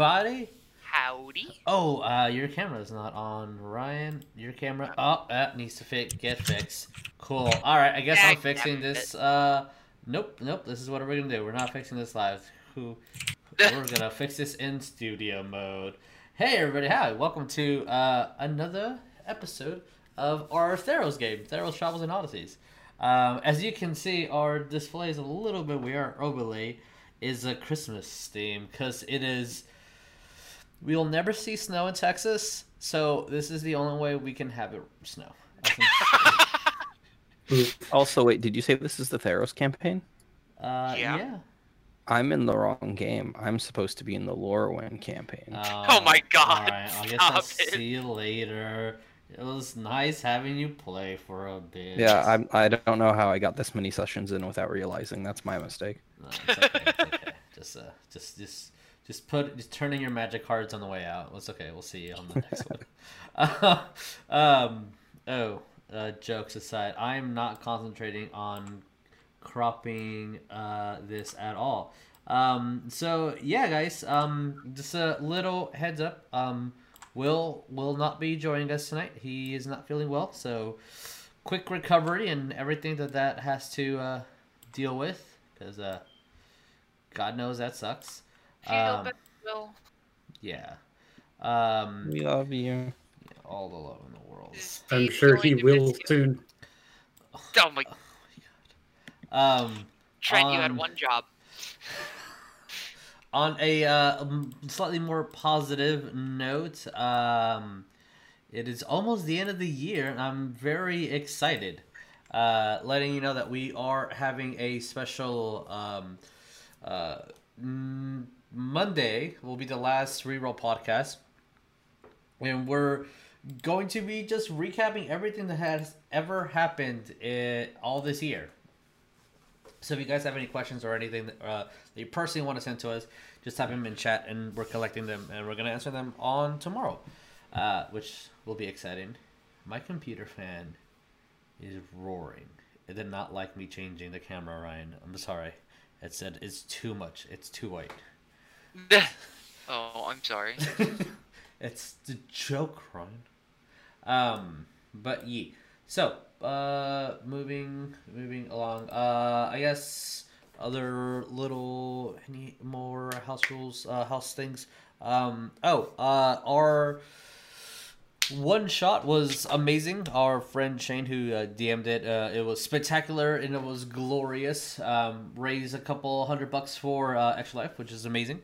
everybody. Howdy. Oh, uh, your camera's not on, Ryan. Your camera. Oh, that needs to fit. Get fixed. Cool. All right. I guess I'm fixing this. Uh, nope, nope. This is what we're gonna do. We're not fixing this live. Who? We're gonna fix this in studio mode. Hey, everybody. Hi. Welcome to uh another episode of our Theros game, Theros Travels and Odysseys. Um, as you can see, our display is a little bit weird. Our overlay is a Christmas theme because it is. We'll never see snow in Texas, so this is the only way we can have it snow. Also, wait, did you say this is the Theros campaign? uh, yeah. Yeah. I'm in the wrong game. I'm supposed to be in the Lorwyn campaign. Oh my God, Alright, I guess I'll it. see you later. It was nice having you play for a bit. yeah, I'm, I don't know how I got this many sessions in without realizing that's my mistake. No, it's okay, it's okay. just, uh, just, just, just put, just turn in your magic cards on the way out. It's okay. We'll see you on the next one. Uh, um. Oh, uh, jokes aside, I'm not concentrating on cropping uh this at all. Um. So yeah, guys. Um. Just a little heads up. Um. Will will not be joining us tonight. He is not feeling well. So quick recovery and everything that that has to uh, deal with because uh, God knows that sucks. Feel Um, better, yeah. Um, We love you. all the love in the world. Is I'm Steve sure he will soon. Oh my, God. Um, Trent, you had one job. on a uh, slightly more positive note, um, it is almost the end of the year, and I'm very excited. Uh, letting you know that we are having a special um, uh, Monday will be the last reroll podcast, and we're going to be just recapping everything that has ever happened in, all this year. So if you guys have any questions or anything that, uh, that you personally want to send to us, just type them in chat, and we're collecting them, and we're gonna answer them on tomorrow, uh, which will be exciting. My computer fan is roaring. It did not like me changing the camera, Ryan. I'm sorry. It said it's too much. It's too white. oh, I'm sorry. it's the joke, Ryan. Um, but ye. So, uh, moving, moving along. Uh, I guess other little any more house rules, uh, house things. Um, oh, uh, our one shot was amazing. Our friend Shane, who uh, DM'd it, uh, it was spectacular and it was glorious. Um, raised a couple hundred bucks for uh, Extra Life, which is amazing.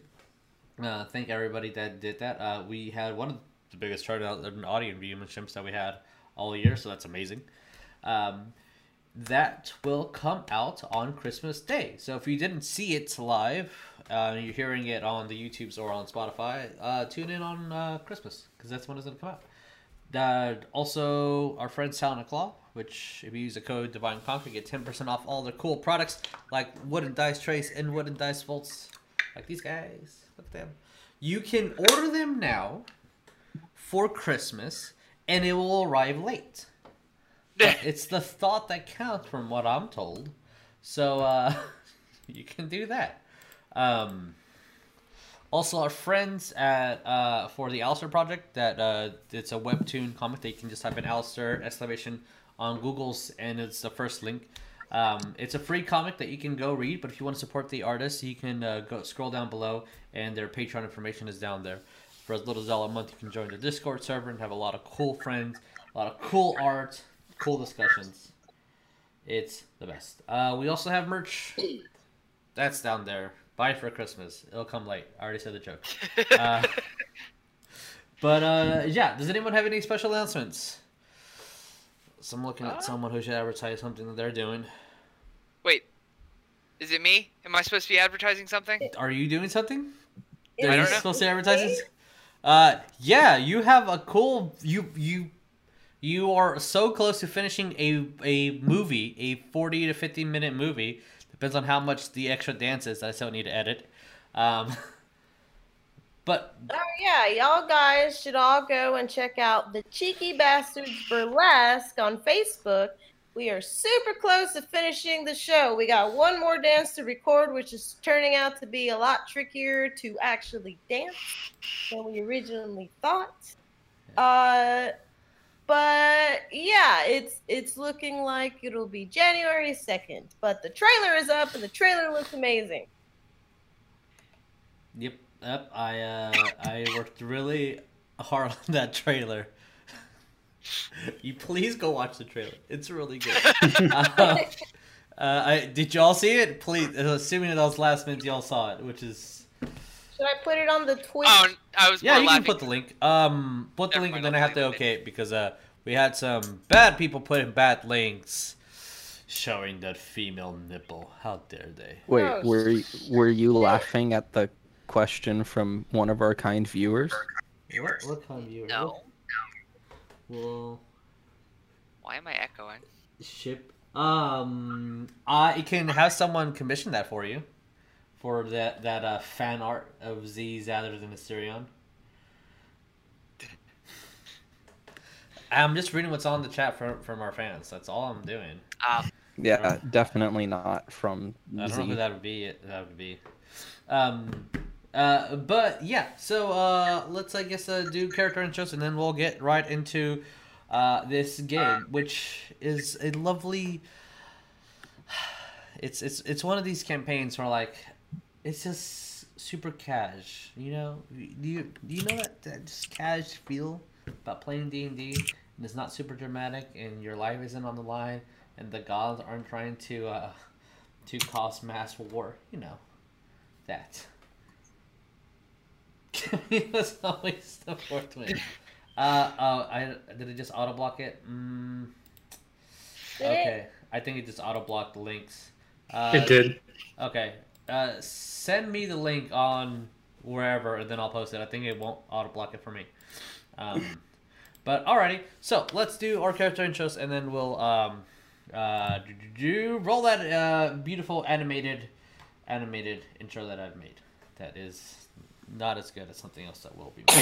Uh, thank everybody that did that. Uh, we had one of the biggest turnout in audience viewerships that we had all year, so that's amazing. Um, that will come out on Christmas Day. So if you didn't see it live, uh, you're hearing it on the YouTubes or on Spotify, uh, tune in on uh, Christmas because that's when it's going to come out. Uh, also, our friend Santa Claw, which if you use the code Divine Conquer, get 10% off all their cool products like wooden dice trays and wooden dice vaults, like these guys. Look at them. You can order them now for Christmas, and it will arrive late. It's the thought that counts, from what I'm told. So uh, you can do that. Um, also, our friends at uh, for the Alistair project, that uh, it's a webtoon comic that you can just type in Alistair exclamation on Google's, and it's the first link. Um, it's a free comic that you can go read, but if you want to support the artist, you can uh, go scroll down below, and their Patreon information is down there. For as little as a dollar a month, you can join the Discord server and have a lot of cool friends, a lot of cool art, cool discussions. It's the best. Uh, we also have merch. That's down there. Buy it for Christmas. It'll come late. I already said the joke. Uh, but uh, yeah, does anyone have any special announcements? So I'm looking at Uh, someone who should advertise something that they're doing. Wait, is it me? Am I supposed to be advertising something? Are you doing something? Are you don't know. supposed to advertise this? Uh, yeah, you have a cool you you you are so close to finishing a a movie, a forty to fifty minute movie. Depends on how much the extra dances I still need to edit. Um, but Oh yeah, y'all guys should all go and check out the Cheeky Bastards Burlesque on Facebook. We are super close to finishing the show. We got one more dance to record, which is turning out to be a lot trickier to actually dance than we originally thought. Uh, but yeah, it's it's looking like it'll be January second. But the trailer is up, and the trailer looks amazing. Yep, yep. I uh, I worked really hard on that trailer. you please go watch the trailer. It's really good. uh, uh, I did y'all see it? Please, uh, assuming that was last minute, y'all saw it, which is Should I put it on the tweet? Oh, I was yeah. more You laughing. can put the link. Um, put the Never link, and then I have to okay it because uh, we had some bad people putting bad links showing that female nipple. How dare they? Wait, Oh, were y- were you laughing at the question from one of our kind viewers? What, what kind of viewer? No. Well, Why am I echoing? ship. Um, I can have someone commission that for you, for that that uh, fan art of Z Zathers and Asterion. I'm just reading what's on the chat from from our fans. That's all I'm doing. Uh, Yeah, definitely not from I don't know who that would be. That would be. Um, uh, but yeah. So uh, let's I guess uh, do character intros and then we'll get right into uh, this game, which is a lovely. It's it's it's one of these campaigns where like, it's just super cash. You know, do you do you know that, that just cash feel about playing D and D and it's not super dramatic and your life isn't on the line and the gods aren't trying to uh, to cause mass war. You know, that. it was always the fourth one. Uh, oh, I did it just auto block it? Mm, Did it? okay, I think it just auto blocked the links. Uh, It did. Okay, uh, send me the link on wherever, and then I'll post it. I think it won't auto block it for me. Um, but alrighty, so let's do our character intros, and then we'll um, uh, do, do, do, roll that uh, beautiful animated animated intro that I've made. That is not as good as something else that will be.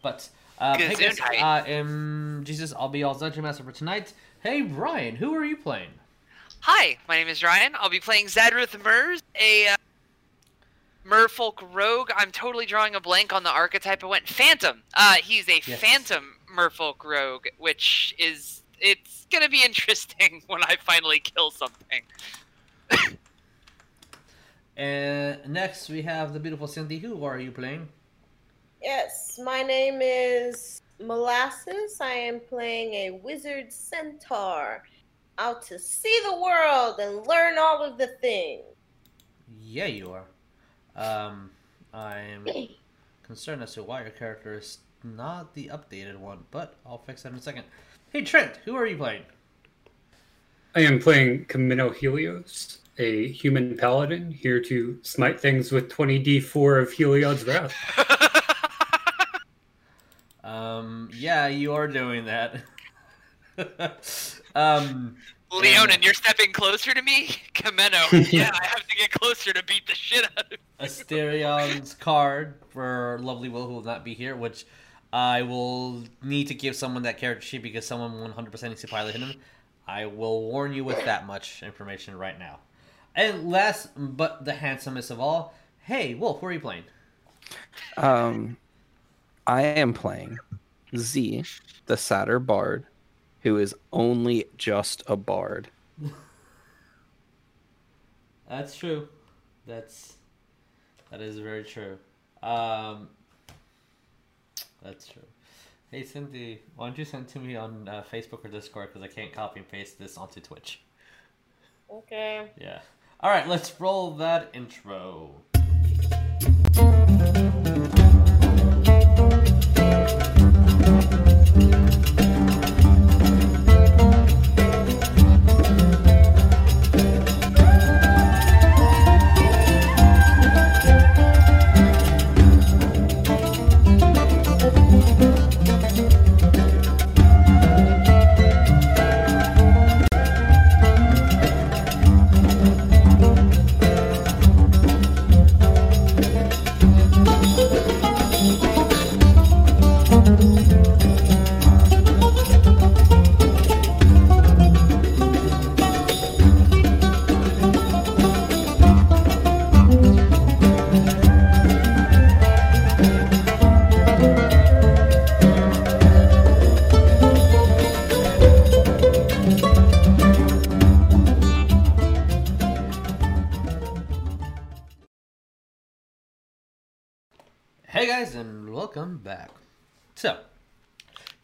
But um, hey guys, I am Jesus. I'll be y'all's dungeon master for tonight. Hey Ryan, who are you playing? Hi, my name is Ryan. I'll be playing Zadrith Murs, a uh, merfolk rogue. I'm totally drawing a blank on the archetype. I went Phantom. Uh, he's a Yes. Phantom merfolk rogue, which is it's gonna be interesting when I finally kill something. And next we have the beautiful Cindy. Who are you playing? Yes, my name is Molasses. I am playing a wizard centaur out to see the world and learn all of the things. Yeah, you are. Um, I'm concerned as to why your character is not the updated one, but I'll fix that in a second. Hey Trent, who are you playing? I am playing Chameno Helios, a human paladin, here to smite things with 20d4 of Heliod's Wrath. Um, yeah, you are doing that. um, Leonin, you're stepping closer to me? Chameno. yeah, I have to get closer to beat the shit out of Asterion's card for Lovely Will, who will not be here, which I will need to give someone that character sheet because someone 100% needs to pilot him. I will warn you with that much information right now. And last but the handsomest of all, hey, Wolf, who are you playing? Um, I am playing Z, the Satyr Bard, who is only just a bard. That's true. That's that is very true. Um, that's true. Hey Cindy, why don't you send to me on uh, Facebook or Discord because I can't copy and paste this onto Twitch. Okay. Yeah. All right, let's roll that intro.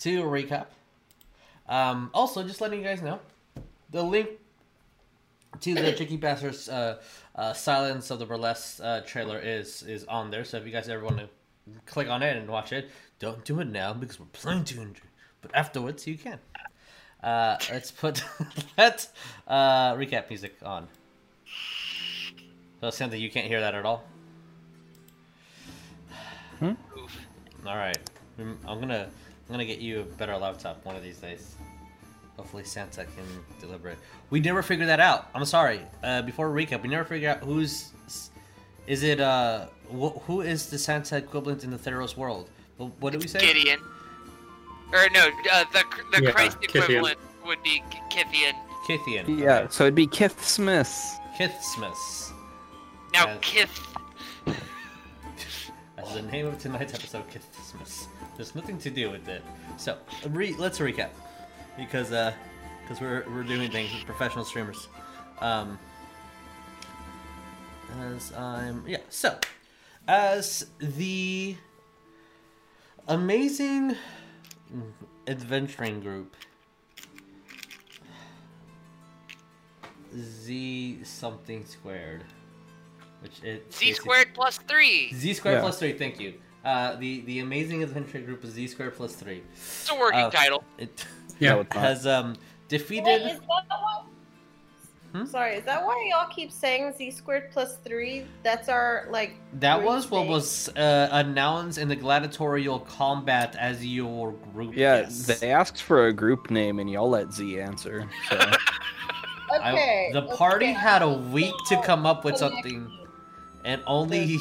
To recap, um, also just letting you guys know, the link to the Cheeky Bastards uh, uh, Silence of the Burlesque uh, trailer is is on there. So if you guys ever want to click on it and watch it, don't do it now because we're playing to injury. But afterwards, you can. Uh, let's put that uh, recap music on. So Santa, you can't hear that at all. Oof. All right, Mm, I'm gonna I'm gonna get you a better laptop one of these days. Hopefully Santa can deliver it. We never figured that out. I'm sorry. Uh, before we recap, we never figured out who's is it uh wh- who is the Santa equivalent in the Theros world? Wh- What did we say? Gideon. Or no, uh, the the Yeah, Christ Kithian. equivalent would be Kithian. Kithian. Yeah, okay. so it'd be Kith Smith. Kythmas. Now Yes. Kith. That's the name of tonight's episode, Kythmas. There's nothing to do with it. So re- let's recap because uh because we're we're doing things with professional streamers. Um, as I'm yeah. So as the amazing adventuring group Z something squared, which it Z squared plus three. Z squared Yeah. plus three. Thank you. Uh, the the amazing adventure group is Z squared plus three. It's a working Uh, title. It Yeah. No, it's not. has um Wait, defeated. is that why? Hmm? Sorry, is that why y'all keep saying z squared plus three? That's our like. That group was what thing? was uh, announced in the gladiatorial combat as your group. Yeah, yes. they asked for a group name and y'all let Z answer. So I- Okay. the party okay. had a week to come up with something, and only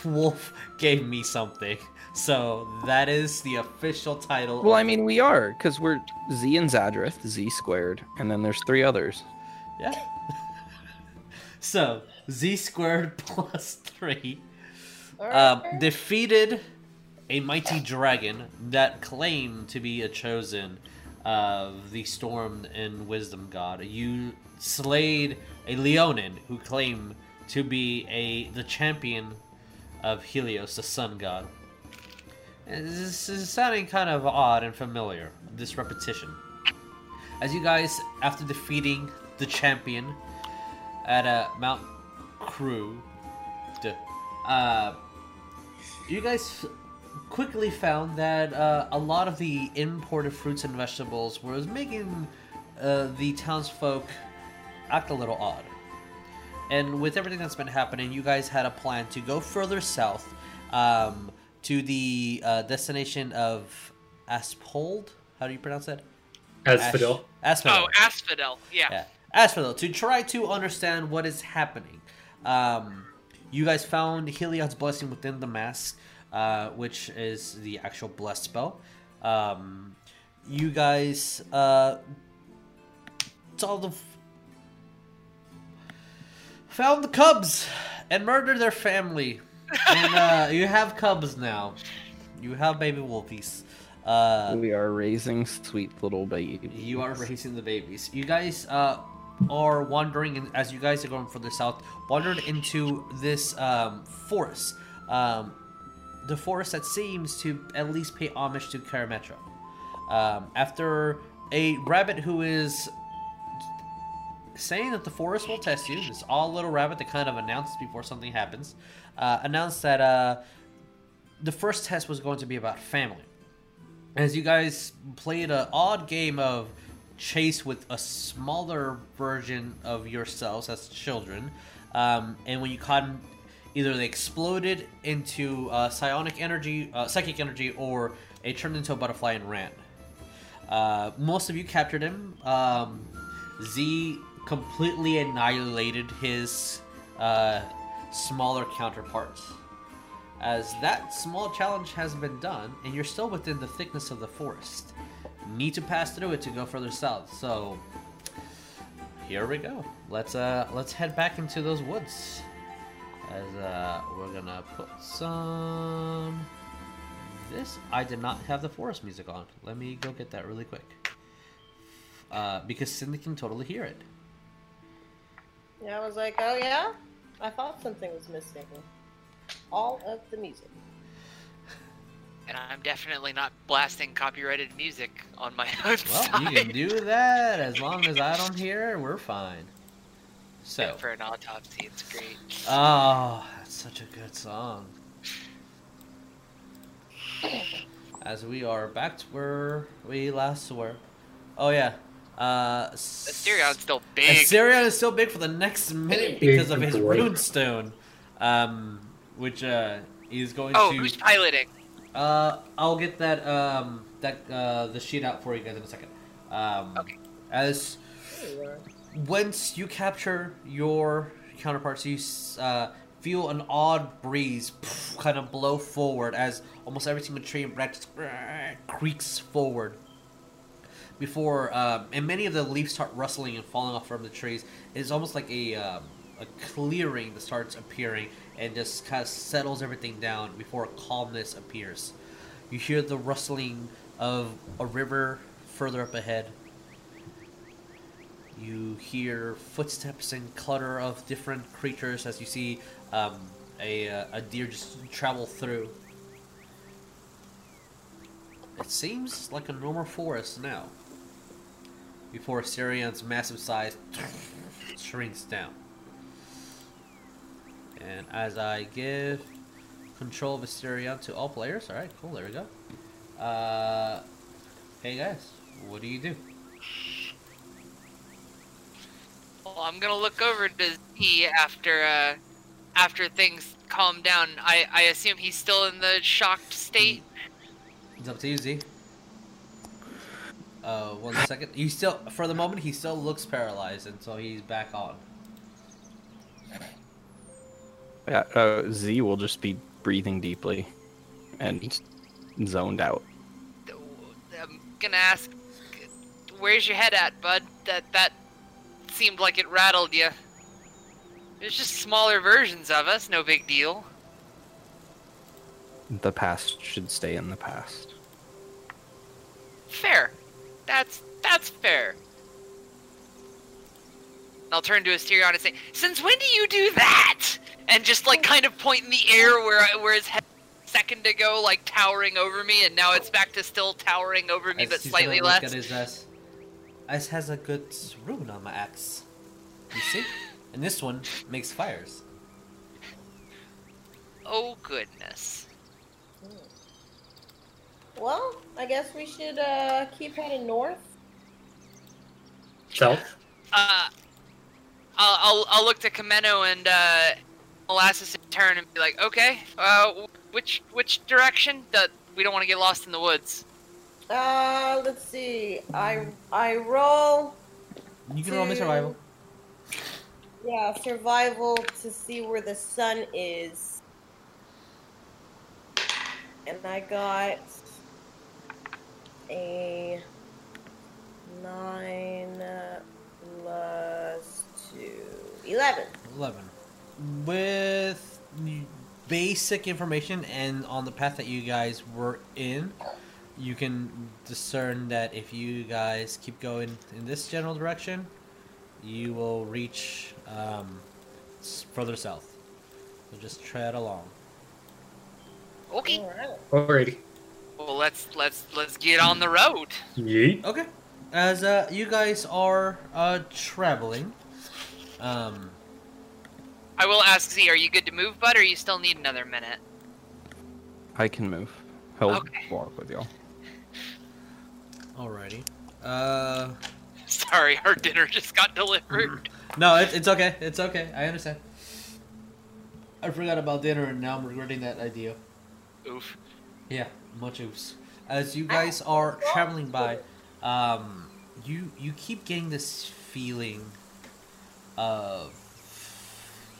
Wolf gave me something. So that is the official title. well, of- I mean we are because we're Z and Zadrith, Z squared, and then there's three others. Yeah. so Z squared plus three um, defeated a mighty dragon that claimed to be a chosen of the storm and wisdom god. You slayed a Leonin who claimed to be a the champion of Helios, the sun god. This is sounding kind of odd and familiar. This repetition. As you guys, after defeating the champion at uh, Mount Crew, uh, you guys quickly found that uh, a lot of the imported fruits and vegetables was making uh, the townsfolk act a little odd. And with everything that's been happening, you guys had a plan to go further south um, to the uh, destination of Aspold. How do you pronounce that? Asphodel. Ash- Asphodel Oh, Asphodel. Yeah. yeah. Asphodel, to try to understand what is happening. Um, you guys found Heliod's blessing within the mask, uh, which is the actual blessed spell. Um, you guys uh, saw the found the cubs and murdered their family, and uh, you have cubs now. You have baby wolfies. Uh, we are raising sweet little babies. you are raising the babies. You guys uh, are wandering, in, as you guys are going further south, wandered into this um, forest. Um, the forest that seems to at least pay homage to Karametra. Um, after a rabbit who is saying that the forest will test you, this all little rabbit that kind of announced before something happens, uh, announced that uh, the first test was going to be about family as you guys played an odd game of chase with a smaller version of yourselves as children, um, and when you caught them, either they exploded into uh, psionic energy, uh, psychic energy, or it turned into a butterfly and ran. Uh, most of you captured him. Um, Z completely annihilated his uh, smaller counterparts. As that small challenge has been done, and you're still within the thickness of the forest, need to pass through it to go further south. So here we go. Let's uh let's head back into those woods. As uh we're gonna put some this I did not have the forest music on. Let me go get that really quick. Uh, because Cindy can totally hear it. Yeah, I was like, oh yeah, I thought something was missing. All of the music. And I'm definitely not blasting copyrighted music on my own Well, side. you can do that as long as I don't hear it. We're fine. So, For an autopsy, it's great. oh, that's such a good song. As we are back to where we last were. Oh yeah. Uh, Asterion's still big. Asterion is still big for the next minute because of his and great. runestone, um, which uh, he's going oh, to. Oh, who's piloting? Uh, I'll get that um that uh the sheet out for you guys in a second. Um, Okay. As once you capture your counterparts, you uh, feel an odd breeze kind of blow forward as almost every single tree and branch creaks forward. Before um, and many of the leaves start rustling and falling off from the trees. It's almost like a um, a clearing that starts appearing and just kind of settles everything down before calmness appears. You hear the rustling of a river further up ahead. You hear footsteps and clutter of different creatures as you see um, a, uh, a deer just travel through. It seems like a normal forest now. Before Sirion's massive size shrinks down. And as I give control of Asterion to all players, alright, cool, there we go. Uh, hey guys, what do you do? Well, I'm gonna look over to Z after uh, after things calm down. I I assume he's still in the shocked state. It's up to you, Z. Uh, one second. He still, for the moment, he still looks paralyzed until he's back on. Yeah, uh, Z will just be breathing deeply and zoned out. I'm gonna ask, where's your head at, bud? That that seemed like it rattled you. There's just smaller versions of us, no big deal. The past should stay in the past. Fair. That's that's fair. And I'll turn to Asterion and say, "Since when do you do that?" And just like kind of point in the air where where his head a second ago like towering over me, and now it's back to still towering over me, As but slightly look less. At his ass. Ice has a good rune on my axe. You see? And this one makes fires. Oh goodness. Well, I guess we should uh, keep heading north. South. Uh, I'll I'll, I'll look to Chameno and uh, Molasses in turn and be like, "Okay, uh, which which direction? That we don't want to get lost in the woods." Uh, let's see. I I roll. You can roll me survival. Yeah, survival to see where the sun is. And I got a nine plus two. Eleven. 11. With basic information and on the path that you guys were in, you can discern that if you guys keep going in this general direction, you will reach um, further south. So just tread along. Okay. Alright. Alrighty. Well, let's let's let's get on the road. Yeet. Okay. As uh, you guys are uh, traveling, um, I will ask Z, are you good to move, bud, or you still need another minute? I can move. He'll Okay. walk with y'all. alrighty. Uh, Sorry, our dinner just got delivered. No, it, it's okay. It's okay. I understand. I forgot about dinner and now I'm regretting that idea. Oof. Yeah, much. As you guys are traveling by, um, you you keep getting this feeling of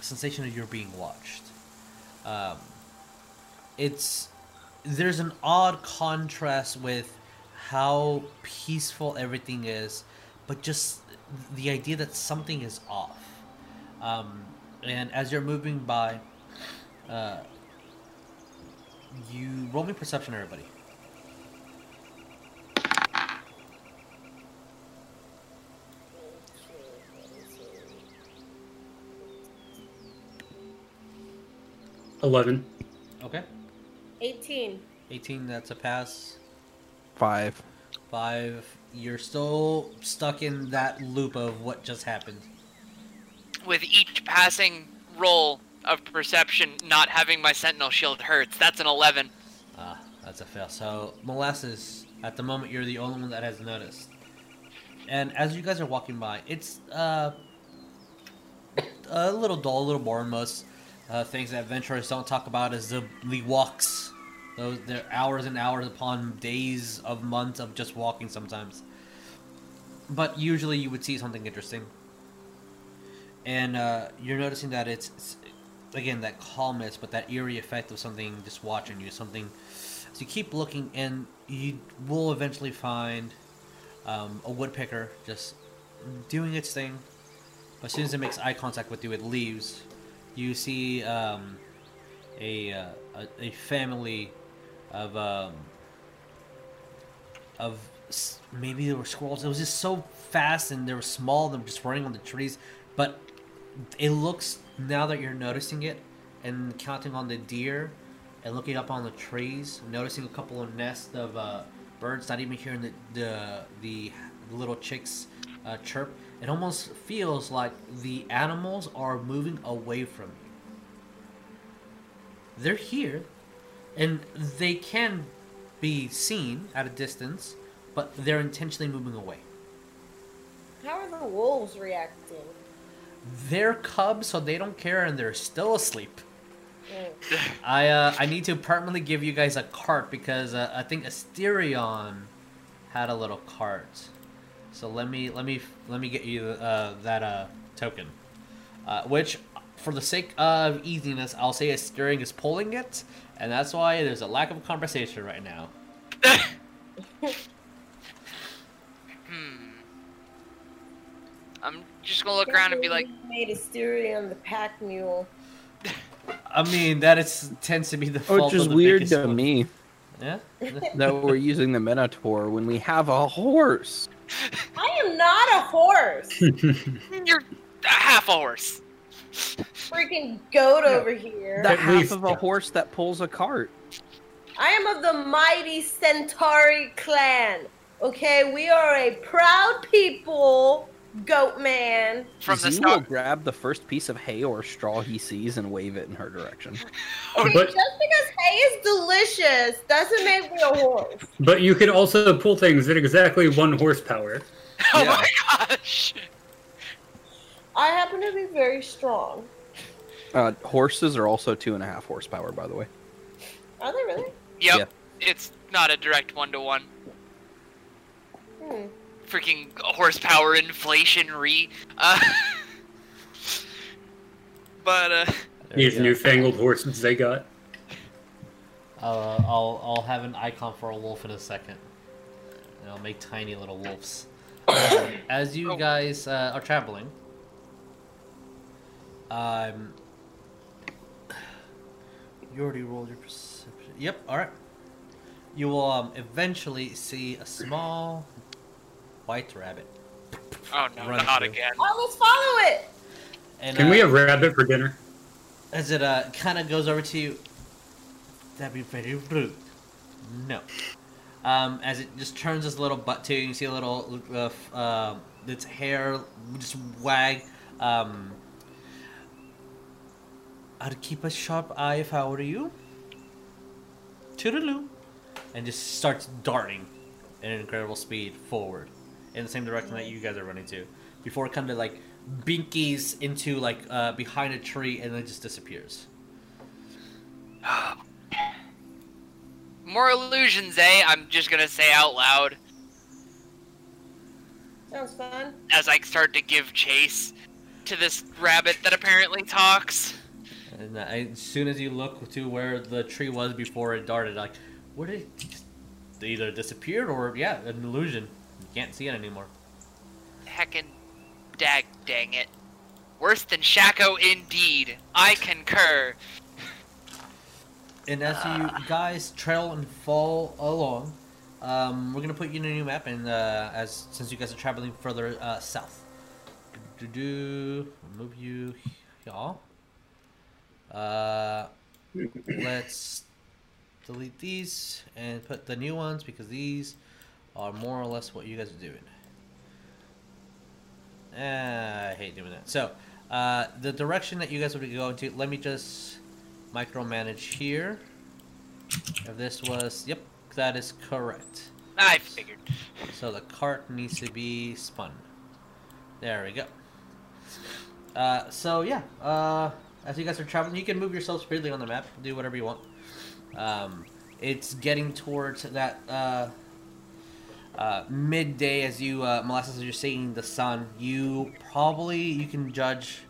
sensation of you're being watched. Um, it's there's an odd contrast with how peaceful everything is, but just the idea that something is off. Um, and as you're moving by, uh, you roll me perception, everybody. Eleven. Okay. 18. 18, that's a pass. Five. Five, you're still stuck in that loop of what just happened. With each passing roll of perception, not having my sentinel shield hurts. That's an 11. Ah, that's a fail. So, Molasses, at the moment, you're the only one that has noticed. And as you guys are walking by, it's uh, a little dull, a little boring. Most uh, things that adventurers don't talk about is the, the walks. Those they're hours and hours upon days of months of just walking sometimes. But usually you would see something interesting. And uh, you're noticing that it's, it's again that calmness, but that eerie effect of something just watching you. Something. So you keep looking, and you will eventually find um, a woodpecker just doing its thing. As soon as it makes eye contact with you, it leaves. You see um, a, uh, a family of um, of maybe there were squirrels. It was just so fast and they were small. They're just running on the trees, but it looks now that you're noticing it and counting on the deer and looking up on the trees, noticing a couple of nests of uh, birds, not even hearing the the, the little chicks uh, chirp. It almost feels like the animals are moving away from you. They're here, and they can be seen at a distance, but they're intentionally moving away. How are the wolves reacting? They're cubs, so they don't care, and they're still asleep. Mm. I uh, I need to permanently give you guys a cart because uh, I think Asterion had a little cart. So let me let me let me get you uh, that uh, token, uh, which for the sake of easiness, I'll say Asterion is pulling it, and that's why there's a lack of conversation right now. Hmm. I'm just gonna look around and be like, made a steering on the pack mule. I mean that is tends to be the oh, fault. Which is of the weird to one. me Yeah. that we're using the Minotaur when we have a horse. I am not a horse. you're a half a horse. Freaking goat over here. The At half least, of a yeah. horse that pulls a cart. I am of the mighty Centauri clan. Okay, we are a proud people, goat man. From the Z will grab the first piece of hay or straw he sees and wave it in her direction. Okay, But- just because hay is delicious doesn't make me a horse. But you can also pull things at exactly one horsepower. Oh Yeah. my gosh. I happen to be very strong. Uh, horses are also two and a half horsepower, by the way. Are they really? Yep. Yeah. It's not a direct one to one. Hmm. Freaking horsepower inflation re. Uh, but uh, These go. newfangled horses they got. Uh, I'll I'll have an icon for a wolf in a second. And I'll make tiny little wolves. Uh, as you Oh. guys uh, are traveling, um, you already rolled your perception. Yep. All right. You will um, eventually see a small white rabbit. oh no, Run not through. again. Oh, let's follow it. And, Can uh, we have rabbit for dinner? as it uh, kind of goes over to you, that'd be very rude. No. Um, as it just turns its little butt to you, you see a little, uh, uh, its hair just wag. Um, I'd keep a sharp eye if I were you. Toodaloo. And just starts darting at an incredible speed forward in the same direction that you guys are running to. Before it kind of like binkies into like uh, behind a tree and then just disappears. More illusions, eh? I'm just gonna say out loud Sounds fun. as I start to give chase to this rabbit that apparently talks. And uh, as soon as you look to where the tree was before it darted, like, where did it just either disappeared or yeah, an illusion. You can't see it anymore. Heckin' dag dang it. Worse than Shaco indeed. I concur. And as you guys trail and fall along, um, we're gonna put you in a new map, and uh, as since you guys are traveling further uh, south, do do move you y'all. Uh, let's delete these and put the new ones because these are more or less what you guys are doing. Ah, I hate doing that. So, uh, the direction that you guys would be going to, let me just micromanage here. If this was, yep, that is correct. I figured. So the cart needs to be spun. There we go. Uh, so yeah, uh, as you guys are traveling, you can move yourselves freely on the map, do whatever you want. Um, it's getting towards that uh, uh, midday as you uh, molasses as you're seeing the sun. You probably you can judge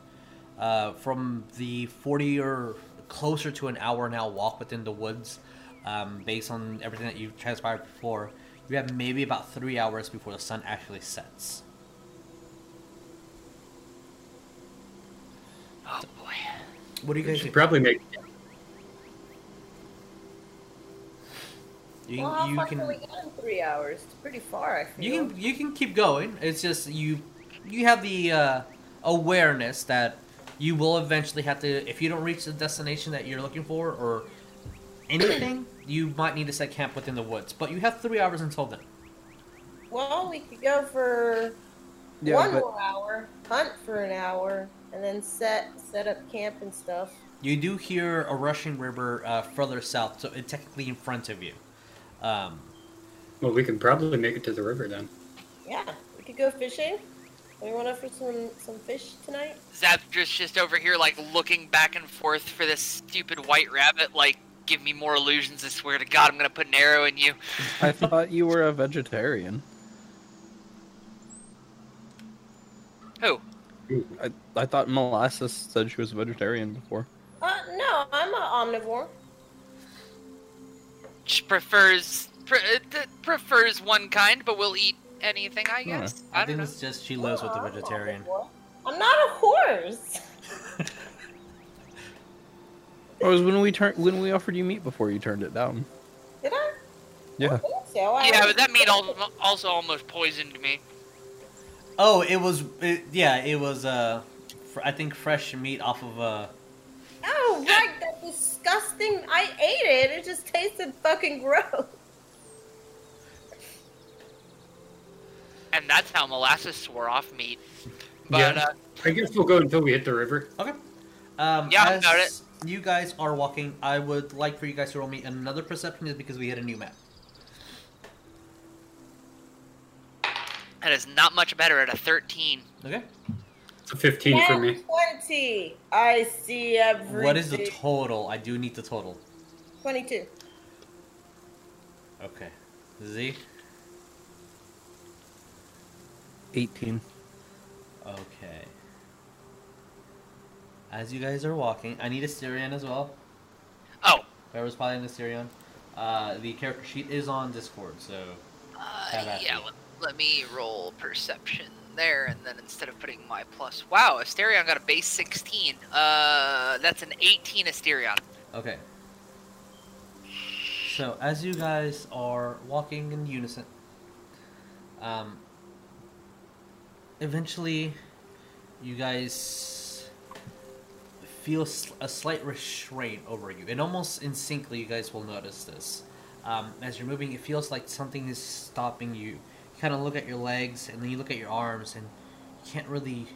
uh, from the 40 or closer to an hour now walk within the woods, um, based on everything that you've transpired before. You have maybe about three hours before the sun actually sets. Oh boy. What do you We guys should do? probably make You, well, how you far can can we get in three hours? It's pretty far, I feel. you can you can keep going. It's just you you have the uh, awareness that you will eventually have to if you don't reach the destination that you're looking for or anything, you might need to set camp within the woods. But you have three hours until then. Well, we could go for Yeah, one but more hour, hunt for an hour, and then set set up camp and stuff. You do hear a rushing river uh, further south, so it's technically in front of you. Um, Well, we can probably make it to the river then. Yeah, we could go fishing. We want to for some some fish tonight. Zapdra's just over here, like, looking back and forth for this stupid white rabbit, like, give me more illusions, I swear to God, I'm gonna put an arrow in you. I thought you were a vegetarian. Who? I, I thought Molasses said she was a vegetarian before. Uh, no, I'm an omnivore. She prefers, pre- uh, prefers one kind, but will eat anything, I guess. I, I, think don't know. it's just she lives with the I'm an vegetarian. I'm not a horse. It was when we turned when we offered you meat before you turned it down. Did I? Yeah. I think so. I Yeah, was- but that meat al- also almost poisoned me. Oh, it was it, yeah, it was uh, fr- I think fresh meat off of uh. Oh, right, that disgusting. I ate it. It just tasted fucking gross. And that's how molasses swore off meat. But, Yeah. uh, I guess we'll go until we hit the river. Okay. Um, Yeah, as got it. You guys are walking. I would like for you guys to roll me another perception, is because we hit a new map. that is not much better at a 13. Okay. It's a 15 for me. 20. I see everything. What is the total? I do need the total. 22. Okay. Z. 18. Okay. As you guys are walking, I need a Styrian as well. Oh, Whoever's piloting the Styrian. Uh, the character sheet is on Discord, so uh, yeah, let, let me roll perception there, and then instead of putting my plus... Wow, Asterion got a base 16. Uh, that's an 18 Asterion. Okay. So as you guys are walking in unison, um, eventually, you guys feel a slight restraint over you, and almost instinctively, you guys will notice this. Um, as you're moving, it feels like something is stopping you. You kind of look at your legs, and then you look at your arms, and you can't really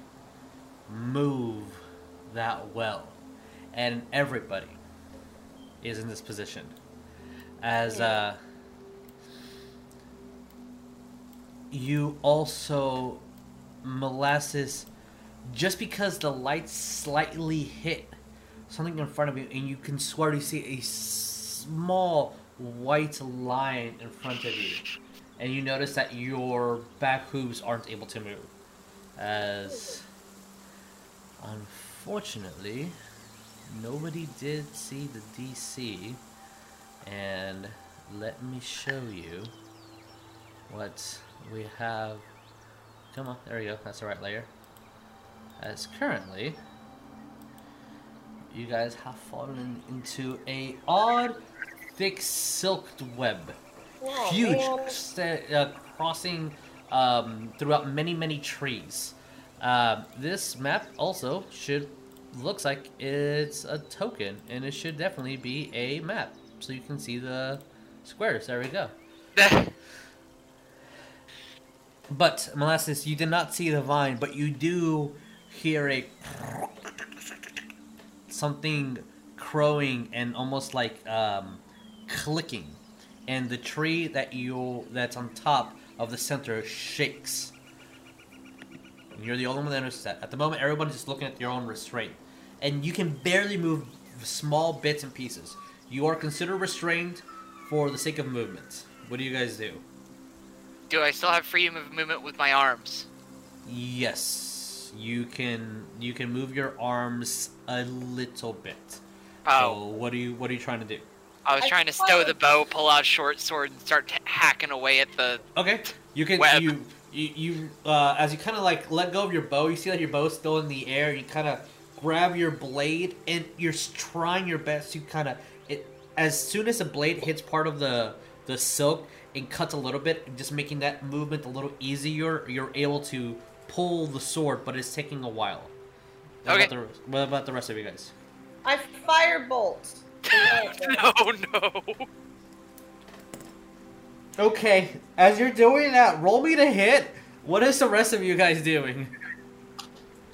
move that well. And everybody is in this position. As uh, you also molasses, just because the lights slightly hit something in front of you, and you can swear to see a small white line in front of you, and you notice that your back hooves aren't able to move. As unfortunately, nobody did see the DC, and let me show you what we have. Come on, there we go. That's the right layer. As currently, you guys have fallen into a odd, thick silked web Huge, uh, crossing um, throughout many, many trees. Uh, this map also should looks like it's a token, and it should definitely be a map. so you can see the squares. There we go. But molasses, you did not see the vine, but you do hear a something crowing and almost like um, clicking, and the tree that you that's on top of the center shakes. And you're the only one that notices that. At the moment, everybody's just looking at your own restraint, and you can barely move small bits and pieces. You are considered restrained for the sake of movement. What do you guys do? Do I still have freedom of movement with my arms? Yes, you can. You can move your arms a little bit. Oh, So what are you? What are you trying to do? I was I trying to stow the bow, pull out a short sword, and start t- hacking away at the. Okay, you can. Web. You you, you uh, as you kind of like let go of your bow. You see that your bow's still in the air. You kind of grab your blade and you're trying your best to kind of it. As soon as the blade hits part of the the silk, it cuts a little bit, just making that movement a little easier. You're able to pull the sword, but it's taking a while. What Okay. About the, what about the rest of you guys? I firebolt. no, no. Okay, as you're doing that, roll me to hit. What is the rest of you guys doing?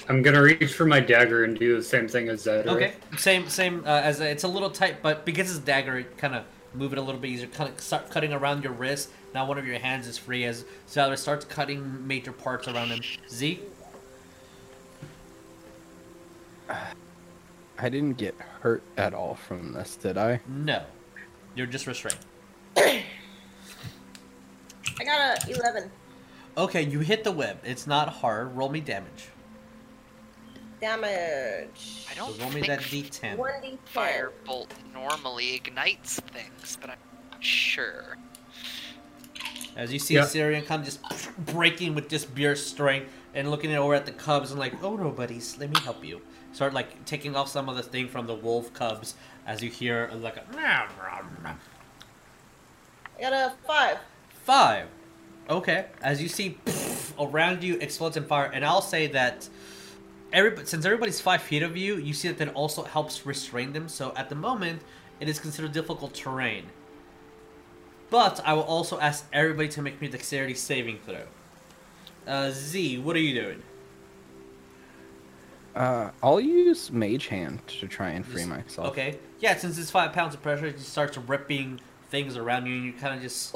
I'm gonna reach for my dagger and do the same thing as that. Okay, same same uh, as it's a little tight, but because it's dagger, it kind of move it a little bit easier. Kind of start cutting around your wrist. Now one of your hands is free as Zeller starts cutting major parts around him. Z, I didn't get hurt at all from this, did I? no, you're just restrained. I got a 11 Okay, you hit the web. It's not hard. Roll me damage. damage. I don't roll me think that d10. 1d10. firebolt normally ignites things, but I'm not sure. As you see Yeah. Syrian kind of just breaking with just pure strength and looking over at the cubs and like, oh no, buddies, let me help you. Start like taking off some of the thing from the wolf cubs as you hear like a I got a 5. five. Okay, as you see around you explodes in fire, and I'll say that every since everybody's five feet of you, you see that that also helps restrain them. So at the moment, it is considered difficult terrain. But I will also ask everybody to make me a dexterity saving throw. Uh, Z, what are you doing? Uh, I'll use Mage Hand to try and free Just- myself. Okay. Yeah, since it's five pounds of pressure, it just starts ripping things around you, and you kind of just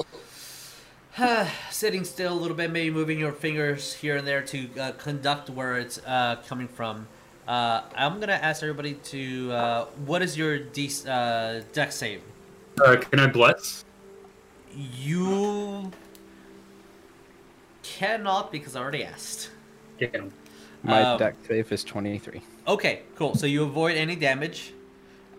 sitting still a little bit, maybe moving your fingers here and there to uh, conduct where it's uh, coming from. Uh, I'm gonna ask everybody to uh, what is your de- uh, deck save? Uh, can I bless? You cannot because I already asked. Damn. My Um, deck save is 23. Okay, cool. So you avoid any damage.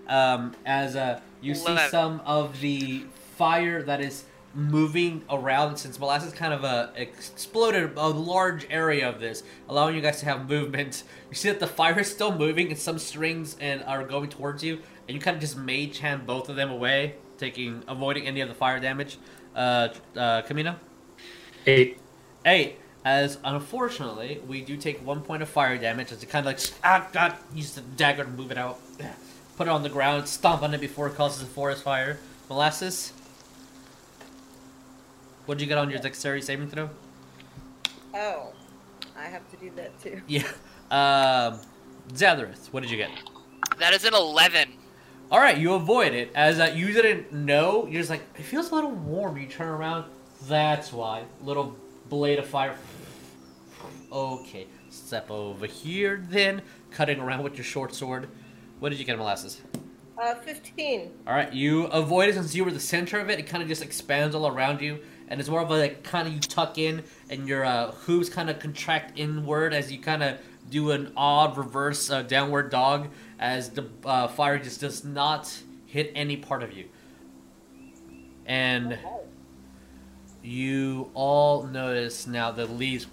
Um, as uh, you see Eleven. some of the fire that is moving around since molasses kind of uh, exploded a large area of this, allowing you guys to have movement. You see that the fire is still moving and some strings and are going towards you, and you kind of just mage hand both of them away, taking avoiding any of the fire damage. Uh, uh, Chameno. Eight. Eight. As unfortunately, we do take one point of fire damage as it kind of like ah god use the dagger to move it out, put it on the ground, stomp on it before it causes a forest fire. Molasses. What'd you get on your dexterity saving throw? Oh. I have to do that too. Yeah. Um, Zadrith, what did you get? That is an 11. All right, you avoid it as uh, you didn't know. You're just like it feels a little warm. You turn around. That's why. Little blade of fire. Okay, step over here then, cutting around with your short sword. What did you get, molasses? Uh, 15. All right, you avoid it since you were the center of it. It kind of just expands all around you, and it's more of a like kind of you tuck in, and your uh, hooves kind of contract inward as you kind of do an odd reverse uh, downward dog as the uh, fire just does not hit any part of you. And you all notice now the leaves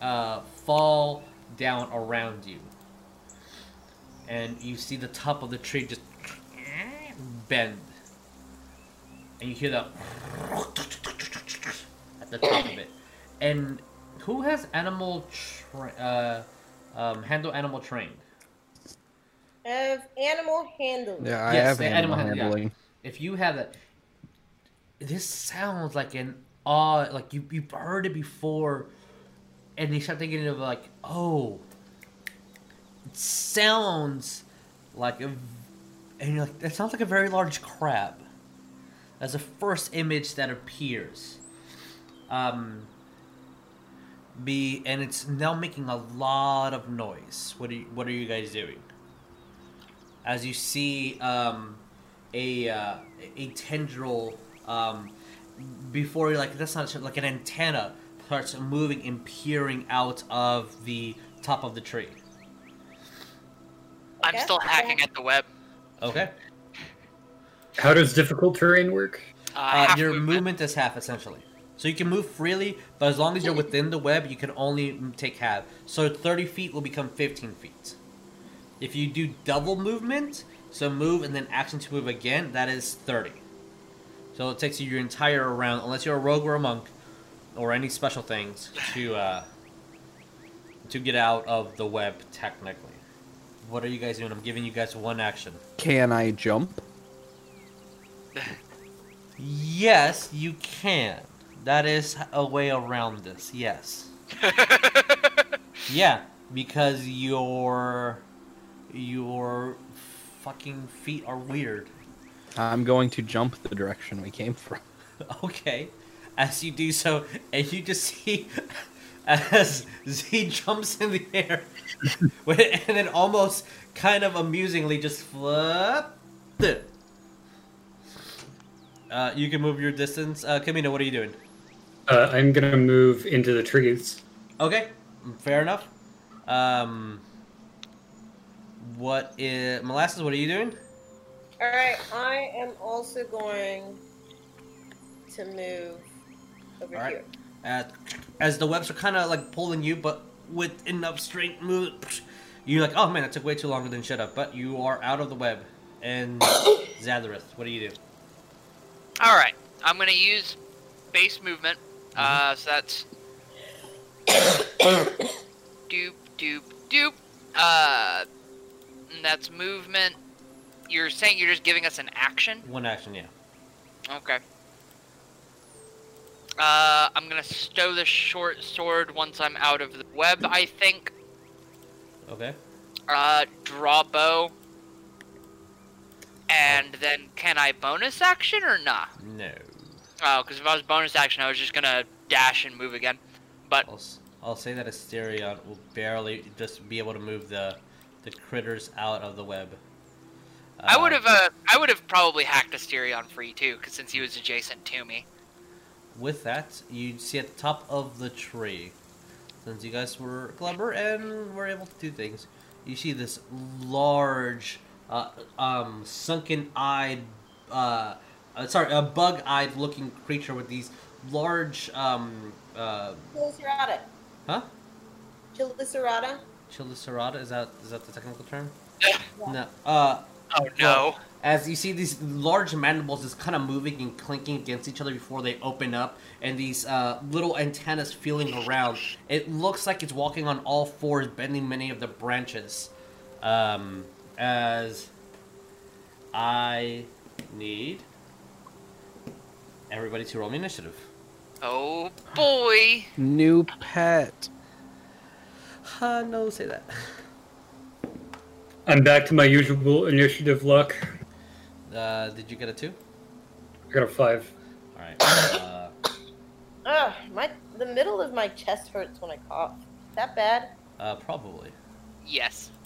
uh, fall down around you. And you see the top of the tree just bend. And you hear the at the top of it. And who has animal tra- uh, um, handle animal trained? I have animal handling. Yeah, I Yes, have the animal animal hand- yeah. handling. if you have that, this sounds like an odd, like you you've heard it before, and you start thinking of like, oh, it sounds like a, and you're like, that sounds like a very large crab. That's the first image that appears. Um. Be and it's now making a lot of noise. What are you, what are you guys doing? As you see, um, a uh, a tendril um, before you're like that's not like an antenna starts moving and peering out of the top of the tree. I'm Okay. still hacking at the web. Okay. How does difficult terrain work? Uh, Uh, your movement. movement is half essentially. So you can move freely, but as long as you're within the web, you can only take half. So 30 feet will become 15 feet. If you do double movement, so move and then action to move again, that is 30. So it takes you your entire round, unless you're a rogue or a monk, or any special things, to uh, to get out of the web. Technically, what are you guys doing? I'm giving you guys one action. Can I jump? Yes, you can. That is a way around this. Yes. Yeah, because your your fucking feet are weird. I'm going to jump the direction we came from. Okay. As you do so, and you just see as Z jumps in the air, and then almost kind of amusingly just flip. Uh, you can move your distance. Uh, Chameno, what are you doing? Uh, I'm gonna move into the trees. Okay, fair enough. Um, what is molasses? What are you doing? All right, I am also going to move over All right. here. Uh, as the webs are kind of like pulling you, but with enough strength, move. You're like, oh man, that took way too longer than shut up. But you are out of the web. And Zadrith, what do you do? All right, I'm gonna use base movement. Uh, so that's doop doop doop. Uh, and that's movement. You're saying you're just giving us an action? One action, yeah. Okay. Uh, I'm gonna stow the short sword once I'm out of the web. I think. Okay. Uh, draw bow. And then can I bonus action or not? No. Oh, because if I was bonus action, I was just gonna dash and move again. But I'll, I'll say that Asterion will barely just be able to move the the critters out of the web. I Uh, would have, uh, I would have probably hacked Asterion free too, because since he was adjacent to me. With that, you see at the top of the tree, since you guys were clever and were able to do things, you see this large, uh, um, sunken-eyed, uh, uh, sorry, a bug-eyed looking creature with these large, um, uh, Chilicerata. huh? Chilicerata. Chilicerata, is that is that the technical term? Yeah. No. Uh, Oh no! As you see these large mandibles just kind of moving and clinking against each other before they open up, and these uh, little antennas feeling around. It looks like it's walking on all fours, bending many of the branches. Um, as I need everybody to roll me initiative. Oh boy! New pet. Uh, no, say that. I'm back to my usual initiative luck. Uh, did you get a two? I got a five. All right. Uh, Ugh, my the middle of my chest hurts when I cough. That bad? uh, probably. Yes.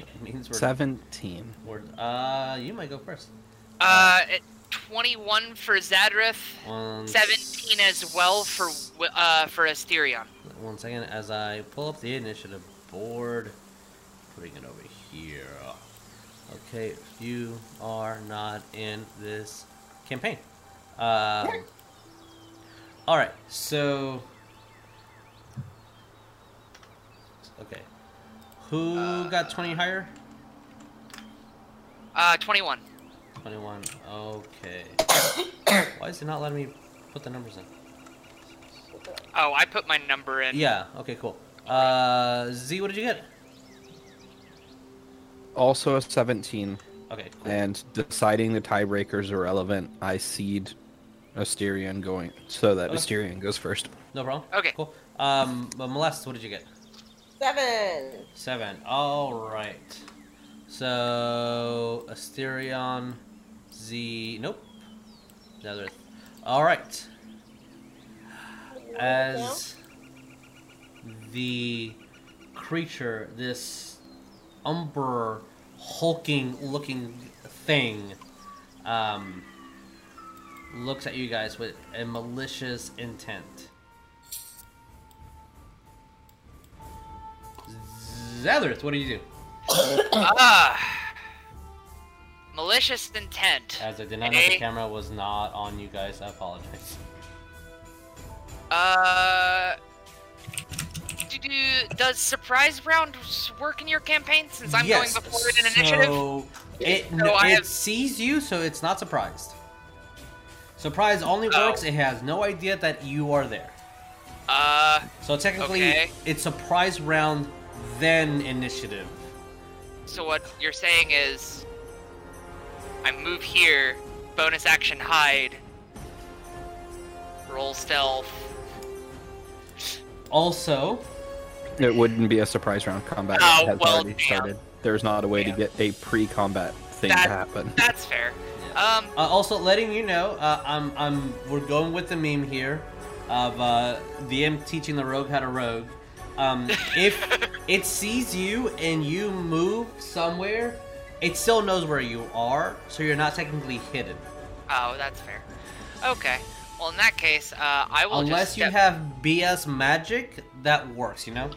It means we're, 17. we're. Uh, you might go first. Uh, at 21 for Zadrith, One 17 as well for Wi- uh for Asterion. One second, as I pull up the initiative board, putting it over here. Okay, you are not in this campaign. Um, all right, so okay, who got twenty higher? Uh, 21. Twenty-one. Okay. Why is it not letting me put the numbers in? Oh, I put my number in. Yeah. Okay. Cool. Uh, Z, what did you get? Also a 17. Okay, cool. And deciding the tiebreakers are relevant, I seed Asterion going so that Okay. Asterion goes first. No problem. Okay. Cool. Um, but Molest, what did you get? Seven. Seven. All right. So Asterion, Z. Nope. Netherith. All right. As the creature, this umber, hulking-looking thing, um, looks at you guys with a malicious intent. Netherith, what do you do? Ah. Malicious intent. As I did not know the camera was not on you guys, I apologize. Uh. Do- do- Does surprise round work in your campaign since I'm yes, going before in initiative? So it, So no, it have- sees you, so it's not surprised. Surprise only Oh. works, it has no idea that you are there. Uh, So technically, Okay. it's surprise round, then initiative. so what you're saying is, I move here, bonus action hide, roll stealth. Also, It wouldn't be a surprise round combat. Oh, it has well, already damn. started. There's not a way Damn. to get a pre-combat thing That- to happen. That's fair. Um, uh, also letting you know, uh, I'm, I'm, we're going with the meme here of uh, the M teaching the rogue how to rogue. Um, if it sees you and you move somewhere, it still knows where you are, so you're not technically hidden. oh, that's fair. Okay. Well, in that case, uh, I will Unless just you have BS magic, that works, you know?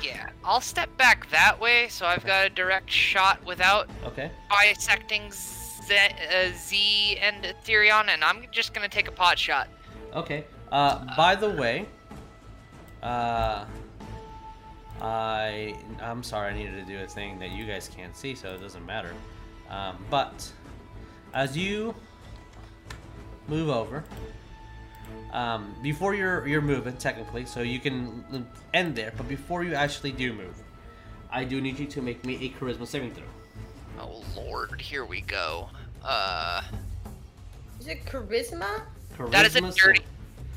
Yeah, I'll step back that way, so I've got a direct shot without Okay. bisecting Z, uh, Z and Asterion, and I'm just gonna take a pot shot. Okay. Uh, by the way, uh, I I'm sorry I needed to do a thing that you guys can't see, so it doesn't matter. Um, but as you move over, um, before you're you're moving technically, so you can end there. But before you actually do move, I do need you to make me a charisma saving throw. Oh lord, here we go. Uh, Is it charisma? charisma that is a dirty. sa-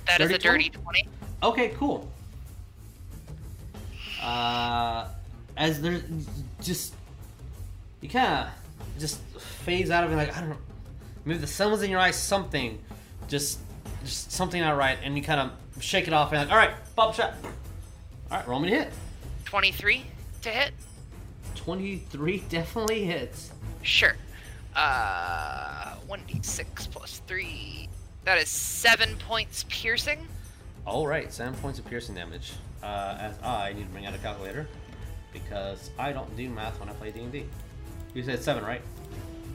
That is dirty a dirty twenty. Okay, cool. Uh, as there's just you kind of just phase out of it, like I don't know, maybe the sun was in your eyes, something, just just something not right, and you kind of shake it off and like, all right, pop shot. All right, roll me to hit. Twenty-three to hit. Twenty-three definitely hits. Sure. Uh, one d six plus three. That is seven points piercing. All right, seven points of piercing damage. Uh, as I need to bring out a calculator because I don't do math when I play D and D. You said seven, right?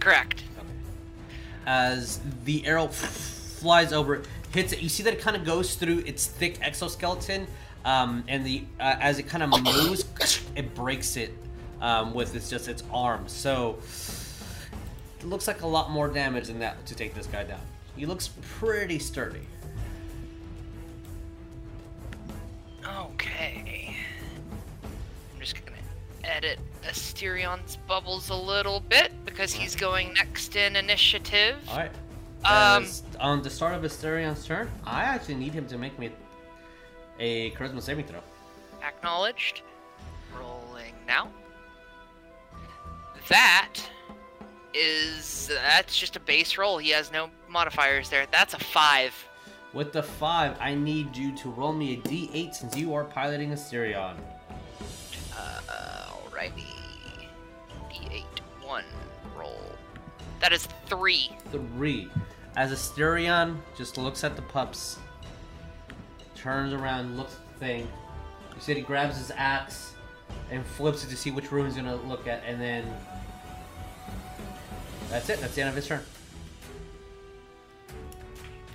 Correct. Okay. As the arrow flies over, it, hits it, you see that it kind of goes through its thick exoskeleton, um, and the uh, as it kind of moves, it breaks it um, with its just its arm. So it looks like a lot more damage than that to take this guy down. He looks pretty sturdy. Okay. I'm just gonna edit Asterion's bubbles a little bit because he's going next in initiative. All right. Um, on the start of Asterion's turn, I actually need him to make me a charisma saving throw. Acknowledged. Rolling now. That is that's just a base roll. He has no modifiers there. That's a five. With the five, I need you to roll me a d8 since you are piloting Asterion. Uh, alrighty. D8 one roll. That is three. Three. As Asterion just looks at the pups, turns around, looks at the thing. You see he grabs his axe and flips it to see which room he's gonna look at, and then that's it. That's the end of his turn.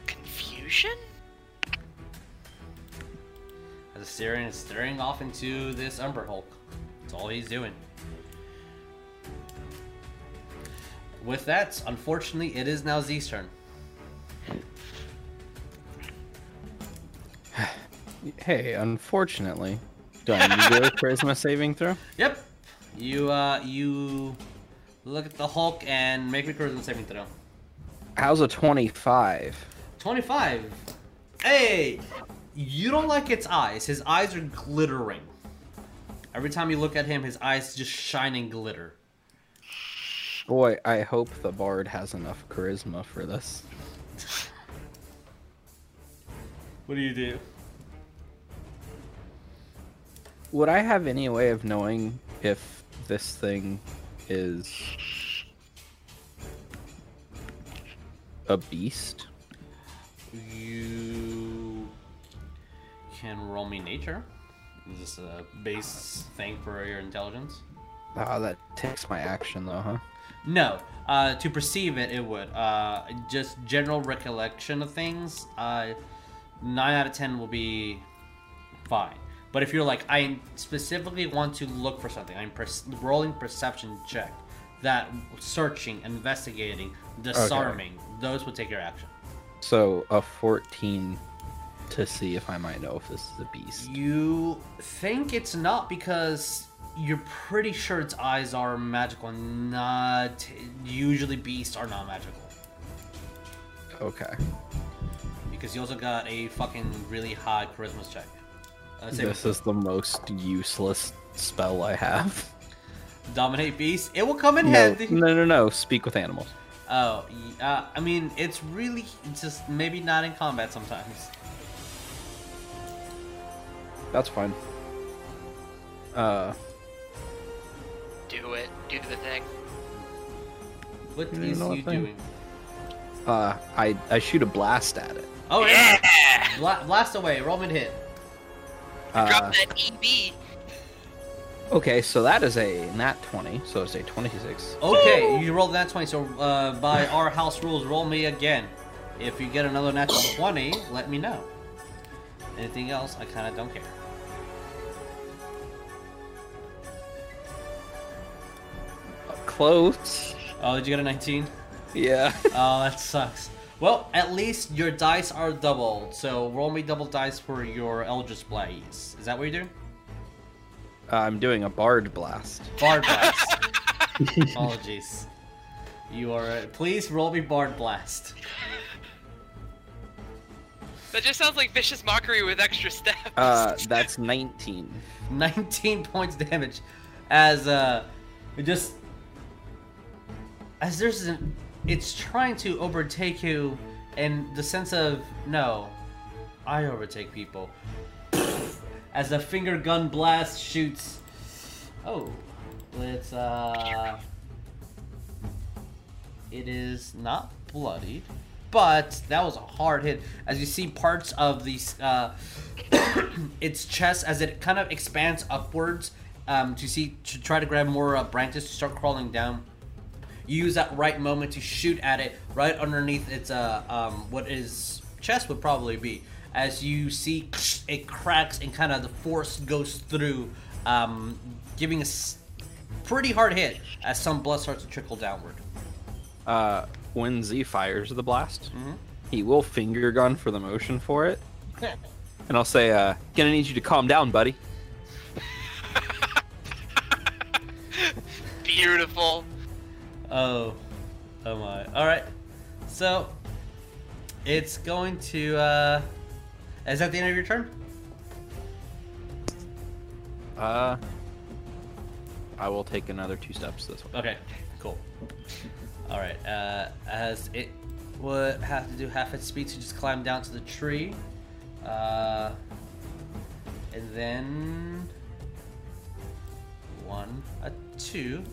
Confusion? As Asterion is staring off into this Umber Hulk. That's all he's doing. With that, unfortunately, it is now Z's turn. Hey, unfortunately, do I need to do a charisma saving throw? Yep. You uh you look at the Hulk and make me charisma saving throw. How's a 25? 25. Hey, you don't like its eyes. His eyes are glittering. Every time you look at him, his eyes just shine and glitter. Boy, I hope the bard has enough charisma for this. What do you do? Would I have any way of knowing if this thing is a beast? You can roll me nature. Is this a base thing for your intelligence? Ah, that takes my action though, huh? No. Uh, to perceive it, it would. Uh, just general recollection of things. Uh, nine out of ten will be fine. But if you're like, I specifically want to look for something, I'm per- rolling perception check. That searching, investigating, disarming, those would take your action. So a 14 to see if I might know if this is a beast. You think it's not because you're pretty sure its eyes are magical and not usually beasts are not magical. Okay. Because you also got a fucking really high charisma check. Uh, This is the most useless spell I have. dominate beast. It will come in No, handy. no, no, no. Speak with animals. Oh, uh, I mean, it's really it's just maybe not in combat sometimes. That's fine. Uh, Do it. Do the thing. What You is you thing? doing? uh, I I shoot a blast at it. Oh yeah, Bla- blast away. Roman hit. Uh, Drop that EB. okay, so that is a nat 20, so it's a 26. Okay, you rolled that 20, so uh, by our house rules, roll me again. If you get another natural 20, let me know. Anything else, I kind of don't care. Close. Oh, did you get a 19? Yeah. Oh, that sucks. Well, at least your dice are doubled, so roll me double dice for your Eldritch Blaze. Is that what you're doing? I'm doing a bard blast. Bard Blast. Apologies. You are. Uh, please roll me Bard Blast. That just sounds like vicious mockery with extra steps. Uh, that's 19. 19 points damage as uh it just as there's an it's trying to overtake you in the sense of no i overtake people. As a finger gun blast shoots. Oh it's uh it is not bloodied but that was a hard hit. As you see parts of these uh its chest as it kind of expands upwards um, to see to try to grab more uh, branches to start crawling down. You use that right moment to shoot at it right underneath its uh um what is chest would probably be. As you see, it cracks and kind of the force goes through, um, giving a s- pretty hard hit as some blood starts to trickle downward. Uh, when Z fires the blast, Mhm. he will finger gun for the motion for it. And I'll say, uh, gonna need you to calm down, buddy. Beautiful. Oh, oh my. All right. So it's going to. uh Is that the end of your turn? Uh, I will take another two steps this way. Okay. Cool. All right. Uh, as it would have to do half its speed to just climb down to the tree, uh, and then one, a two.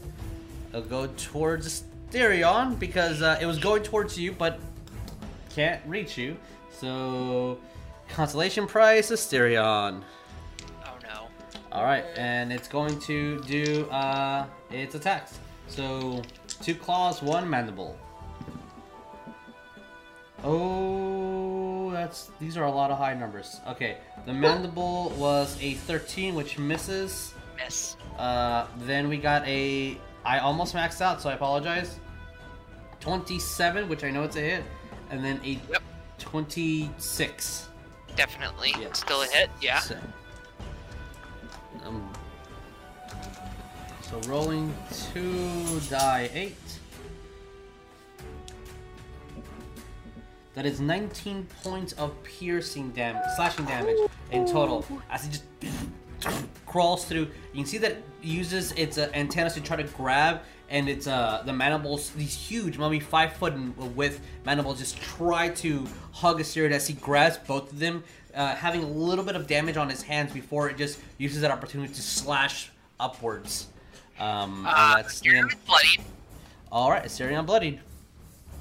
It'll go towards Asterion because uh, it was going towards you, but can't reach you. So, consolation prize, Asterion. Oh no. All right, and it's going to do uh, its attacks. So, two claws, one mandible. Oh, that's these are a lot of high numbers. Okay, the mandible was a 13, which misses. Miss. Uh, then we got a. I almost maxed out, so I apologize. 27, which I know it's a hit, and then a Yep. 26. Definitely. Yeah. Still a hit. Yeah. So, um, So rolling two die eight. That is 19 points of piercing damage, slashing damage in total. As it just crawls through, you can see that it uses its uh, antennas to try to grab, and it's uh the mandibles, these huge, maybe five foot in width mandibles, just try to hug Asterion as he grabs both of them, uh, having a little bit of damage on his hands before it just uses that opportunity to slash upwards. Um, Uh, that's the end. bloodied. All right, Asterion bloodied.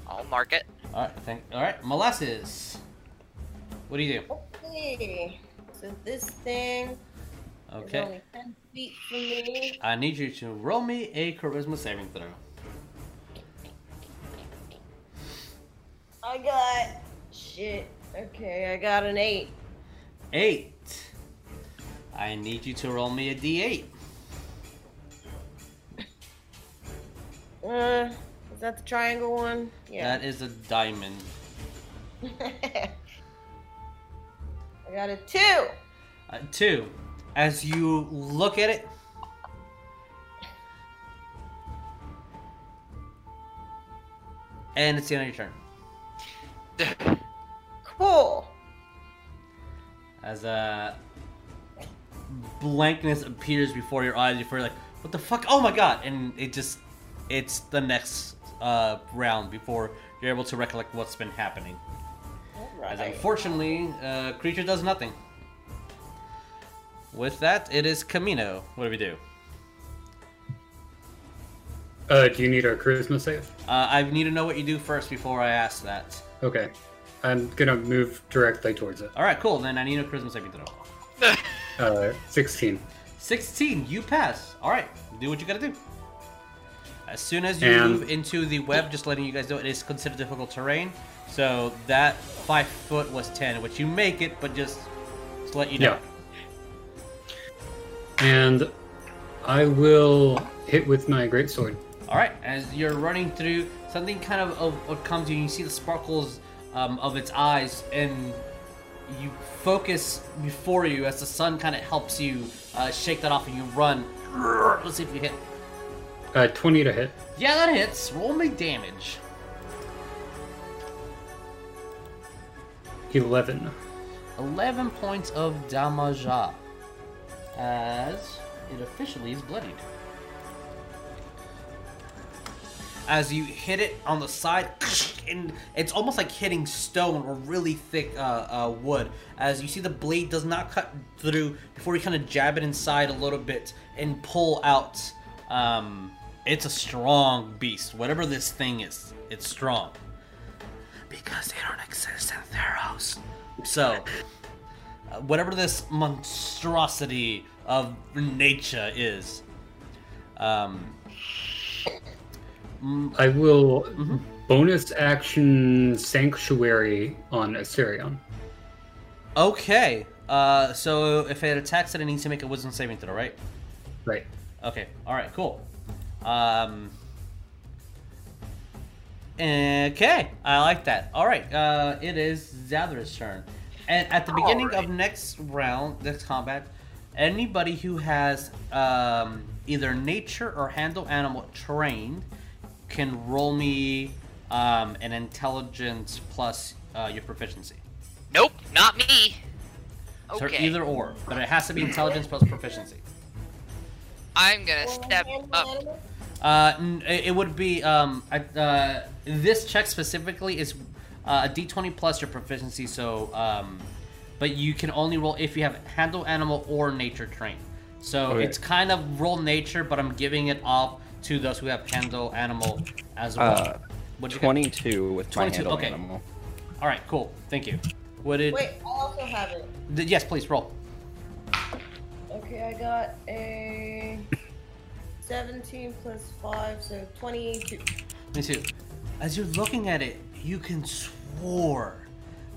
I'll mark it. All right, thank. All right, molasses. What do you do? Okay. So this thing is Okay, only 10 feet from me. I need you to roll me a charisma saving throw. I got shit. Okay, I got an eight. Eight. I need you to roll me a d8. Uh, is that the triangle one? Yeah. That is a diamond. I got a two. Uh, two. As you look at it, and it's the end of your turn. Cool. As a blankness appears before your eyes, before you're like, "What the fuck? Oh my god!" And it just, it's the next uh, round before you're able to recollect what's been happening. As Alright. unfortunately, uh, creature does nothing. With that, it is Chameno. What do we do? Uh, do you need our charisma save? Uh, I need to know what you do first before I ask that. Okay. I'm gonna move directly towards it. All right, cool. Then I need a charisma saving throw. Uh, 16. 16, you pass. All right, do what you gotta do. As soon as you And- move into the web, just letting you guys know, it is considered difficult terrain. So that five foot was 10, which you make it, but just to let you know. Yeah. And I will hit with my greatsword. All right, as you're running through, something kind of, of, of comes to you. You see the sparkles um, of its eyes, and you focus before you as the sun kind of helps you uh, shake that off, and you run. Let's see if you hit. Uh, 20 to hit. Yeah, that hits. Roll me damage. 11. 11 points of damage as it officially is bloodied. As you hit it on the side, and it's almost like hitting stone or really thick uh, uh, wood. As you see, the blade does not cut through before you kind of jab it inside a little bit and pull out. Um, it's a strong beast. Whatever this thing is, it's strong because they don't exist in Theros. So, uh, whatever this monstrosity of nature is, um, I will Mhm. bonus action Sanctuary on Asterion. okay. Uh, so if it attacks it, it needs to make a Wisdom saving throw, right? Right. Okay. All right. Cool. Um. Okay, I like that. All right. Uh, it is Zadrith's turn, and at the beginning of next round, next combat, anybody who has um, either nature or handle animal trained can roll me um, an intelligence plus uh, your proficiency. Nope, not me. So Okay. either or, but it has to be intelligence plus proficiency. I'm gonna step up. Uh, it it would be um, I- uh, this check specifically is uh, a D20 plus your proficiency. So, um, but you can only roll if you have handle animal or nature train. So Okay. it's kind of roll nature, but I'm giving it off to those who have handle animal as well. Uh, What'd you 22 with my 22, okay. animal. All right, cool. Thank you. What did? Wait, I also have it. th- yes, please roll. Okay, I got a 17 plus 5, so 22. Me too. As you're looking at it, you can swore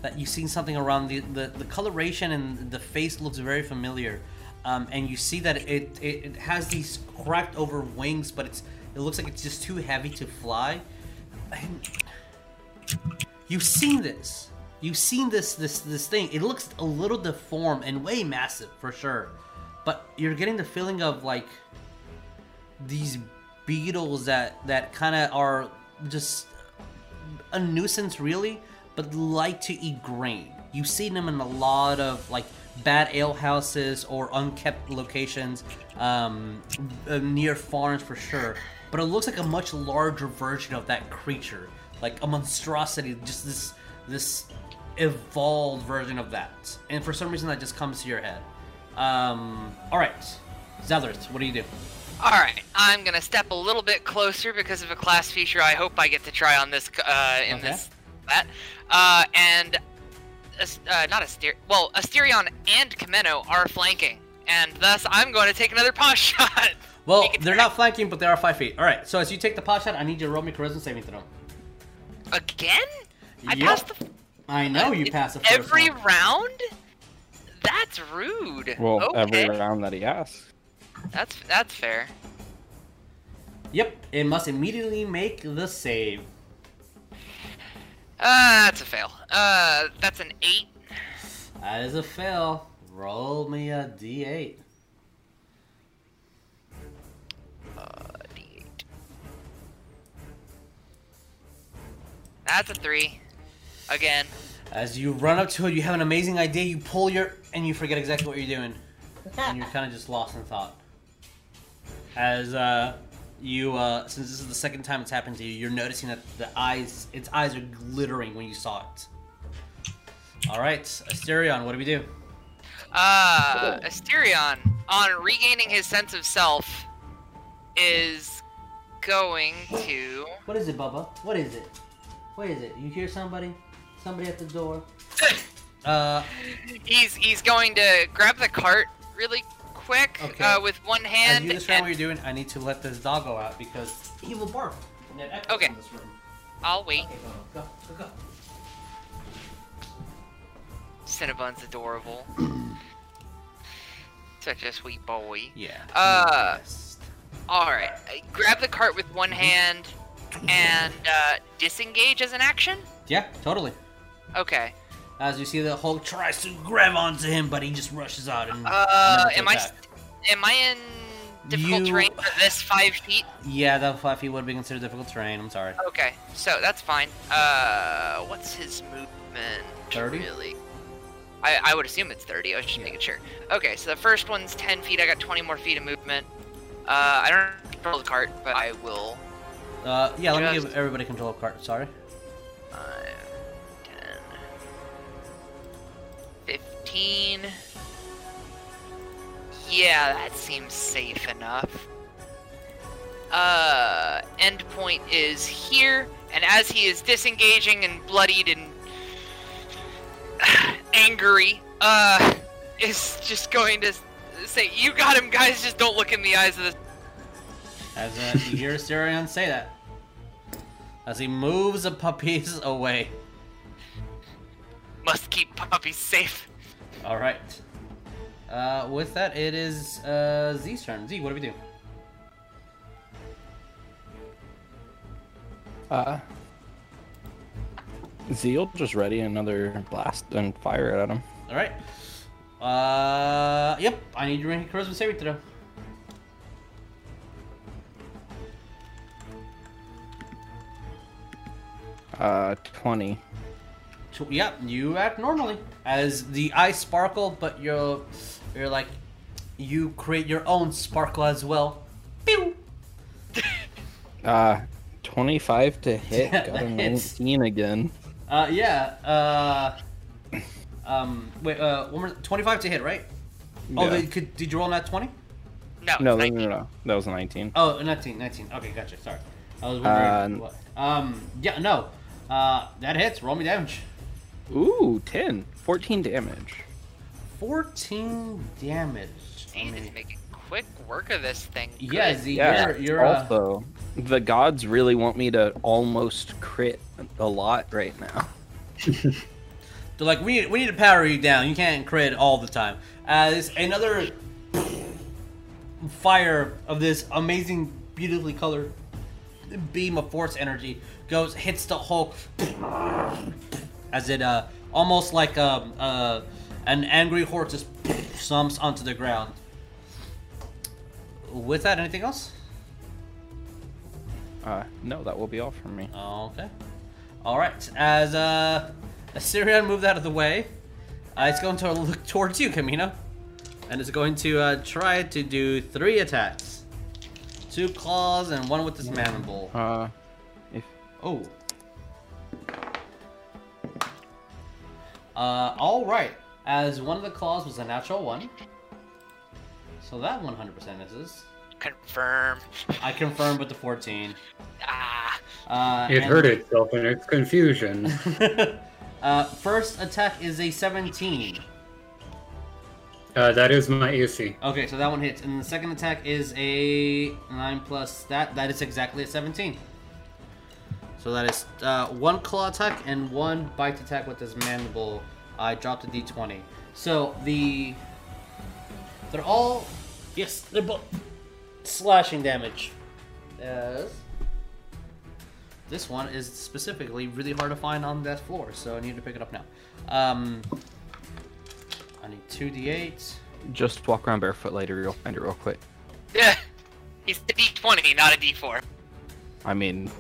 that you've seen something around the the, the coloration and the face looks very familiar, um, and you see that it, it it has these cracked over wings, but it's it looks like it's just too heavy to fly. And you've seen this. You've seen this this this thing. It looks a little deformed and way massive for sure, but you're getting the feeling of like these beetles that that kind of are just a nuisance, really, but like to eat grain. You've seen them in a lot of like bad ale houses or unkept locations um, uh, near farms for sure. But it looks like a much larger version of that creature, like a monstrosity, just this this evolved version of that. And for some reason, that just comes to your head. Um, all right, Zellerth, what do you do? All right, I'm gonna step a little bit closer because of a class feature. I hope I get to try on this uh, in Okay. this that, uh, and uh, not Aster. Well, Asterion and Chameno are flanking, and thus I'm going to take another pot shot. Well, they're not flanking, but they are five feet. All right, so as you take the pot shot, I need you to roll me charisma saving throw. Again? I Yep. passed the I know you It's passed the first every one. round. That's rude. Well, okay, every round that he asks. that's that's fair. Yep, it must immediately make the save. Uh, that's a fail. Uh, that's an eight. That is a fail. Roll me a d8. Uh, D8. That's a three. Again. As you run up to it, you have an amazing idea. You pull your and you forget exactly what you're doing, and you're kind of just lost in thought. As uh, you, uh, since this is the second time it's happened to you, you're noticing that the eyes, its eyes are glittering when you saw it. All right, Asterion, what do we do? Uh, Asterion, on regaining his sense of self, is going to. What is it, Bubba? What is it? What is it? You hear somebody? Somebody at the door? Uh, He's he's going to grab the cart really quick Okay. uh, with one hand. you describe what and- you're doing, I need to let this dog go out because he will bark. Okay. in this room. I'll wait. Okay, go, go, go, go. Cinnabon's adorable. Such a sweet boy. Yeah. Uh, yes. Alright, grab the cart with one hand and uh, disengage as an action? Yeah, totally. Okay. As you see, the Hulk tries to grab onto him, but he just rushes out and. Uh, am I am I in difficult You- terrain for this five feet? Yeah, that five feet would be considered difficult terrain. I'm sorry. Okay, so that's fine. Uh, what's his movement? 30? Really? I, I would assume it's 30. I was just Yeah. making sure. Okay, so the first one's 10 feet. I got 20 more feet of movement. Uh, I don't control the cart, but I will. Uh, yeah, let me give everybody control of cart. Sorry. 5, 10, 15. Yeah, that seems safe enough. Uh, endpoint is here, and as he is disengaging and bloodied and angry, uh, is just going to say, "You got him, guys. Just don't look in the eyes of the." As uh, you hear Asterion say that. As he moves the puppies away. Must keep puppies safe. All right. Uh, with that, it is uh, Z's turn. Z, what do we do? Uh, Zeal just ready another blast and fire it at him. All right. Uh, yep. I need you to make a charisma saving throw. Uh, 20. So, yep, you act normally as the eyes sparkle, but you're you're like you create your own sparkle as well. Pew! Uh, 25 to hit. Yeah, Got that a hits. 19 again. Uh, yeah. Uh, um, wait. Uh, one more. Twenty-five to hit, right? Oh, they, could, did you roll that twenty? No, No, no, no, no. That was a 19. Oh, 19, 19. Okay, gotcha. Sorry. I was wondering. Uh, what. Um, yeah, no. Uh, that hits. Roll me damage. Ooh, 10. 14 damage. 14 damage. I He's mean, making quick work of this thing. yeah, Z, Yeah. you're, you're uh, also, the gods really want me to almost crit a lot right now. they're like, we need, we need to power you down. You can't crit all the time. As another fire of this amazing, beautifully colored beam of force energy goes, hits the Hulk as it uh almost like um uh an angry horse just slumps onto the ground. With that, anything else? Uh, no, that will be all from me. Okay. All right. As uh, Asterion moved out of the way, uh, it's going to look towards you, Chameno, and it's going to uh, try to do three attacks. Two claws and one with this mandible. Uh, if Oh. Uh, all right. As one of the claws was a natural one, so that 100% misses. Confirm. I confirmed with the 14. Ah. Uh, It and- hurt itself in its confusion. uh, first attack is a 17. Uh, that is my AC. Okay, so that one hits, and the second attack is a 9 plus that. That is exactly a 17. So that is uh, one claw attack and one bite attack with this mandible. I dropped a d20. So the they're all yes, they're both slashing damage. As this one is specifically really hard to find on that floor, so I need to pick it up now. Um, I need two d8. just walk around barefoot later, you'll find it real quick. Yeah. He's a D20, not a D4. I mean,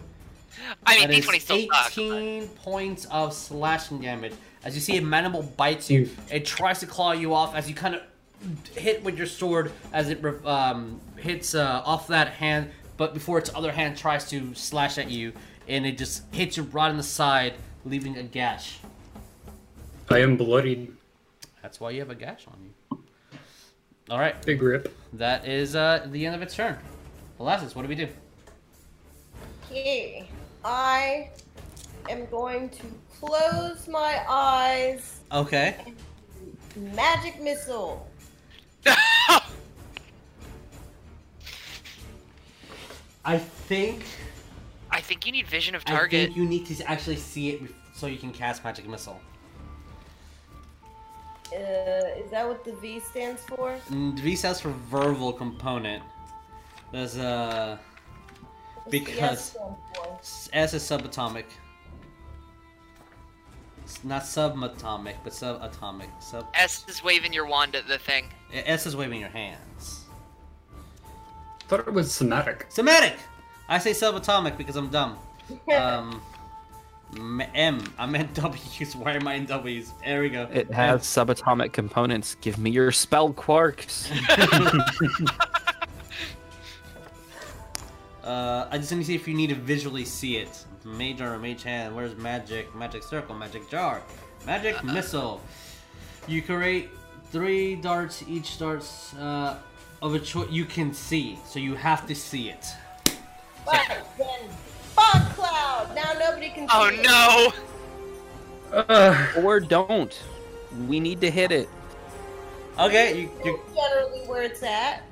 I mean, D20 still sucks. 18 points of slashing damage. As you see, a mandible bites you. It tries to claw you off as you kind of hit with your sword as it um, hits uh, off that hand, but before its other hand tries to slash at you, and it just hits you right in the side, leaving a gash. I am bloodied. That's why you have a gash on you. All right, Big rip. that is uh, the end of its turn. Molasses, what do we do? Okay. I am going to close my eyes. Okay. Magic missile. I think I think you need vision of target. I think you need to actually see it so you can cast magic missile. Uh, is that what the V stands for? Mm, V stands for verbal component. There's uh What's S Because- S is subatomic. It's not subatomic, but subatomic. Sub S is waving your wand at the thing. S is waving your hands. thought it was somatic. Somatic. I say subatomic because I'm dumb. Um, m- M. I meant W's. Why am I in W's? There we go. it has subatomic components. Give me your spell quarks. Uh, I just need to see if you need to visually see it. Mage or mage hand. Where's magic? Magic circle. Magic jar. Magic missile. You create three darts. Each starts uh, of a choice you can see, so you have to see it. Right, then fog cloud. Now nobody can see Oh it. no! Uh, or don't. We need to hit it. Okay, you, you generally where it's at.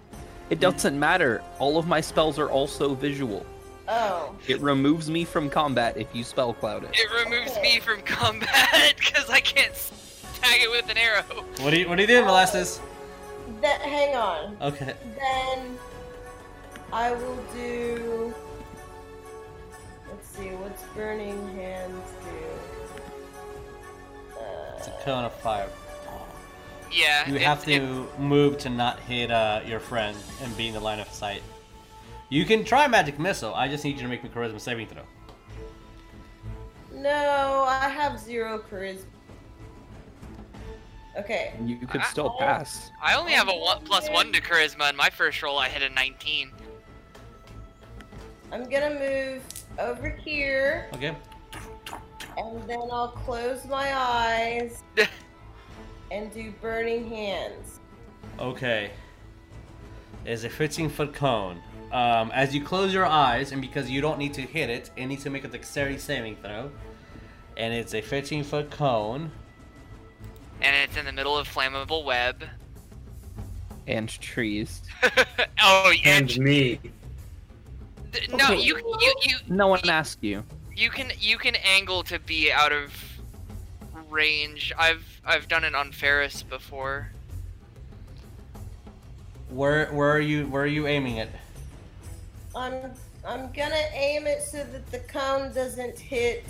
It doesn't matter. All of my spells are also visual. Oh. It removes me from combat if you spell cloud it. It removes me from combat because I can't tag it with an arrow. what are you what are you doing, molasses? That hang on. Okay. Then I will do. Let's see. What's burning hands do? It's a Uh, cone of fire. Yeah. You it- have it- to move to not hit uh, your friend and be in the line of sight. You can try magic missile. I just need you to make me charisma saving throw. no, I have zero charisma. Okay. You could I- still pass. I only have a one plus one to charisma. In my first roll, I hit a 19. I'm gonna move over here, Okay. and then I'll close my eyes and do burning hands. Okay. Is a 15 foot cone. Um, as you close your eyes, and because you don't need to hit it, it needs to make a dexterity saving throw. And it's a 15 foot cone. and it's in the middle of flammable web. And trees. oh, yeah. and me. th- No, Okay. you you you No one asked you. you can you can angle to be out of range. I've I've done it on Ferris before. Where where are you where are you aiming it? I'm I'm gonna aim it so that the cone doesn't hit.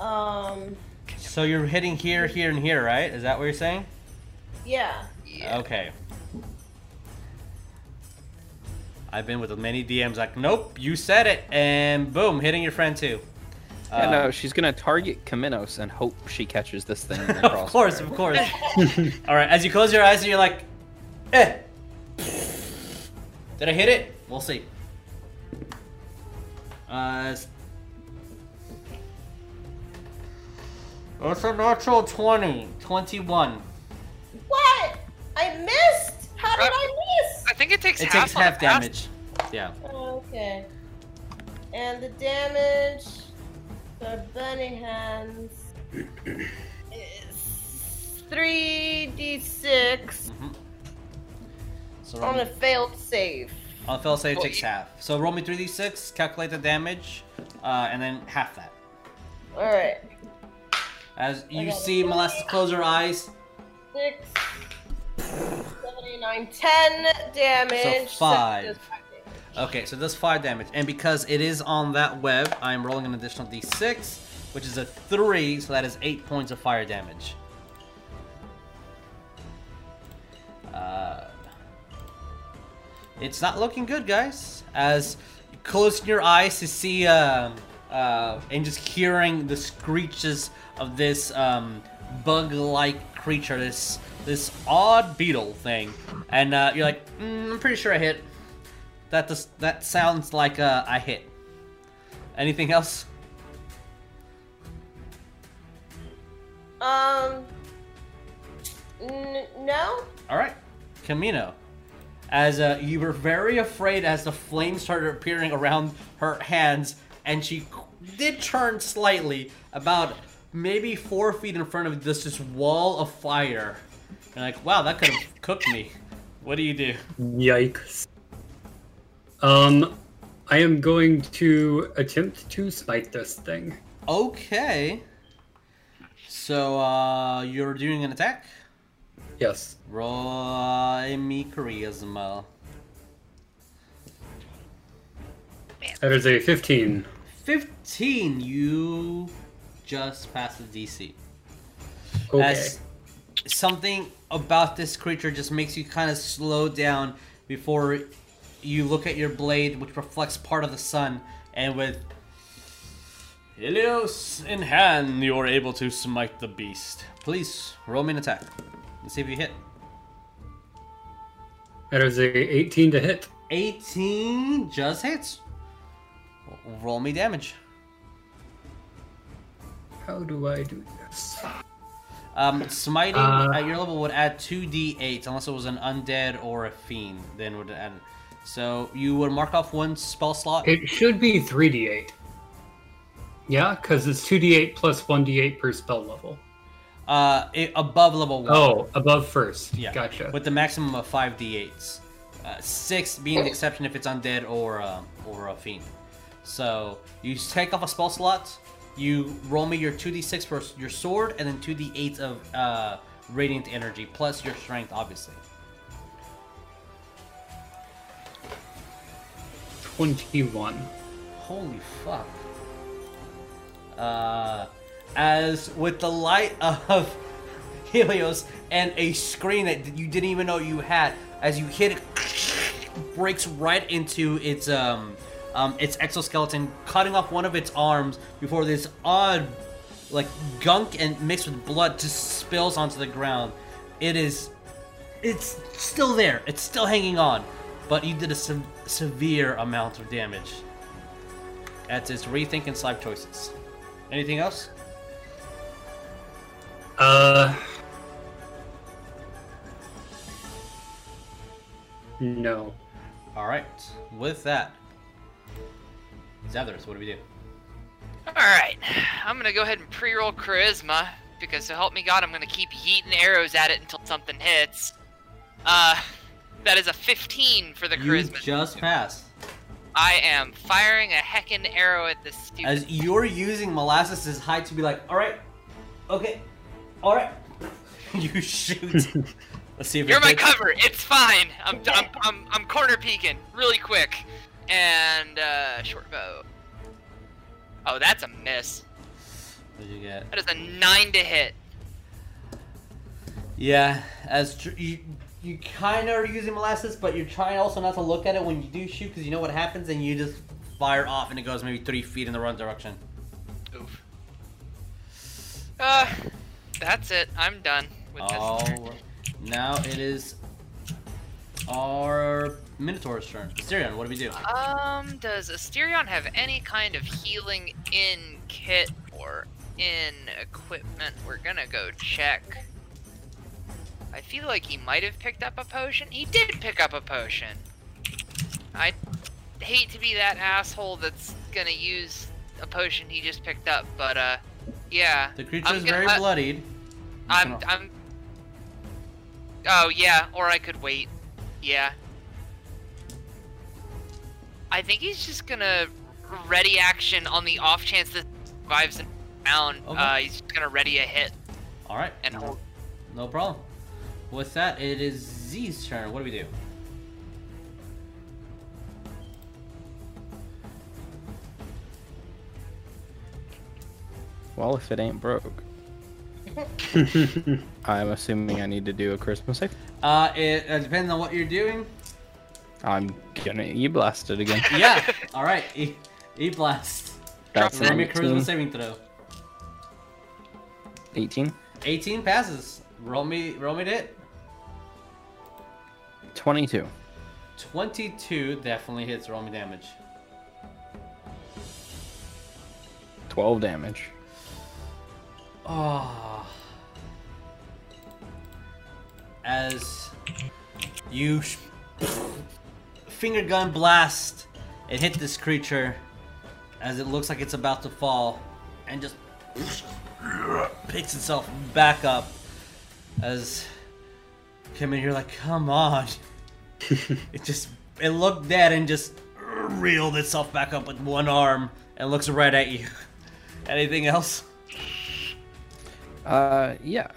Um. So you're hitting here, here, and here, right? Is that what you're saying? Yeah. Yeah. Okay. I've been with many DMs like, nope, you said it, and boom, hitting your friend too. Yeah, Uh, no, she's gonna target Chameno's and hope she catches this thing. in the of course, of course. All right, as you close your eyes and you're like, eh. Did I hit it? We'll see. Uh, it's- it's a natural 20. 21. What? I missed. How did I miss? I think it takes It half takes half damage. Yeah. Okay. And the damage for burning hands is 3d6 hmm So roll on me, a failed save. on a fail save it takes half. So roll me 3d6, calculate the damage, uh, and then half that. Alright. As you got it. see Molasses close her eyes, 6, 7, 9, 10 damage. So five. Six. Okay, so it does 5 damage. And because it is on that web, I'm rolling an additional d6, which is a 3, so that is 8 points of fire damage. Uh, it's not looking good, guys. As you close your eyes to see, um, uh, and just hearing the screeches of this um, bug-like creature, this this odd beetle thing, and uh, you're like, mm, I'm pretty sure I hit. That does, that sounds like uh, I hit. Anything else? Um. N- no? All right, Chameno. As uh, you were very afraid as the flames started appearing around her hands, and she did turn slightly, about maybe four feet in front of this this wall of fire. And like, wow, that could have cooked me. What do you do? Yikes. Um, I am going to attempt to smite this thing. Okay. So uh, you're doing an attack. Yes. Roll me charisma. That is a 15. 15, you just passed the DC. Okay. As something about this creature just makes you kind of slow down before you look at your blade, which reflects part of the sun, and with Helios in hand, you are able to smite the beast. Please roll me an attack. Let's see if you hit. That is a 18 to hit. 18 just hits. Roll me damage. How do I do this? Um, smiting Uh, at your level would add two d8 unless it was an undead or a fiend. Then would add. So you would mark off one spell slot. It should be 3d8. Yeah, because it's 2d8 plus 1d8 per spell level. Uh, it, above level one. Oh, above first. yeah. Gotcha. With the maximum of five d8s. Uh, six being the exception if it's undead or um, or a fiend. So you take off a spell slot. You roll me your two d6 for your sword, and then two d8 of uh, radiant energy plus your strength, obviously. 21. Holy fuck. Uh, as with the light of Helios and a screen that you didn't even know you had, as you hit it, breaks right into its um, um, its exoskeleton, cutting off one of its arms before this odd, like gunk and mixed with blood just spills onto the ground. It is, it's still there. It's still hanging on, but you did a severe amount of damage. That's its rethink and life choices. Anything else? Uh. No. All right. With that, Zadrith, what do we do? Alright, I'm gonna go ahead and pre roll charisma, because so help me God, I'm gonna keep yeeting arrows at it until something hits. Uh, that is a 15 for the You charisma. just passed. I am firing a heckin' arrow at this stupid. As you're using molasses' height to be like, all right, okay, all right. you shoot. Let's see if You're it my hits. cover. It's fine. I'm, I'm, I'm, I'm corner peeking really quick. And, uh, short bow. Oh, that's a miss. What did you get? That is a 9 to hit. Yeah, as dr- you, you kind of are using molasses, but you're trying also not to look at it when you do shoot because you know what happens, and you just fire off and it goes maybe three feet in the wrong direction. Oof. Uh, that's it. I'm done with this. Oh, now it is our Minotaur's turn. Asterion, what do we do? Um, does Asterion have any kind of healing in kit or in equipment? We're gonna go check. I feel like he might have picked up a potion. He did pick up a potion. I hate to be that asshole that's gonna use a potion he just picked up, but uh, yeah. The creature is very I- bloodied. I'm, I'm. Oh yeah, or I could wait. Yeah. I think he's just gonna ready action on the off chance that survives and down. Okay. Uh, he's just gonna ready a hit All right, and hold. no problem. With that, it is Z's turn. What do we do? Well, if it ain't broke, I'm assuming I need to do a Christmas save. Uh, it uh, depends on what you're doing. I'm gonna e blast it again. Yeah. All right. E, e blast. That's Roll an me a charisma 18. saving throw. 18, 18 passes. Roll me. Roll me to hit. 22. 22 definitely hits. Roll me damage. 12 damage. Oh. As you sh- finger gun blast, it hit this creature as it looks like it's about to fall, and just picks itself back up. As come in here like, come on. it just it looked dead and just reeled itself back up with one arm and looks right at you. Anything else? Uh, yeah.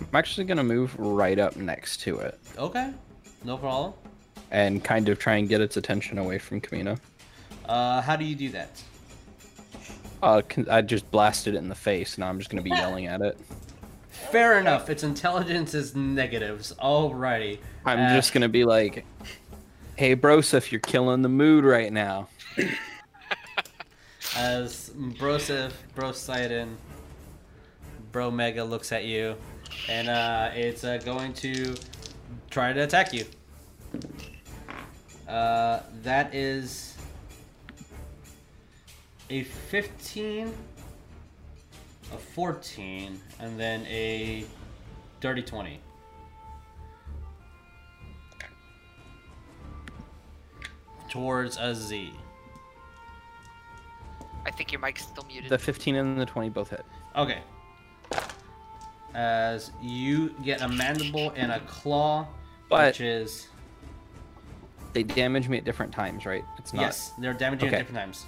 I'm actually gonna move right up next to it Okay, no problem. and kind of try and get its attention away from Chameno. Uh, how do you do that? Uh, I just blasted it in the face. Now I'm just gonna be yelling at it. Fair enough. Its intelligence is negatives. Alrighty. I'm Uh, just gonna be like, "Hey, Broseph, you're killing the mood right now." As Broseph, Brosidon, Bro Mega looks at you, and uh, it's uh, going to try to attack you. Uh, that is a 15, a 14, and then a dirty 20. Towards a Z. I think your mic's still muted. The 15 and the 20 both hit. Okay. As you get a mandible and a claw, But- which is They damage me at different times, right? It's not. yes, they're damaging Okay. at different times.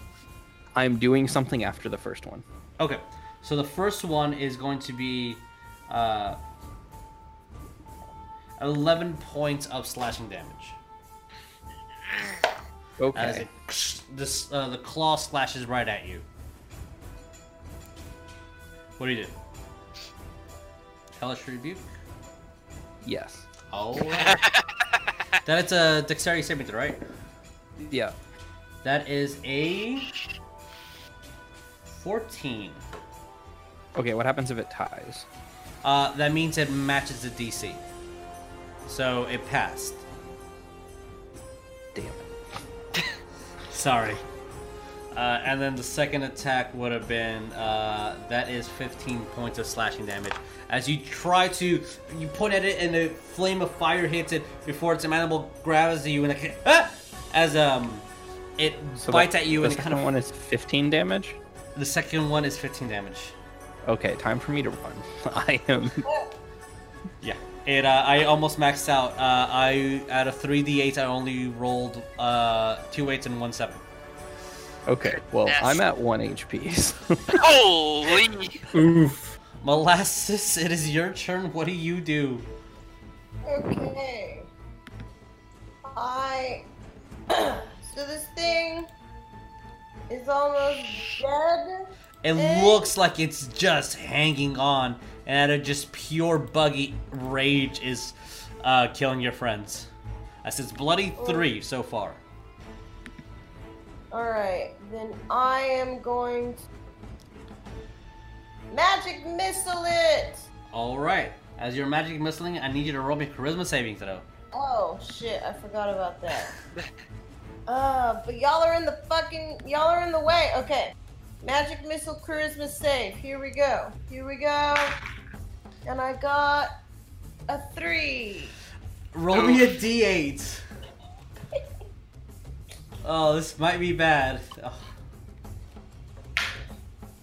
I'm doing something after the first one. Okay, so the first one is going to be uh, 11 points of slashing damage. As Okay. it, this uh, the claw slashes right at you. What do you do? Hellish rebuke. Yes. Oh. That's a dexterity saving throw, right? Yeah. That is a 14. Okay. What happens if it ties? Uh, that means it matches the DC. So it passed. Damn it. Sorry. Uh, and then the second attack would have been uh, that is 15 points of slashing damage. As you try to, you point at it and a flame of fire hits it before its mandible grabs you and it, ah! as um, it So bites the- at you the and it kind of. one is 15 damage. The second one is 15 damage. Okay, time for me to run. I am. Yeah. It. Uh, I almost maxed out. Uh, I out of three d8, I only rolled uh, two eights and one seven. Okay, well, Yes. I'm at one HP. so- Holy! Oof. Molasses, it is your turn. What do you do? Okay. I. so this thing is almost dead. It Eh. looks like it's just hanging on, and out of just pure buggy rage is uh, killing your friends. As it's bloody three so far. Alright, then I am going to magic missile it! All right. As your magic missiling, I need you to roll me charisma saving throw. Oh shit, I forgot about that. Uh, but y'all are in the fucking y'all are in the way. Okay. Magic missile charisma save. Here we go. Here we go. And I got a three. Roll me a d8. Oh, this might be bad. Oh.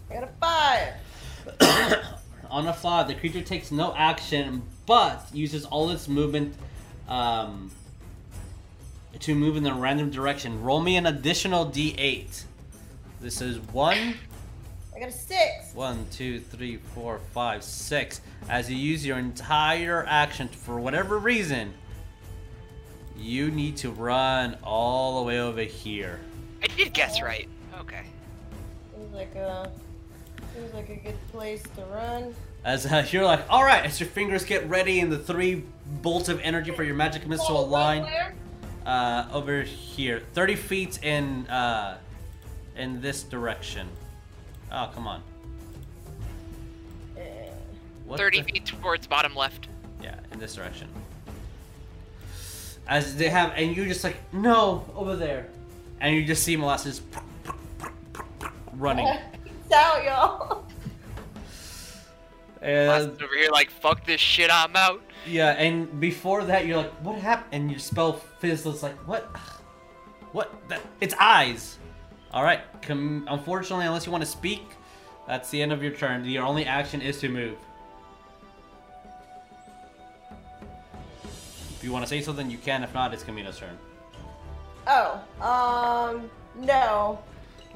I got a five. On a five, the creature takes no action, but uses all its movement um, to move in a random direction. Roll me an additional d8. This is one, I got a six. one, two, three, four, five, six. As you use your entire action for whatever reason, you need to run all the way over here. I did guess right. Okay. Seems like a seems like a good place to run. As uh, you're like, all right, as your fingers get ready and the three bolts of energy for your magic missile align where? Uh, over here, 30 feet in uh, in this direction. Oh, come on. What 30 the- feet towards bottom left. Yeah, in this direction. As they have, and you're just like, no, over there, and you just see molasses running. Peace out, y'all. And Lasses over here like, fuck this shit, I'm out. Yeah, and before that, you're like, what happened? And your spell fizzles like, what? What? That, it's eyes. All right. Com- unfortunately, unless you want to speak, that's the end of your turn. Your only action is to move. If you want to say something, you can. If not, it's Chameno's turn. Oh, um, no.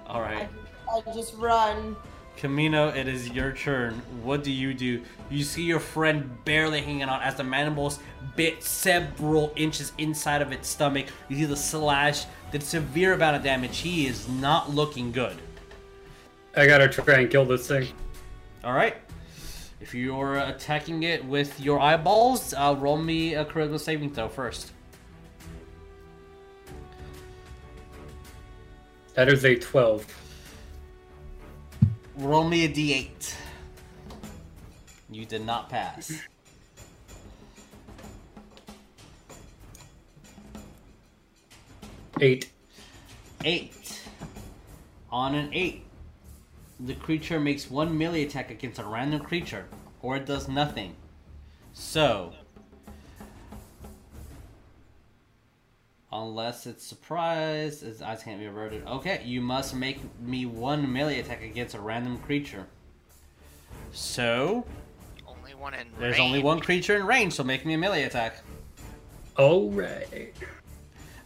All right. I, I just run. Chameno, it is your turn. What do you do? You see your friend barely hanging on as the mandibles bit several inches inside of its stomach. You see the slash, the severe amount of damage. He is not looking good. I gotta try and kill this thing. All right. If you're attacking it with your eyeballs, uh, roll me a charisma saving throw first. That is a 12. Roll me a d8. You did not pass. Eight. Eight. On an eight, the creature makes one melee attack against a random creature, or it does nothing. So, unless it's surprised, its eyes can't be averted. Okay, you must make me one melee attack against a random creature. So, Only one in there's only one creature in range, so make me a melee attack. Alright.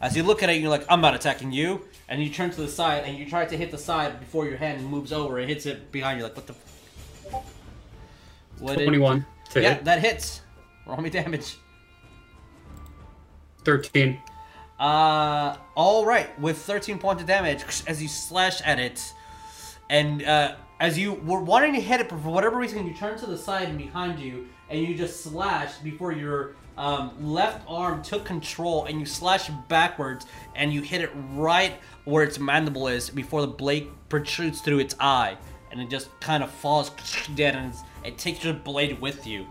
As you look at it, you're like, I'm not attacking you. And you turn to the side and you try to hit the side before your hand moves over. It hits it behind you. Like, what the? f- What did- 21 to Yeah, hit. that hits. Roll me damage. 13. Uh, all right. With 13 points of damage, as you slash at it, and uh, as you were wanting to hit it, but for whatever reason, you turn to the side and behind you, and you just slash before your um, left arm took control, and you slash backwards, and you hit it right where its mandible is before the blade protrudes through its eye, and it just kind of falls dead, and it takes your blade with you,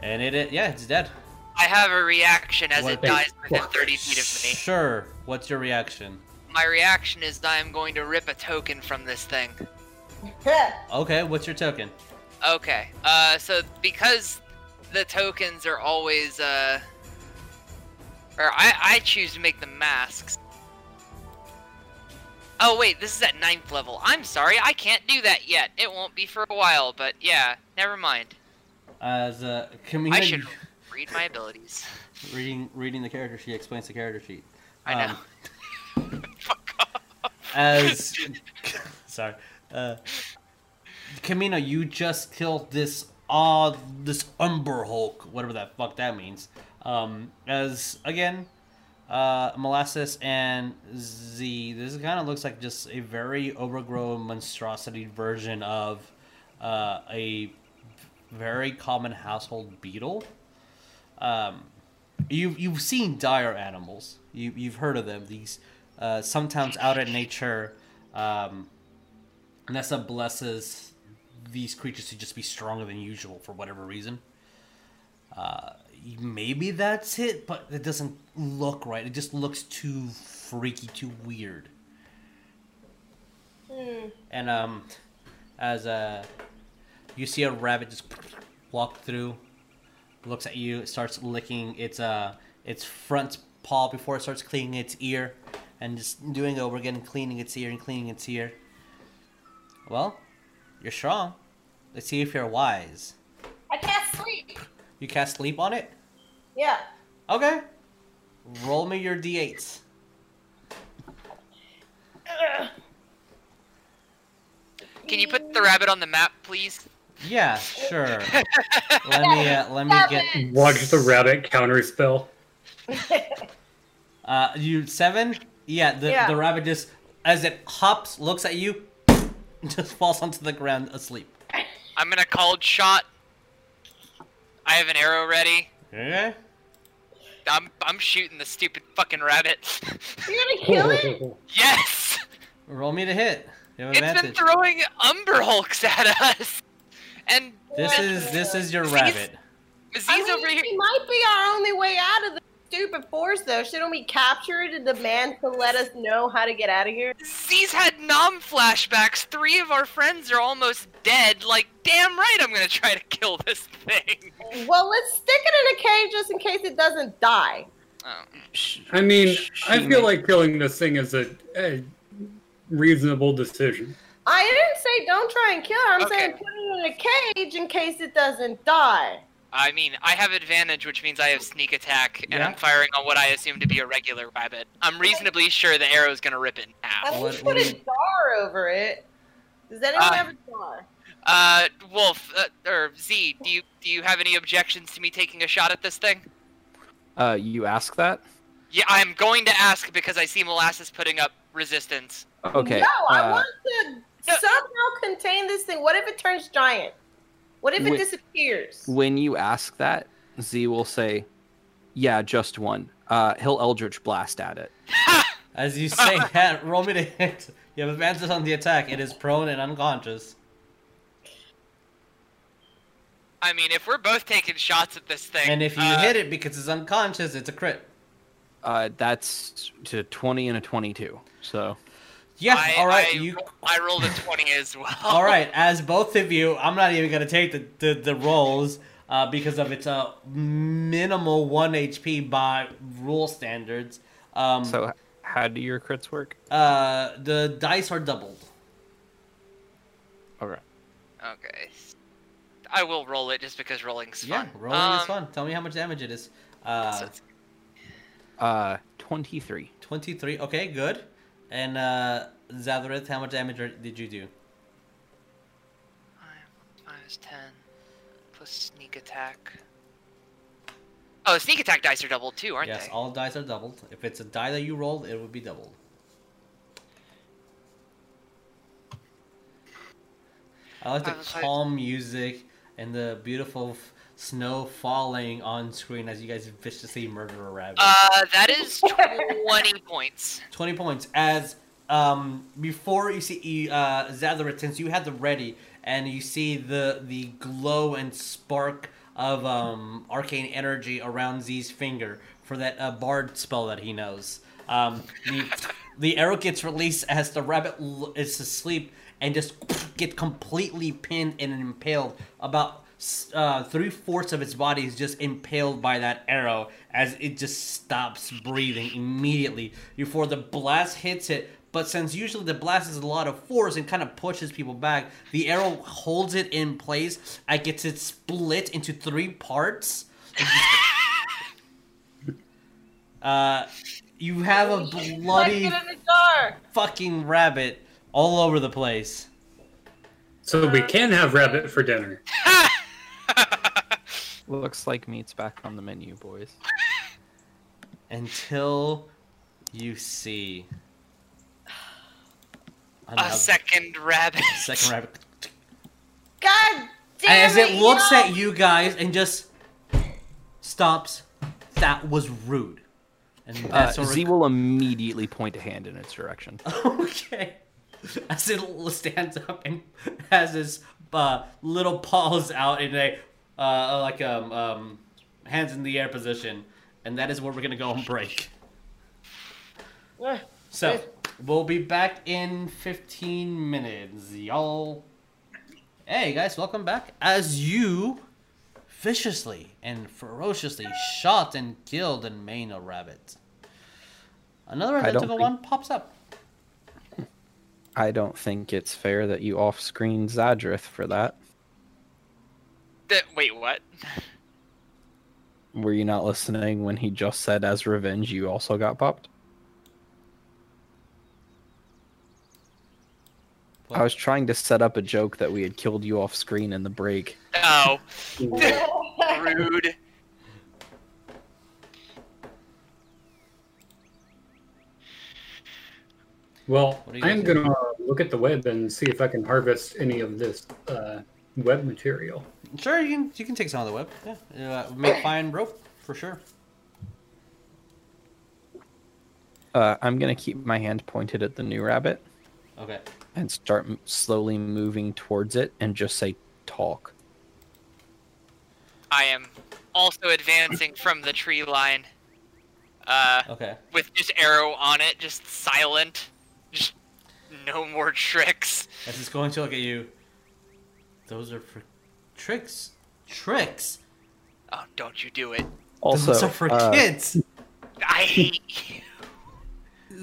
and it, it yeah, it's dead. I have a reaction as What it the dies within 30 feet of me. Sure. What's your reaction? My reaction is that I am going to rip a token from this thing. Okay, what's your token? Okay, uh, so because the tokens are always, uh, or I, I choose to make the masks. Oh wait, this is at ninth level. I'm sorry, I can't do that yet. It won't be for a while, but yeah, never mind. As uh, I community should read my abilities. reading reading the character sheet explains the character sheet. I know. Um, Fuck off. as sorry, uh, Chameno, you just killed this uh this Umber Hulk, whatever that fuck that means. Um, as again, uh, Molasses and Z. This kind of looks like just a very overgrown monstrosity version of uh, a very common household beetle. Um, you you've seen dire animals. You you've heard of them. These uh, sometimes out in nature. Um, Nessa blesses these creatures to just be stronger than usual for whatever reason. Uh, maybe that's it, but it doesn't look right. It just looks too freaky, too weird. Hmm. And um, as uh, you see a rabbit just walk through, looks at you, it starts licking its uh its front paw before it starts cleaning its ear, and just doing it over again, cleaning its ear and cleaning its ear. Well, you're strong. Let's see if you're wise. I can't sleep. You cast sleep on it. Yeah. Okay. Roll me your d8s. Can you put the rabbit on the map, please? Yeah, sure. let me uh, let me get Watch the rabbit counter spell. uh you seven. Yeah, the Yeah. the rabbit just as it hops, looks at you, just falls onto the ground asleep. I'm gonna cold shot. I have an arrow ready. Okay. I'm I'm shooting the stupid fucking rabbit. You're gonna kill it? yes! Roll me to hit. You have It's been throwing Umber Hulks at us. And This is this is your Z's- rabbit. Z's I mean, over here. It might be our only way out of the stupid forest, though. Shouldn't we capture it and demand to let us know how to get out of here? Z's had nom flashbacks. Three of our friends are almost dead. Like, damn right, I'm gonna try to kill this thing. Well, let's stick it in a cage just in case it doesn't die. Oh. I mean, I feel like killing this thing is a, a reasonable decision. I didn't say don't try and kill it. I'm Okay. saying put it in a cage in case it doesn't die. I mean, I have advantage, which means I have sneak attack, and Yeah. I'm firing on what I assume to be a regular rabbit. I'm reasonably sure the arrow's gonna rip it in I half. mean, What- put a you- jar over it. Does anyone Uh, have a jar? Uh, Wolf, uh, or Z, do you do you have any objections to me taking a shot at this thing? Uh, you ask that? Yeah, I'm going to ask because I see Molasses putting up resistance. Okay. No, I uh, want to No. Somehow contain this thing. What if it turns giant? What if it Wait. disappears? when you ask that, Z will say, "Yeah, just one." Uh, he'll Eldritch blast at it. As you say that, roll me to hit. You have advantage on the attack. It is prone and unconscious. I mean, if we're both taking shots at this thing, And if you uh, hit it because it's unconscious, it's a crit. Uh, that's to twenty and a twenty-two. So Yeah, I, all right. I, you I rolled a twenty as well. all right? As both of you, I'm not even gonna take the the, the rolls uh, because of its uh, minimal one HP by rule standards. Um, so how do your crits work? uh, the dice are doubled. Okay. Okay. I will roll it just because rolling's Yeah, fun. rolling is Um, fun. Tell me how much damage it is. Uh, so Uh, twenty-three. 23. Okay, good. And uh, Zadrith, how much damage are- did you do? Minus ten plus sneak attack. Oh, sneak attack dice are doubled too, aren't yes, they? Yes, all dice are doubled. If it's a die that you rolled, it would be doubled. I like the I was like- calm music and the beautiful f- snow falling on screen as you guys viciously murder a rabbit. Uh, that is twenty points. 20 points as um before you see uh Zadrith, since you had the ready and you see the the glow and spark of um arcane energy around Z's finger for that uh, bard spell that he knows um the the arrow gets released as the rabbit is asleep and just get completely pinned and impaled about uh, three fourths of its body is just impaled by that arrow as it just stops breathing immediately before the blast hits it. But since usually the blast is a lot of force and kind of pushes people back, the arrow holds it in place. I gets it split into three parts. uh, you have a bloody Like it in a jar. fucking rabbit all over the place. So we can have rabbit for dinner. Looks like meat's back on the menu, boys. until you see A another second rabbit. second rabbit. God damn As it it, looks y'all. at you guys and just stops. That was rude. And Uh, that's what Z will immediately point a hand in its direction. Okay. As it stands up and has his uh, little paws out in a uh, like um, um hands in the air position, and that is where we're gonna go on break. So we'll be back in 15 minutes, y'all. Hey guys, welcome back. As you viciously and ferociously shot and killed and main a rabbit, another identical think- one pops up. I don't think it's fair that you off-screen Zadrith for that. Th- Wait, what? Were you not listening when he just said, as revenge, you also got popped? What? I was trying to set up a joke that we had killed you off screen in the break. Oh, rude. Well, What do you I'm gonna look at the web and see if I can harvest any of this uh, web material. Sure, you can you can take some of the web. Yeah, uh, make fine rope for sure. Uh, I'm gonna keep my hand pointed at the new rabbit Okay. and start slowly moving towards it and just say, talk. I am also advancing from the tree line. Uh, Okay. with just arrow on it, just silent. Just no more tricks. As it's going to look at you. Those are for tricks. Tricks. Oh, don't you do it. Also, Those are for uh, kids. I hate you.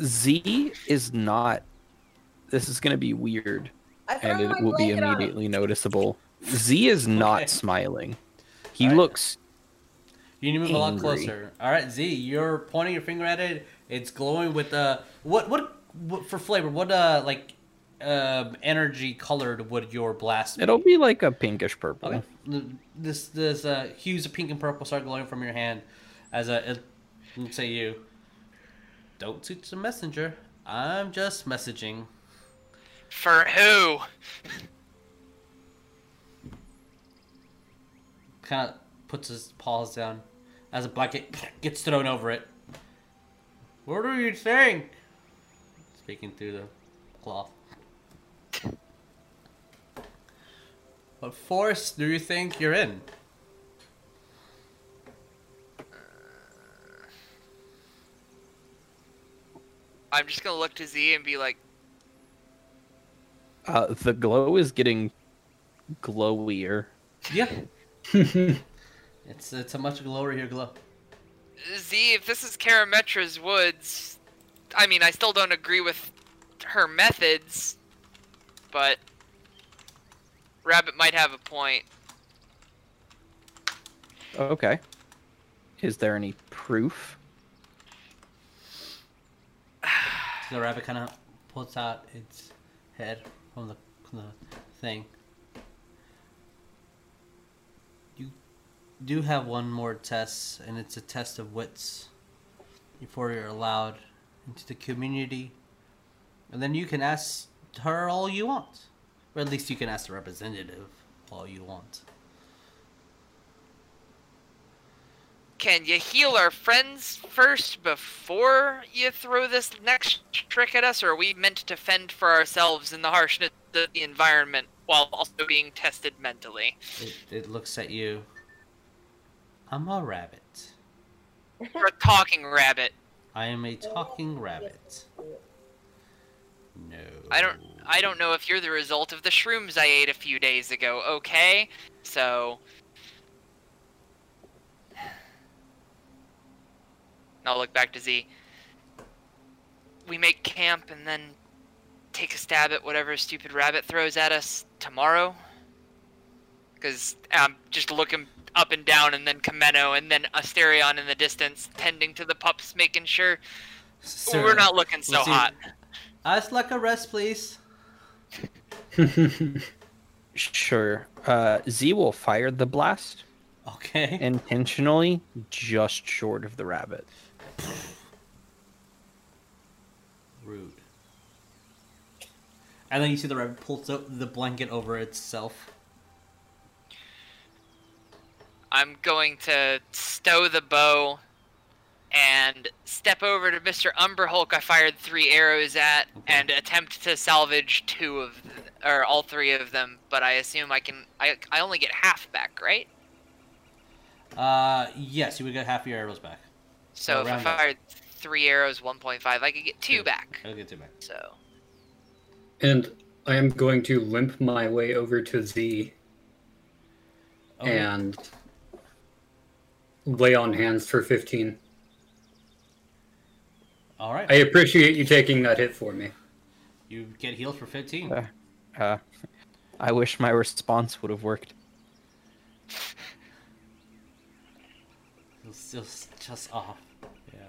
Z is not. This is gonna be weird, and it will be blanket on immediately noticeable. Z is not Okay. smiling. He Alright. looks. You need to move a lot closer. All right, Z, you're pointing your finger at it. It's glowing with uh what what, what for flavor? What uh like um energy colored would your blast? be? It'll be like a pinkish purple. Okay. This this uh, hues of pink and purple start glowing from your hand, as a it looks at you. Don't shoot the messenger. I'm just messaging. For who? Kind of puts his paws down, as a blanket gets thrown over it. What are you saying? Speaking through the cloth. What forest do you think you're in? I'm just gonna look to Z and be like, Uh, the glow is getting glowier. Yeah. it's it's a much glower here glow. Z, if this is Karametra's woods, I mean, I still don't agree with her methods, but Rabbit might have a point. Okay. Is there any proof? The rabbit kind of pulls out its head from the, from the thing. You do have one more test, and it's a test of wits before you're allowed into the community. And then you can ask her all you want. Or at least you can ask the representative all you want. Can you heal our friends first before you throw this next trick at us, or are we meant to fend for ourselves in the harshness of the environment while also being tested mentally? It, it looks at you. I'm a rabbit. Or a talking rabbit? I am a talking rabbit. No. I don't I don't know if you're the result of the shrooms I ate a few days ago, okay? So I'll look back to Z. We make camp and then take a stab at whatever stupid rabbit throws at us tomorrow. Cause I'm just looking up and down and then Chameno and then Asterion in the distance, tending to the pups, making sure Sir, we're not looking so hot. I'd like a rest, please. Sure. Uh, Z will fire the blast Okay. intentionally just short of the rabbit. Rude. And then you see the rabbit pulls up the blanket over itself. I'm going to stow the bow and step over to Mr. Umberhulk I fired three arrows at Okay. and attempt to salvage two of th- or all three of them, but I assume I can I I only get half back, right? Uh, yes, you would get half your arrows back. So if I Around that. fired three arrows 1.5, I could get two Two. back. I'll get two back. So And I am going to limp my way over to Z Okay. and lay on hands for 15. All right. I appreciate you taking that hit for me. You get healed for 15. Yeah. Uh, I wish my response would have worked. It's just, just off. Yeah.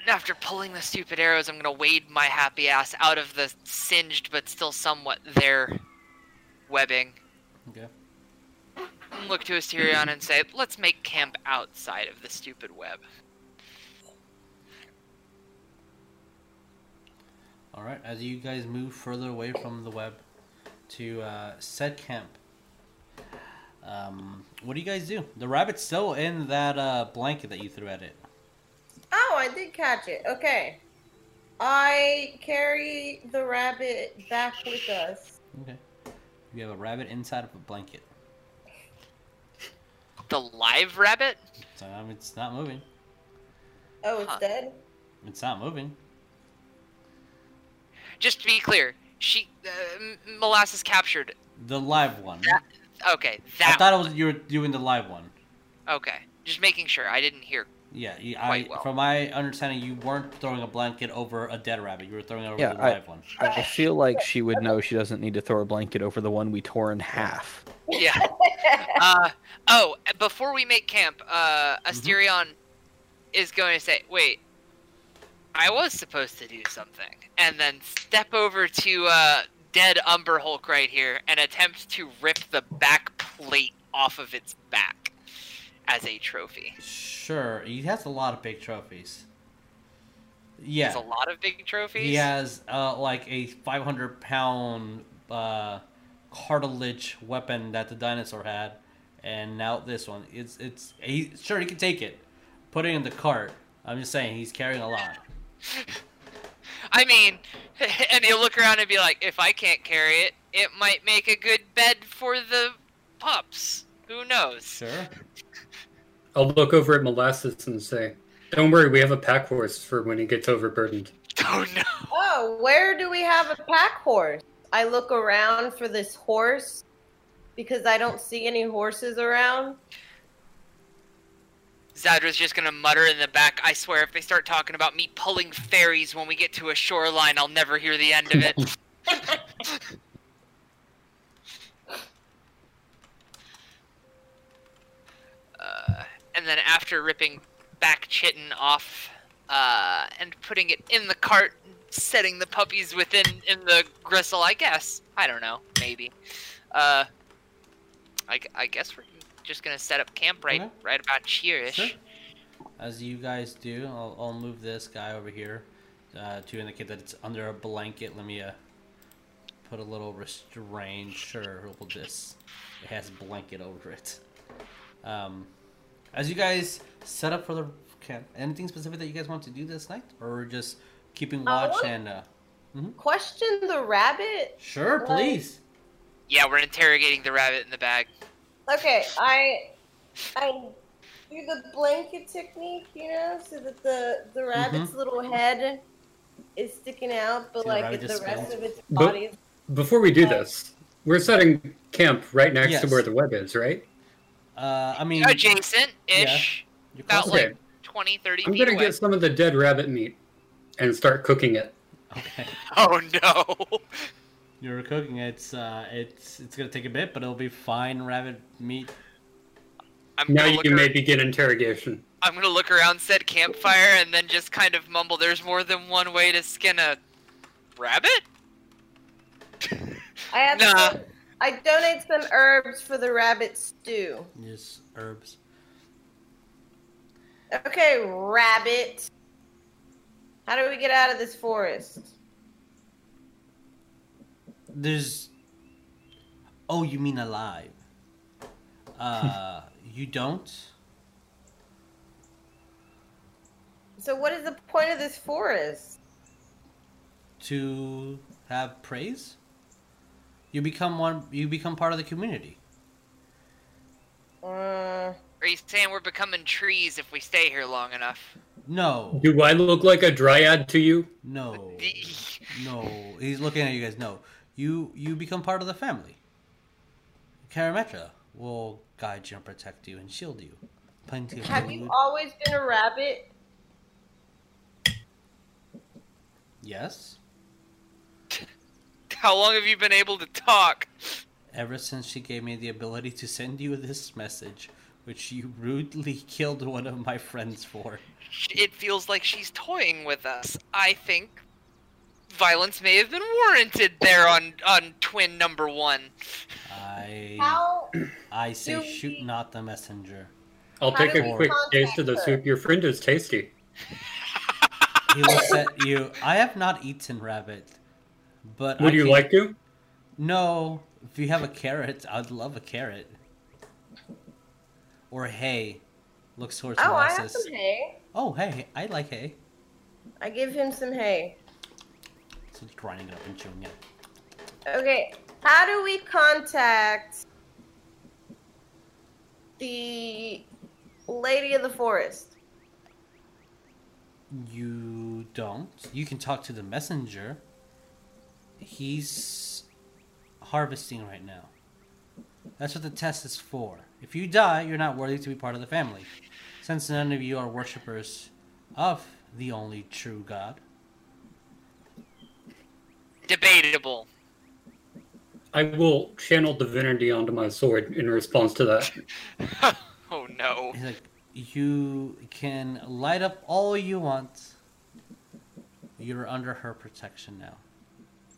and after pulling the stupid arrows, I'm gonna wade my happy ass out of the singed but still somewhat there webbing. Okay. and Look to Asterion and say, "Let's make camp outside of the stupid web." All right. As you guys move further away from the web to uh, set camp, um, what do you guys do? The rabbit's still in that uh, blanket that you threw at it. Oh, I did catch it. Okay. I carry the rabbit back with us. Okay. You have a rabbit inside of a blanket. The live rabbit? So um, it's not moving. Oh, it's Huh. dead? It's not moving. Just to be clear, she uh, molasses captured. The live one. That- Okay, that I that. thought it was you were doing the live one. Okay, just making sure. I didn't hear. Yeah, you, I, well. from my understanding, you weren't throwing a blanket over a dead rabbit. You were throwing it over Yeah, the I- live one. I feel like she would know she doesn't need to throw a blanket over the one we tore in half. Yeah. uh. Oh, before we make camp, uh, Asterion is going to say, "Wait, I was supposed to do something," and then step over to uh, dead Umber Hulk right here and attempt to rip the back plate off of its back as a trophy. Sure, he has a lot of big trophies. Yeah, It's a lot of big trophies. he has uh, like a 500 pound uh, cartilage weapon that the dinosaur had, and now this one. It's it's he sure he can take it, put it in the cart. I'm just saying he's carrying a lot. I mean, and he'll look around and be like, if I can't carry it, it might make a good bed for the pups. Who knows? Sure. I'll look over at Molasses and say, Don't worry, we have a pack horse for when he gets overburdened. Oh no. Oh, where do we have a pack horse? I look around for this horse because I don't see any horses around. Zadrith's just gonna mutter in the back, I swear if they start talking about me pulling ferries when we get to a shoreline, I'll never hear the end of it. uh, and then after ripping back Chitin off uh, and putting it in the cart, setting the puppies within in the gristle, I guess. I don't know, maybe. Uh, I, I guess we're just gonna set up camp right Okay. right about here-ish. Sure. As you guys do, I'll, I'll move this guy over here uh, to indicate that it's under a blanket. Let me uh, put a little restraint. Sure, we'll just it has blanket over it. Um, as you guys set up for the camp, anything specific that you guys want to do this night, or just keeping Uh, watch what- and uh, Question the rabbit. sure, Well- please. Yeah, we're interrogating the rabbit in the bag. Okay, I I do the blanket technique, you know, so that the the rabbit's little head is sticking out, but So like rabbit the rest of its But- body is Before we do this, we're setting camp right next Yes. to where the web is, right? Uh, I mean, Adjacent-ish. you're About close. like Okay. 20, 30 I'm feet gonna away. get some of the dead rabbit meat and start cooking it. Okay. Oh no. You're cooking. It's uh, it's it's gonna take a bit, but it'll be fine rabbit meat. I'm Now you ar- may begin interrogation. I'm gonna look around said campfire and then just kind of mumble, there's more than one way to skin a rabbit? I have Nah. some, I donate some herbs for the rabbit stew. Just herbs. Okay, rabbit. How do we get out of this forest? There's. Oh, you mean alive? Uh, you don't. So, what is the point of this forest? to have praise you become one you become part of the community Uh, Are you saying we're becoming trees if we stay here long enough? no Do I look like a dryad to you? no no he's looking at you guys no you you become part of the family Karametra will guide you and protect you and shield you plenty of have food you always been a rabbit? yes How long have you been able to talk? ever since she gave me the ability to send you this message which you rudely killed one of my friends for It feels like she's toying with us. I think violence may have been warranted there on on twin number one. I How? I say do shoot we- not the messenger. I'll How take a quick taste of the soup. Your friend is tasty. He will set you. I have not eaten rabbit, but Would I you can- like to? No, if you have a carrot, I'd love a carrot. Or hay. Looks towards Oh, I have some hay. Oh, hay. I like hay. I give him some hay. So it's grinding it up and chewing it. Okay, how do we contact the lady of the forest? You don't. You can talk to the messenger. He's harvesting right now. That's what the test is for. If you die, you're not worthy to be part of the family. Since none of you are worshippers of the only true God. Debatable. I will channel divinity onto my sword in response to that. oh no. Like, you can light up all you want. You're under her protection now.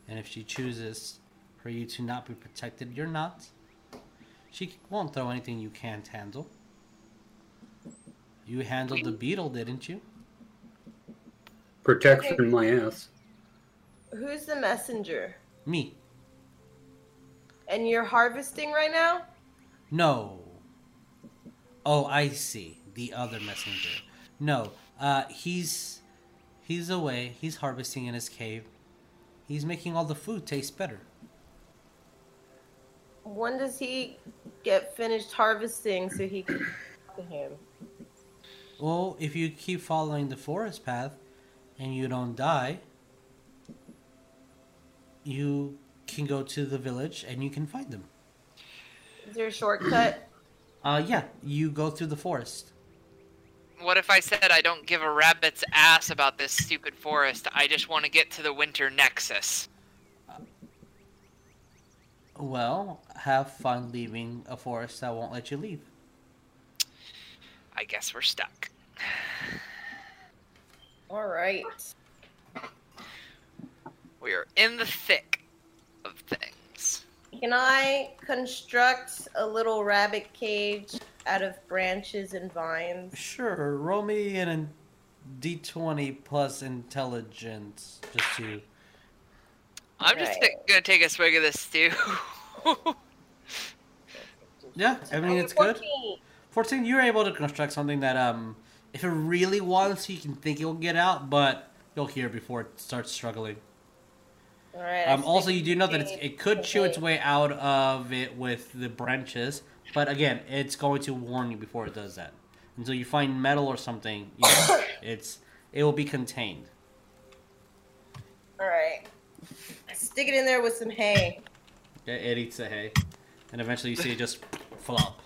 And if she chooses for you to not be protected, you're not. She won't throw anything you can't handle. You handled the beetle, didn't you? Protection my ass. Who's the messenger? Me. And you're harvesting right now? No. Oh, I see. The other messenger. No. Uh he's he's away. He's harvesting in his cave. He's making all the food taste better. When does he get finished harvesting so he can talk to him? Well, if you keep following the forest path and you don't die, you can go to the village and you can find them. Is there a shortcut? Uh yeah, you go through the forest. What if I said I don't give a rabbit's ass about this stupid forest? I just want to get to the winter nexus. Well, have fun leaving a forest that won't let you leave. I guess we're stuck. All right. We are in the thick of things. Can I construct a little rabbit cage out of branches and vines? Sure, roll me in a d20 plus intelligence just to I'm just Right. gonna take a swig of this stew. Yeah, I mean it's good. 14. 14, you're able to construct something that, um, if it really wants, you can think it will get out, but you'll hear before it starts struggling. All right. Um, also, you do know that it's, it could chew its way out of it with the branches, but again, it's going to warn you before it does that. Until you find metal or something, you know, it's it will be contained. All right. Stick it in there with some hay. It, it eats the hay, and eventually you see it just flop.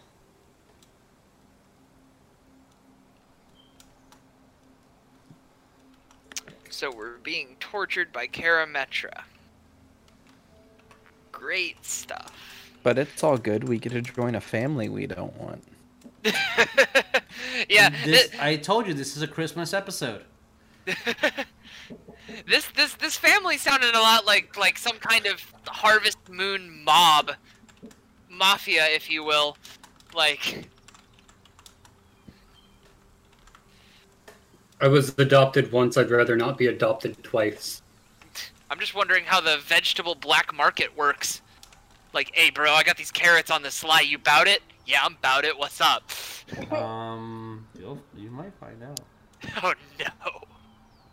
so we're being tortured by Karametra. Great stuff. But it's all good. We get to join a family we don't want. yeah, This, thi- I told you this is a Christmas episode. this this this family sounded a lot like like some kind of Harvest Moon mob, mafia, if you will. Like, I was adopted once. I'd rather not be adopted twice. I'm just wondering how the vegetable black market works. Like, hey, bro, I got these carrots on the sly. You bout it? Yeah, I'm bout it. What's up? Um, you'll, you might find out. Oh no.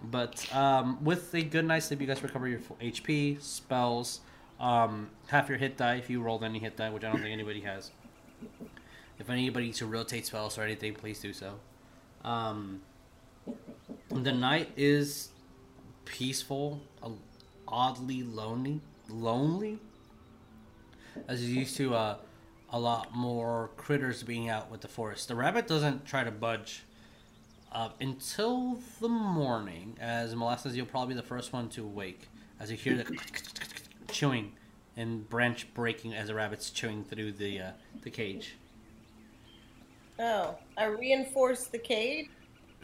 But um, with a good night's sleep, you guys recover your full HP, spells, um, half your hit die if you rolled any hit die, which I don't think anybody has. If anybody needs to rotate spells or anything, please do so. Um, the night is peaceful, oddly lonely, lonely, as you're used to uh, a lot more critters being out with the forest. The rabbit doesn't try to budge uh, until the morning, as Molasses, you'll probably be the first one to wake as you hear the chewing and branch breaking as the rabbit's chewing through the uh, the cage. Oh, I reinforced the cage.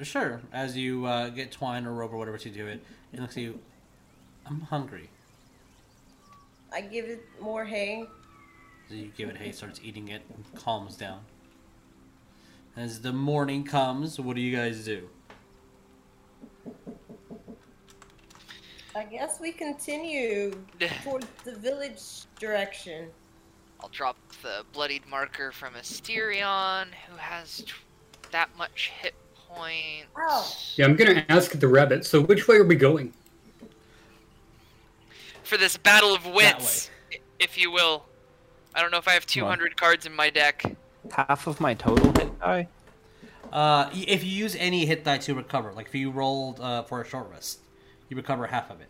Sure, as you uh, get twine or rope or whatever to do it, it looks at you. I'm hungry. I give it more hay. So you give it hay, starts eating it, and calms down. As the morning comes, what do you guys do? I guess we continue towards the village direction. I'll drop the bloodied marker from Asterion, who has t- that much hit points. Ow. Yeah, I'm gonna ask the rabbit. So which way are we going? For this battle of wits, if you will. I don't know if I have 200 cards in my deck. Half of my total hit die. Uh, if you use any hit die to recover, like if you rolled uh, for a short rest, you recover half of it.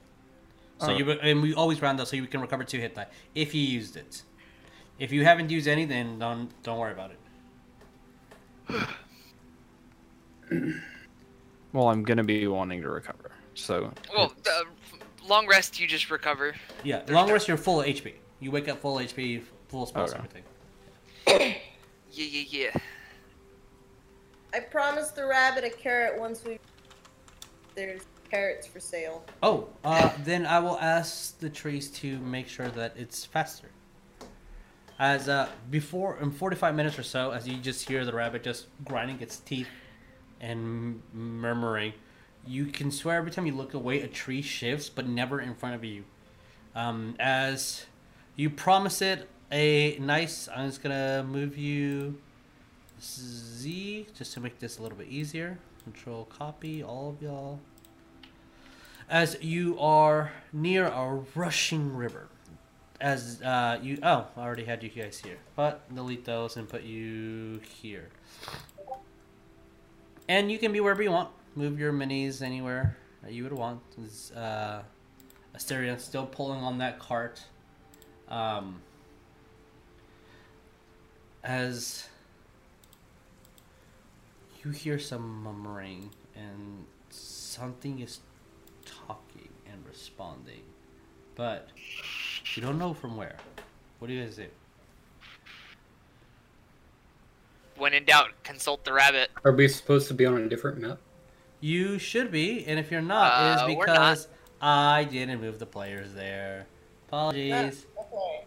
So you re- and we always round up so you can recover two hit die if you used it. If you haven't used any, then don't don't worry about it. Well, I'm gonna be wanting to recover. So. Well, it's- the long rest, you just recover. Yeah, long rest you're full HP. You wake up full HP, full spells, Okay. everything. Yeah, yeah, yeah. I promised the rabbit a carrot once we. There's carrots for sale. Oh, uh, then I will ask the trees to make sure that it's faster. As uh, before, in 45 minutes or so, as you just hear the rabbit just grinding its teeth and murmuring, you can swear every time you look away, a tree shifts, but never in front of you. Um, as you promise it a nice, I'm just gonna move you Z just to make this a little bit easier. Control copy all of y'all as you are near a rushing river. As uh, you, oh, I already had you guys here, but delete those and put you here. And you can be wherever you want. Move your minis anywhere that you would want. Is uh, Asterion still pulling on that cart? Um, as you hear some murmuring and something is talking and responding, but you don't know from where. What do you guys do? When in doubt, consult the rabbit. Are we supposed to be on a different map? You should be, and if you're not, it Uh, is we're not. because I didn't move the players there. Apologies. Okay.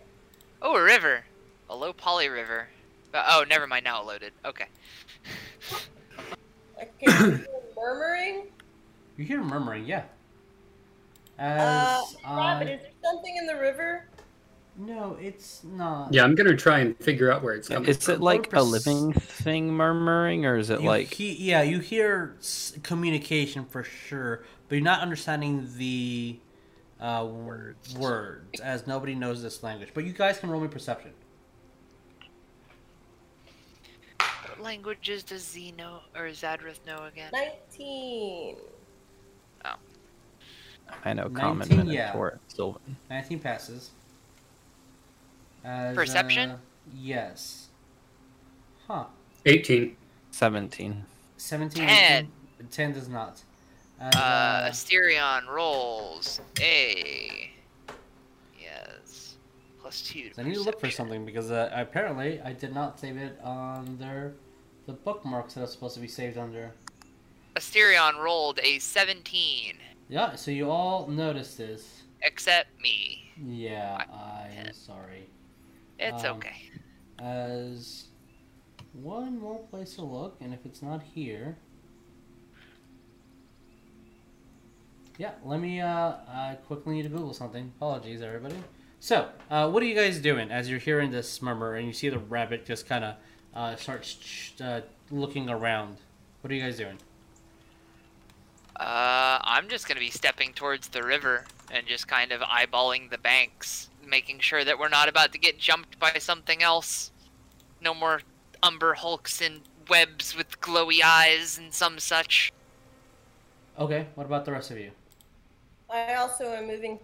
Oh, a river. A low poly river. Uh, oh, never mind. Now it loaded. Okay. Okay. murmuring. You hear murmuring, yeah. Uh, As rabbit, I- is there something in the river? No, it's not. Yeah, I'm gonna try and figure out where it's coming from. Is it from. like a living thing murmuring, or is it You like he- yeah, you hear s- communication for sure, but you're not understanding the uh, words. words, as nobody knows this language. But you guys can roll me perception. What languages does Z know or Zadrith know again? 19. I know common 19, yeah. Sylvan? 19 passes. As, Perception? uh, yes. Huh. 18. Seventeen. 17. 10. 18? 10 does not. As, Uh, uh, Asterion rolls a. Yes. Plus two. I need to look for something because uh, apparently I did not save it on their the bookmarks that are supposed to be saved under. Asterion rolled a 17, Yeah, so you all noticed this. except me. Yeah, I- I'm sorry. It's Um, okay. As one more place to look, and if it's not here, Yeah, let me uh, I quickly need to Google something. Apologies, everybody. So, uh, what are you guys doing as you're hearing this murmur and you see the rabbit just kind of uh, starts uh, looking around? What are you guys doing? Uh, I'm just gonna be stepping towards the river and just kind of eyeballing the banks, making sure that we're not about to get jumped by something else. No more umber hulks and webs with glowy eyes and some such. Okay, what about the rest of you? I also am moving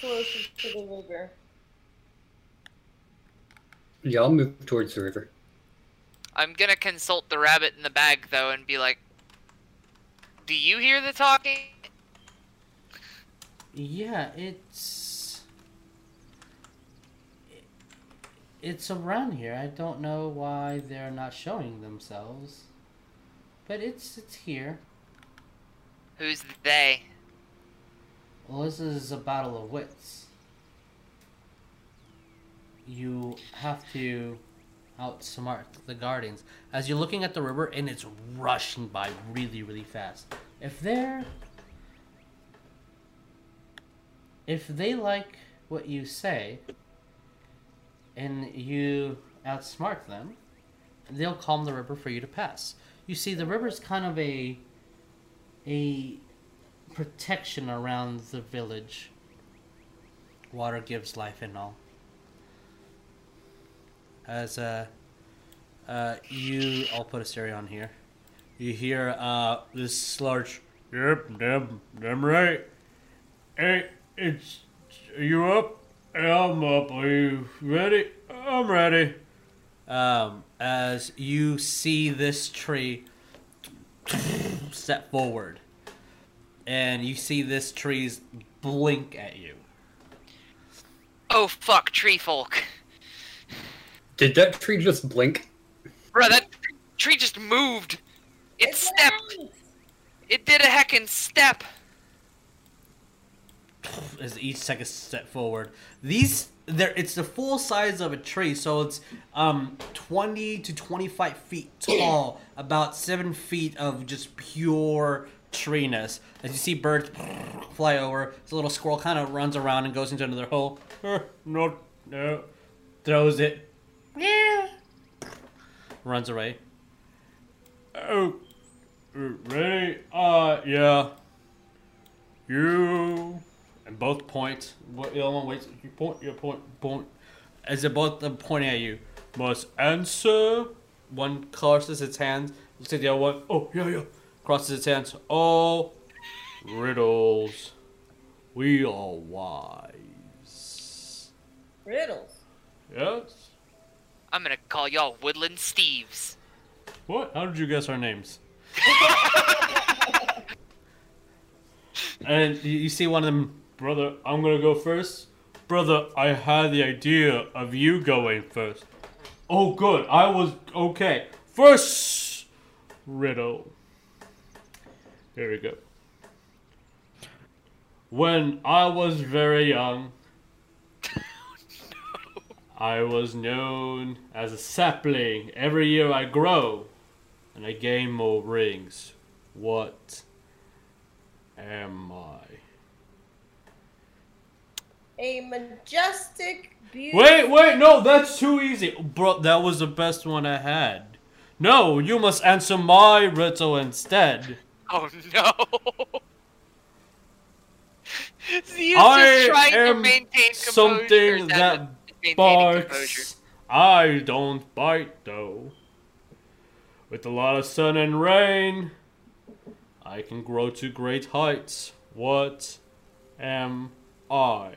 closer to the river. Yeah, I'll move towards the river. I'm gonna consult the rabbit in the bag though and be like, "Do you hear the talking?" Yeah, it's it's around here. I don't know why they're not showing themselves, but it's it's here. Who's they? Well, this is a battle of wits. You have to outsmart the guardians as you're looking at the river and it's rushing by really, really fast. If they're if they like what you say and you outsmart them, they'll calm the river for you to pass. You see, the river's kind of a a protection around the village. Water gives life and all. As uh, uh, you, I'll put a stereo on here. You hear uh this large. Yep, damn, damn right. Hey, it's you up? Yeah, I'm up. Are you ready? I'm ready. Um, as you see this tree step forward, and you see this tree's blink at you. Oh fuck, tree folk. Did that tree just blink? Bro, that tree just moved. It It's stepped. nice. It did a heckin' step. As each take a step forward. These there it's the full size of a tree, so it's um 20 to 25 feet tall, about seven feet of just pure treeness. As you see birds fly over, this little squirrel kind of runs around and goes into another hole. no, no, throws it. Yeah. Runs away. Oh, ready? Uh, yeah. You and both point. What the other one waits? You point. Your point. Point. As they both are pointing at you, must answer. One crosses its hands. Looks at the other one. Oh yeah yeah. Crosses its hands. Oh, riddles. We are wise. Riddles. Yes. I'm gonna call y'all Woodland Steves. What? How did you guess our names? and you, you see one of them, brother. I'm gonna go first. Brother, I had the idea of you going first. Oh, good. I was okay. First riddle. Here we go. When I was very young, I was known as a sapling. Every year I grow, and I gain more rings. What am I? A majestic, beautiful. Wait, wait, no, that's too easy. Bro, that was the best one I had. No, you must answer my riddle instead. Oh no. Zeus I is trying to am maintain composure. something that maintaining composure. barks. I don't bite though. With a lot of sun and rain, I can grow to great heights. What am I?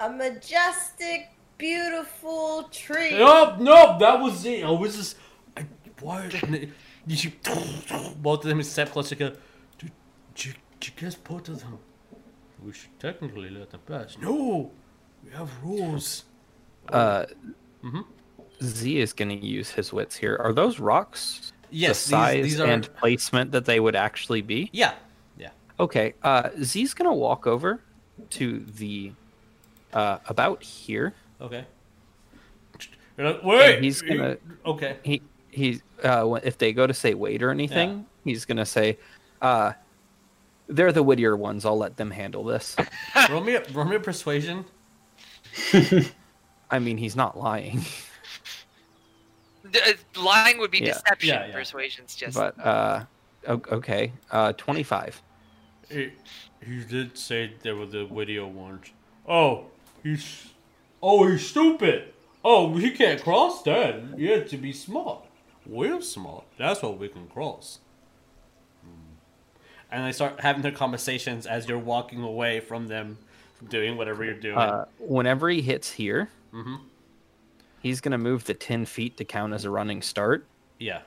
A majestic, beautiful tree. Nope, nope, that was it. I was just. I, why? You should. Both of them step closer. Go, did, did, you, did you guess both of them? We should technically let them pass. No! We have rules. Uh, Mhm. Z is going to use his wits here. Are those rocks Yes, the size these, these are. and placement that they would actually be? Yeah, yeah. Okay. Uh, Z's going to walk over to the uh, about here. Okay. You're like, Wait! he's gonna- Okay. He he. Uh, if they go to say wait or anything, he's going to say, uh, They're the wittier ones. I'll let them handle this. roll me a, roll me a persuasion. I mean, he's not lying, D- uh, lying would be Yeah. deception. Yeah, yeah. Persuasion's just. but uh, okay. Uh, twenty-five. He, he did say they were the video ones. Oh, he's oh he's stupid. Oh, he can't cross then. You have to be smart. We're smart. That's what we can cross. Hmm. And they start having their conversations as you're walking away from them, doing whatever you're doing. Uh, whenever he hits here, Mhm. he's gonna move the ten feet to count as a running start yeah.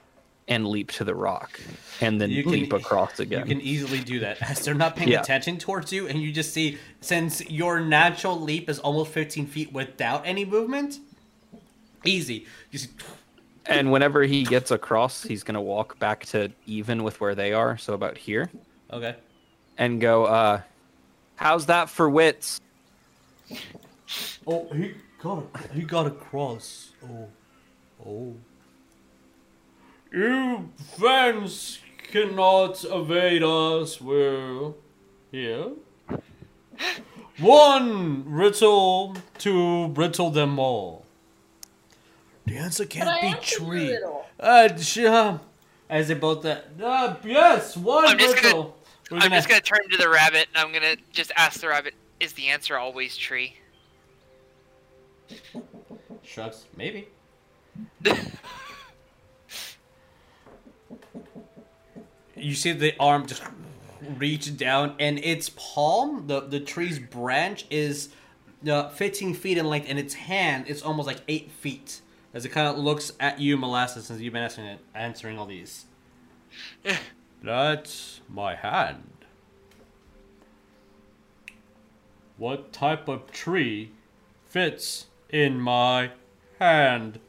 And leap to the rock, and then can- leap across again. You can easily do that as they're not paying Yeah. attention towards you, and you just see since your natural leap is almost 15 feet without any movement. Easy. You see, And whenever he gets across, he's gonna walk back to even with where they are, so about here, okay. and go. uh How's that for wits? Oh, he got he got across. Oh, oh. You friends cannot evade us. We're here. One riddle to brittle them all. The answer can't I be tree. riddle. Uh, sure. As they both, uh, uh, yes, one I'm just gonna- riddle. We're I'm just gonna turn to the rabbit and I'm gonna just ask the rabbit: Is the answer always tree? Shrugs. Maybe. you see the arm just reach down, and its palm, the the tree's branch, is uh, 15 feet in length, and its hand is almost like eight feet. As it kind of looks at you, Molasses, since you've been answering it, answering all these. That's my hand. What type of tree fits in my hand?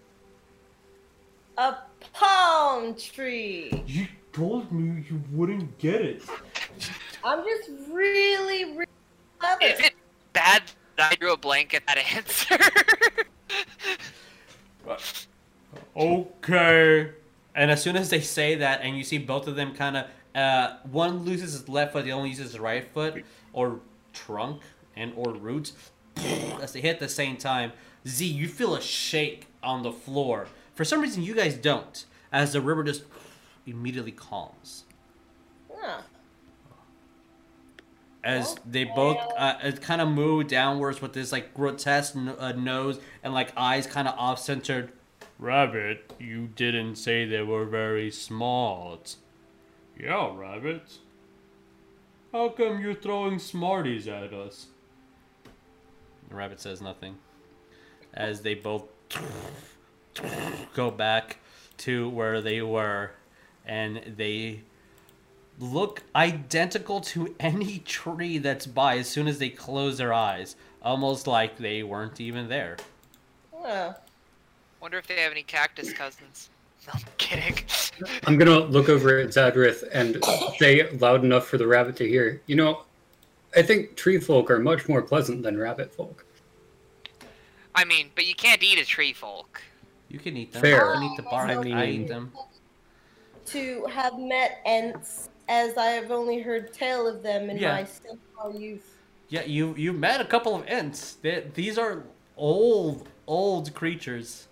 A palm tree. You told me you wouldn't get it. I'm just really, really clever. Is it bad that I drew a blank at that answer? Okay. And as soon as they say that, and you see both of them kind of, uh, one loses his left foot, the other uses his right foot, or trunk and or roots, as they hit at the same time. Z, you feel a shake on the floor. For some reason, you guys don't, as the river just immediately calms. Huh. as they both uh, kind of move downwards with this like grotesque n- uh, nose and like eyes kind of off centered. Rabbit, you didn't say they were very smart. Yeah, Rabbit. How come you're throwing smarties at us? The rabbit says nothing. As they both go back to where they were and they look identical to any tree that's by as soon as they close their eyes, almost like they weren't even there. Huh. Wonder if they have any cactus cousins. No, I'm kidding. I'm gonna look over at Zadrith and say loud enough for the rabbit to hear. You know, I think tree folk are much more pleasant than rabbit folk. I mean, but you can't eat a tree folk. You can eat them. Fair. You can eat the bark. Oh, I I, eat them. To have met Ents, as I have only heard tale of them in Yeah. my simple youth. Yeah, you you met a couple of ents. They, these are old old creatures.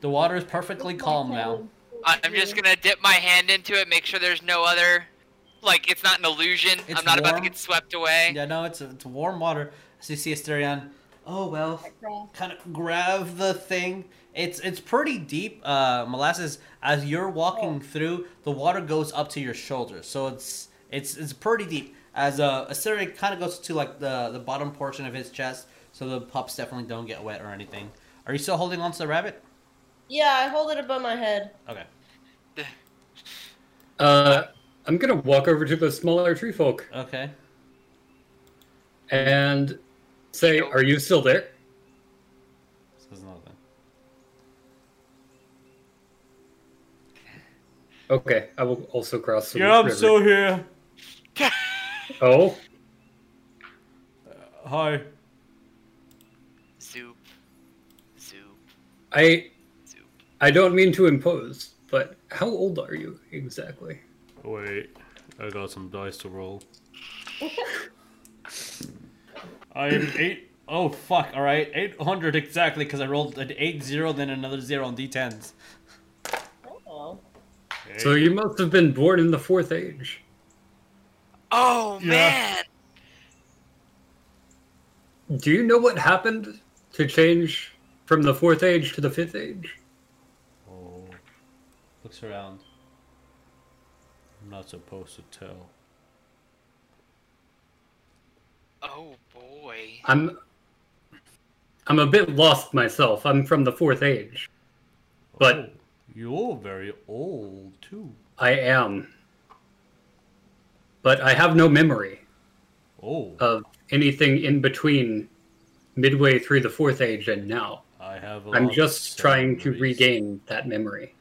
The water is perfectly calm now. I'm just gonna dip my hand into it, make sure there's no other, like it's not an illusion. It's I'm not about to get swept away. Yeah, no, it's it's warm water. So you see Asterion. Oh well, kind of grab the thing. It's it's pretty deep. Uh, molasses. As you're walking through, the water goes up to your shoulders, so it's it's it's pretty deep. As a uh, Asterion kind of goes to like the the bottom portion of his chest, so the pups definitely don't get wet or anything. Are you still holding on to the rabbit? Yeah, I hold it above my head. Okay. Uh, I'm gonna walk over to the smaller tree folk Okay. and say, "Are you still there?" Okay, I will also cross the river. Yeah, I'm river. still here. Oh, uh, Hi. Zoop. Zoop. I Zoop. I don't mean to impose, but how old are you exactly? Wait. I got some dice to roll. I am eight oh fuck! All right, eight hundred exactly because I rolled an eight zero, then another zero on d10s. So you must have been born in the fourth age. Oh Yeah. man. Do you know what happened to change from the fourth age to the fifth age? Oh, looks around. I'm not supposed to tell. Oh boy. I'm I'm a bit lost myself. I'm from the fourth age. But- Oh, you're very old too. I am. But I have no memory Oh, of anything in between midway through the fourth age and now. I have. a I'm just sad trying to regain that memory.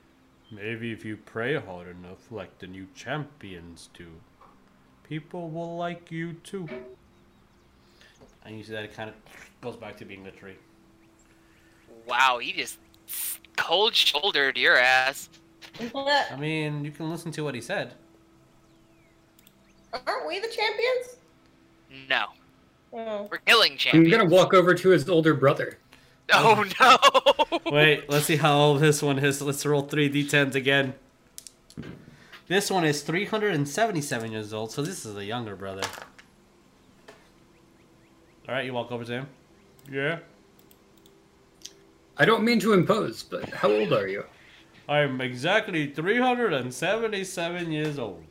Maybe if you pray hard enough, like the new champions do, people will like you too. And you see that it kind of goes back to being the tree. Wow, he just cold shouldered your ass. I mean, you can listen to what he said. Aren't we the champions? No. Oh. We're killing I'm champions. gonna walk over to his older brother. Oh no. Wait, let's see how old this one is. Let's roll three d10s again. This one is 377 years old, so this is a younger brother. Alright, you walk over to him. Yeah? I don't mean to impose, but how old are you? I'm exactly 377 years old.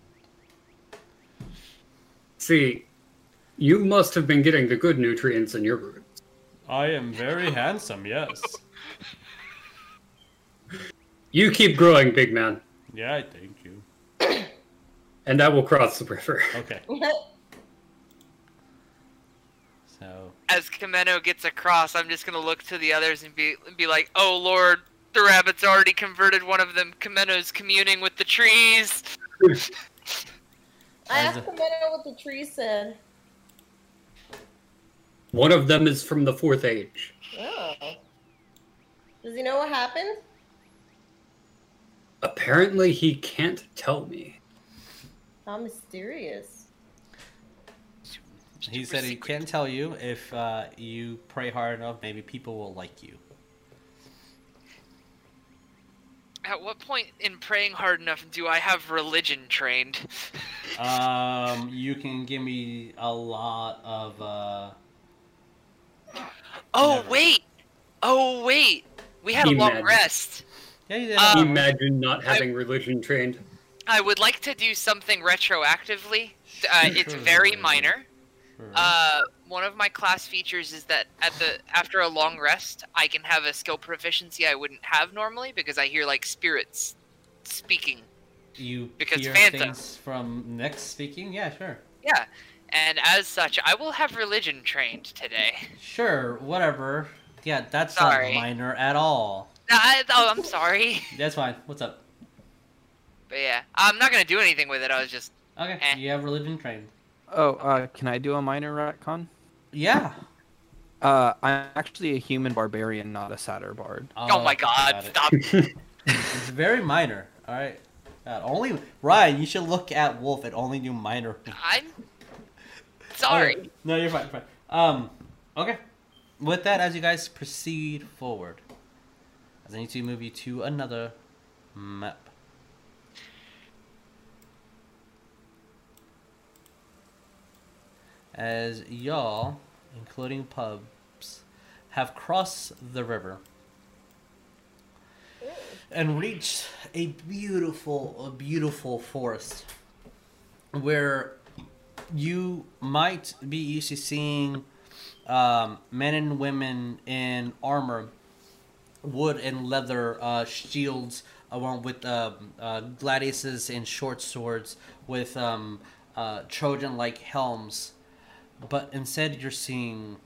See, you must have been getting the good nutrients in your roots. I am very handsome, yes. You keep growing, big man, Yeah, I thank you. and I will cross the river. Okay, so As Chameno gets across, I'm just gonna look to the others and be be like, "Oh Lord, the rabbit's already converted one of them. Chameno's communing with the trees." I asked a- him what the tree said. One of them is from the fourth age. Oh. Does he know what happened? Apparently, he can't tell me. How mysterious. He said he can't tell you if uh, you pray hard enough, maybe people will like you. At what point in praying hard enough do I have religion trained? Um, you can give me a lot of. Uh, Oh Never. wait, oh wait, we had a long Imagine. rest. yeah, you did. Um, Imagine not having religion trained. I would like to do something retroactively. Uh, it's very minor. Uh, one of my class features is that at the after a long rest, I can have a skill proficiency I wouldn't have normally because I hear like spirits speaking. you because hear Fanta. things from next speaking. Yeah, sure. Yeah, and as such, I will have religion trained today. Sure, whatever. Yeah, that's Sorry. not minor at all. I, oh, I'm sorry, That's fine. What's up? but yeah, I'm not gonna do anything with it. I was just Okay, Eh. you have religion trained. Oh, uh, can I do a minor retcon? Yeah. Uh, I'm actually a human barbarian, not a satyr bard. oh, my god, got it. stop. It's very minor. All right. God, only Ryan, you should look at Wolf and only do minor. I'm sorry. Okay. No, you're fine. Fine. Um. Okay. With that, as you guys proceed forward, as I need to move you to another map. As y'all, including pubs, have crossed the river and reached a beautiful, a beautiful forest where you might be used to seeing um, men and women in armor, wood and leather uh, shields, along with um uh, gladiuses and short swords with um, uh, Trojan-like helms. But instead, you're seeing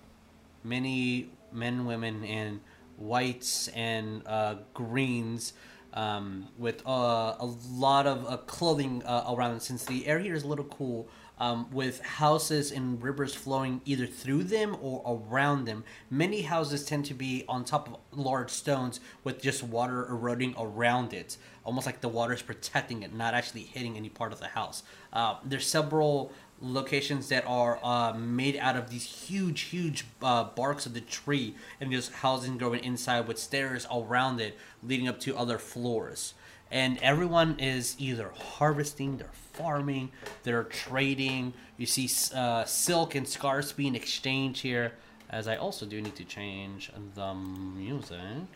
many men women in whites and uh, greens um, with uh, a lot of uh, clothing uh, around since the area here is a little cool um, with houses and rivers flowing either through them or around them. Many houses tend to be on top of large stones with just water eroding around it, almost like the water is protecting it, not actually hitting any part of the house. Uh, there's several locations that are uh, made out of these huge, huge uh, barks of the tree, and just housing growing inside with stairs all around it, leading up to other floors. And everyone is either harvesting, they're farming, they're trading. You see uh, silk and scarves being exchanged here. As I also do need to change the music.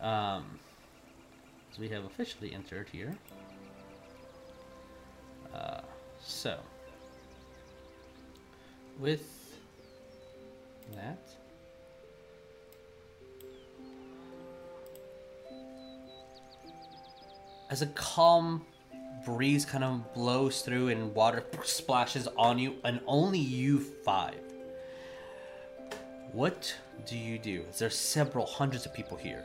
Um, we have officially entered here. Uh, so with that. As a calm breeze kind of blows through and water splashes on you, and only you five. What do you do? There's several hundreds of people here.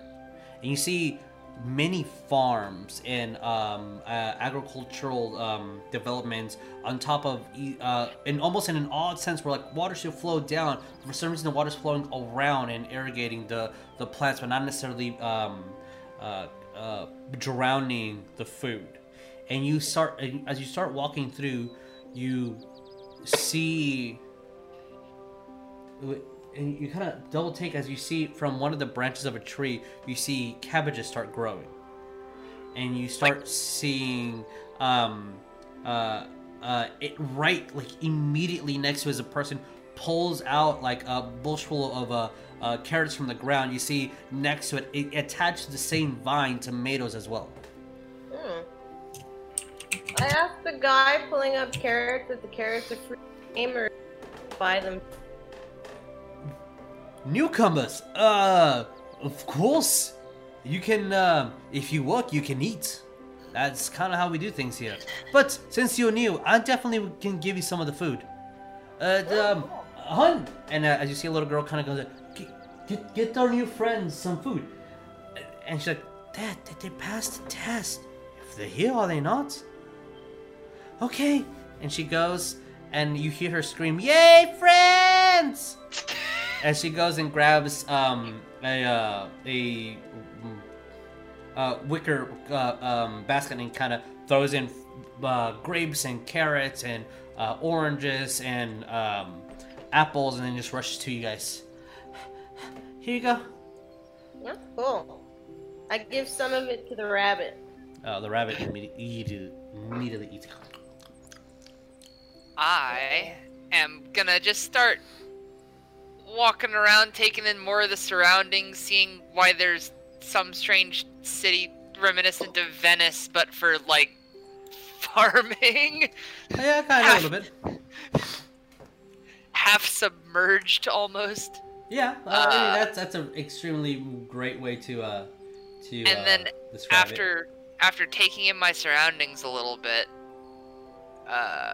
And you see many farms and um, uh, agricultural um, developments on top of, uh, in almost in an odd sense, where like water should flow down. For some reason, the water's flowing around and irrigating the the plants, but not necessarily um, uh, uh, drowning the food. And you start as you start walking through, you see and you kind of double take as you see from one of the branches of a tree, you see cabbages start growing, and you start seeing um, uh, uh, it right like immediately next to as a person pulls out like a bushful of uh, uh, carrots from the ground. You see next to it, it attached to the same vine tomatoes as well. Hmm. I asked the guy pulling up carrots if the carrots are free or buy them Newcomers, uh, of course. You can, uh, if you work, you can eat. That's kind of how we do things here. But since you're new, I definitely can give you some of the food. Uh, um, hun! And uh, as you see, a little girl kind of goes, get, get, our new friends some food. And she's like, Dad, did they passed the test. If they're here, are they not? Okay. And she goes, and you hear her scream, Yay, friends! As she goes and grabs um, a uh, a uh, wicker uh, um, basket and kind of throws in uh, grapes and carrots and uh, oranges and um, apples, and then just rushes to you guys. Here you go. Yeah, cool. I give some of it to the rabbit. Uh, the rabbit immediately, immediately eats. It. I am gonna just start walking around, taking in more of the surroundings, seeing why there's some strange city reminiscent of Venice, but for like farming. Yeah, kind of a little bit. Half submerged, almost. Yeah, uh, uh, I mean, that's that's an extremely great way to uh to. And uh, then after it. after taking in my surroundings a little bit, uh,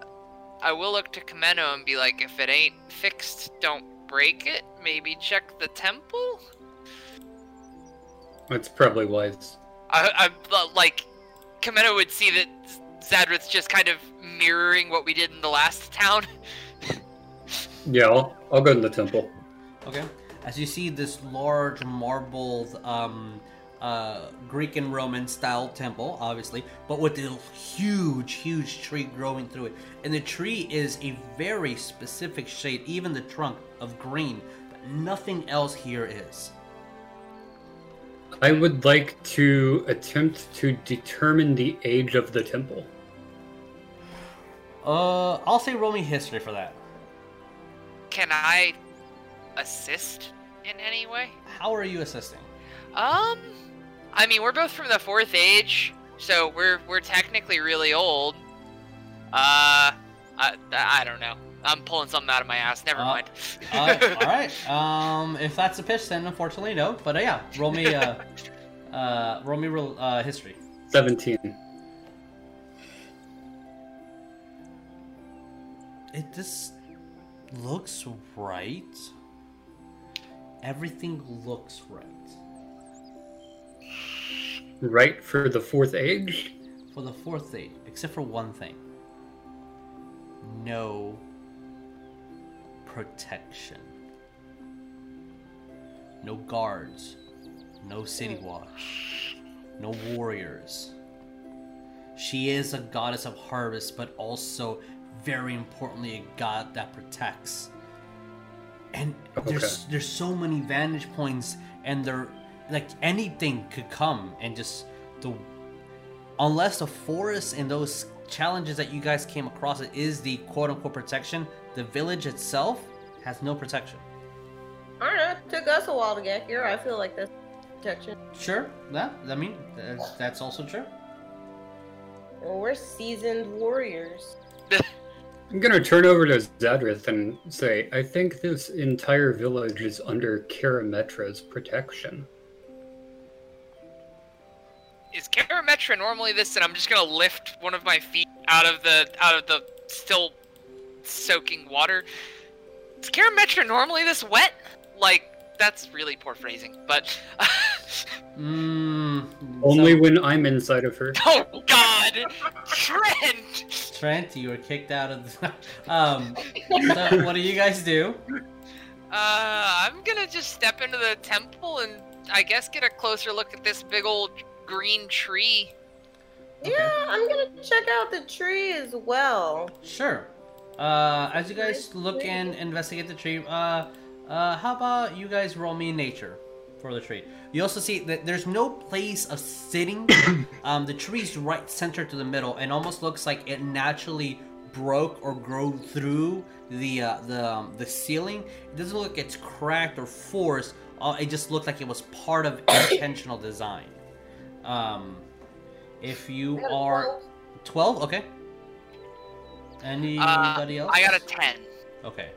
I will look to Chameno and be like, if it ain't fixed, don't break it? Maybe check the temple? That's probably wise. I, I uh, like, Chameno would see that Zadrith's just kind of mirroring what we did in the last town. yeah, I'll, I'll go to the temple. Okay. As you see this large marbled um, uh, Greek and Roman style temple, obviously, but with a huge, huge tree growing through it. And the tree is a very specific shade, even the trunk of green, but nothing else here is. I would like to attempt to determine the age of the temple. Uh, I'll say roll me history for that. Can I assist in any way? How are you assisting? Um, I mean, we're both from the fourth age, so we're we're technically really old. Uh, I, I don't know. I'm pulling something out of my ass. Never uh, mind. uh, all right. Um, if that's a pitch, then unfortunately no. But uh, yeah, roll me. Uh, uh, roll me real uh, history. Seventeen. It just looks right. Everything looks right. Right for the fourth age? For the fourth age, except for one thing. no protection. No guards, no city hmm. watch, no warriors. She is a goddess of harvest, but also, very importantly, a god that protects. And there's Okay. there's so many vantage points, and they're like anything could come and just the unless the forest and those challenges that you guys came across it is the quote unquote protection, the village itself has no protection. I don't know. It took us a while to get here. I feel like that's protection. Sure, that I mean that's, that's also true. Well, we're seasoned warriors. I'm gonna turn over to Zadrith and say, I think this entire village is under Karametra's protection. Is Karametra normally this? And I'm just gonna lift one of my feet out of the out of the still soaking water. Is Karametra normally this wet? Like that's really poor phrasing, but Mmm. Only when I'm inside of her. oh god, Trent. Trent, you were kicked out of the. um. So what do you guys do? Uh, I'm gonna just step into the temple and I guess get a closer look at this big old green tree. Yeah, I'm gonna check out the tree as well. Sure. Uh, as you guys look and investigate the tree, uh, uh, how about you guys roll me in nature for the tree? You also see that there's no place of sitting. um, the tree's right center to the middle, and almost looks like it naturally broke or grew through the uh, the um, the ceiling. It doesn't look like it's cracked or forced. Uh, it just looked like it was part of intentional design. Um, if you I got a are 12. 12, okay. Anybody else? Uh, I got a ten. Okay.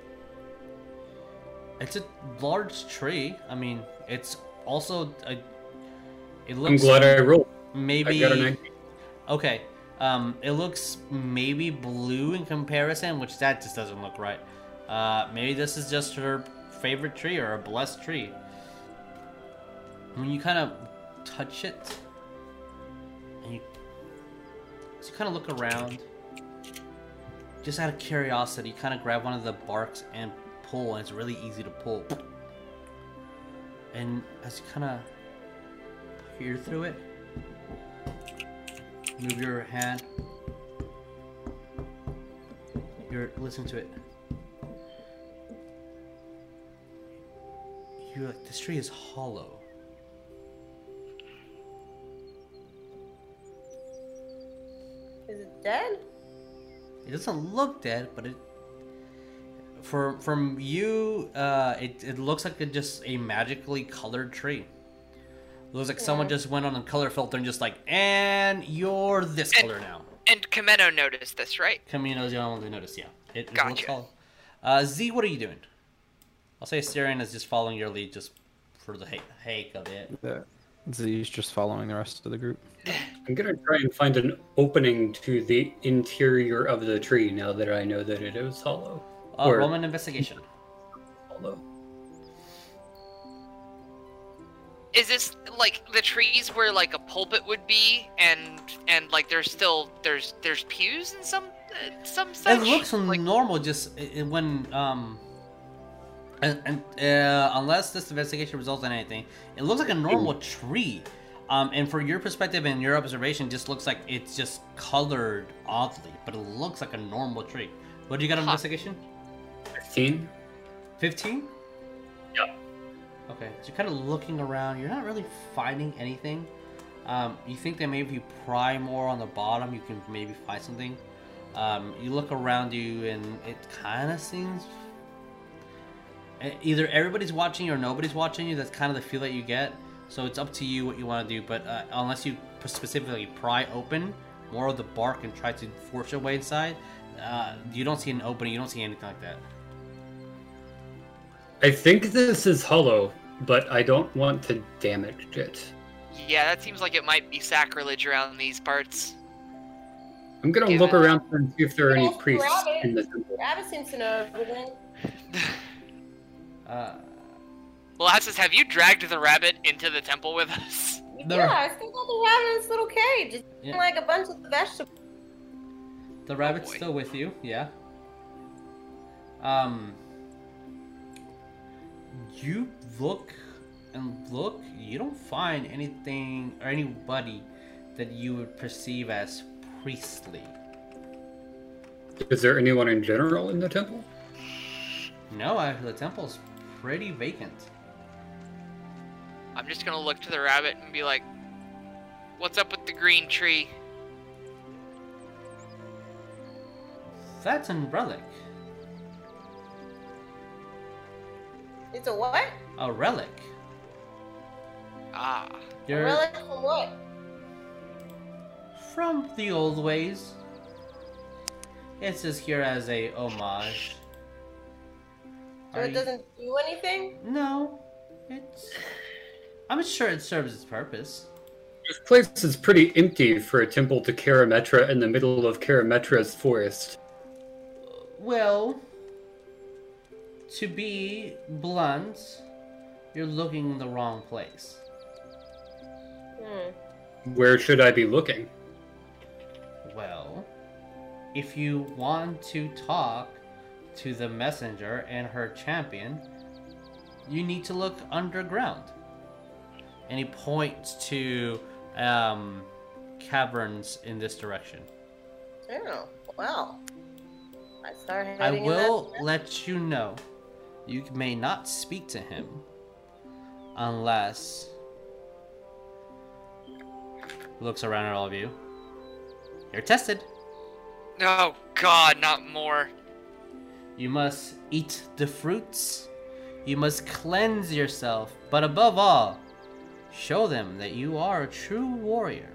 It's a large tree. I mean, it's also a. It I'm looks glad I rolled. maybe I got okay. Um, it looks maybe blue in comparison, which that just doesn't look right. Uh, maybe this is just her favorite tree or a blessed tree. When you kind of touch it, and you, so you kind of look around, just out of curiosity, you kind of grab one of the barks and pull, and it's really easy to pull. And as you kind of peer through it, move your hand. You're listen to it. You're like this tree is hollow. It doesn't look dead, but it for from you, uh, it it looks like it just a magically colored tree. looks like someone just went on a color filter and just like, and you're this And- color now. And Chameno noticed this, right? Chameno's the only one who noticed. Yeah, it, it looks Gotcha. Uh, Z, what are you doing? I'll say Syrian is just following your lead, just for the ha- heck of it. Yeah. Z's just following the rest of the group. I'm gonna try and find an opening to the interior of the tree now that I know that it is hollow. Uh, Or- Roman investigation. Hollow. Is this like the trees where like a pulpit would be, and and like there's still there's there's pews and some uh, some such. It looks like, normal, just i- i- when um, and, and uh, unless this investigation results in anything, it looks like a normal tree. Um, and for your perspective and your observation, just looks like it's just colored oddly, but it looks like a normal tree. What do you got on Huh. investigation? 15? Fifteen. Yep. Okay, so you're kind of looking around. You're not really finding anything. Um, you think that maybe if you pry more on the bottom, you can maybe find something. Um, you look around you, and it kind of seems either everybody's watching you or nobody's watching you. That's kind of the feel that you get. So it's up to you what you want to do. But uh, unless you specifically pry open more of the bark and try to force your way inside, uh, you don't see an opening. You don't see anything like that. I think this is hollow, but I don't want to damage it. yeah, that seems like it might be sacrilege around these parts. I'm gonna Give look it- around and see if there are any priests in the temple. Rabbit seems to know everything. Uh, Well, says, have you dragged the rabbit into the temple with us? The- Yeah, I still got the rabbit in this little cage. It's Yeah. like a bunch of vegetables. The rabbit's boy. still with you, yeah. Um, you look and look, you don't find anything or anybody that you would perceive as priestly. Is there anyone in general in the temple? No, actually, the temple's pretty vacant. I'm just gonna look to the rabbit and be like, "What's up with the green tree?" That's a relic. It's a what? A relic. Ah, You're relic from what? from the old ways. It's just here as a homage. So Are it doesn't do anything? No, it's. I'm sure it serves its purpose. This place is pretty empty for a temple to Karametra in the middle of Karametra's forest. Well, to be blunt, you're looking in the wrong place. Hmm. Where should I be looking? Well, if you want to talk to the messenger and her champion, you need to look underground. And he points to um, caverns in this direction. Oh, well. I start I heading in will let you know. You may not speak to him unless looks around at all of you. You're tested. no, God, not more. You must eat the fruits. You must cleanse yourself, but above all, show them that you are a true warrior.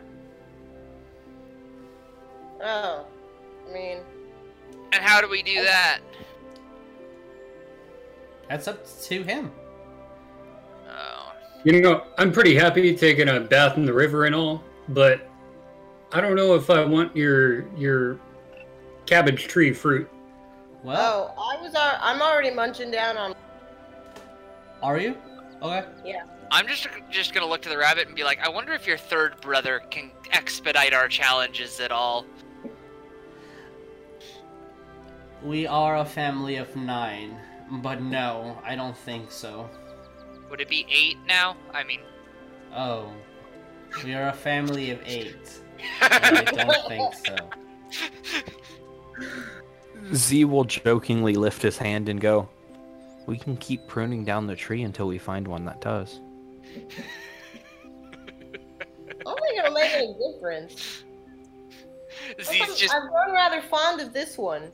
Oh. I mean, And how do we do that? That's up to him. Oh, You know, I'm pretty happy taking a bath in the river and all, but I don't know if I want your your cabbage tree fruit. Well, oh, I was. al- I'm already munching down on. are you? Okay. Yeah. I'm just just gonna look to the rabbit and be like, I wonder if your third brother can expedite our challenges at all. We are a family of nine, but no, I don't think so. Would it be eight now? I mean, Oh, we are a family of eight. I don't think so. Z will jokingly lift his hand and go, We can keep pruning down the tree until we find one that does. I don't make any difference. Z's just I've grown rather fond of this one.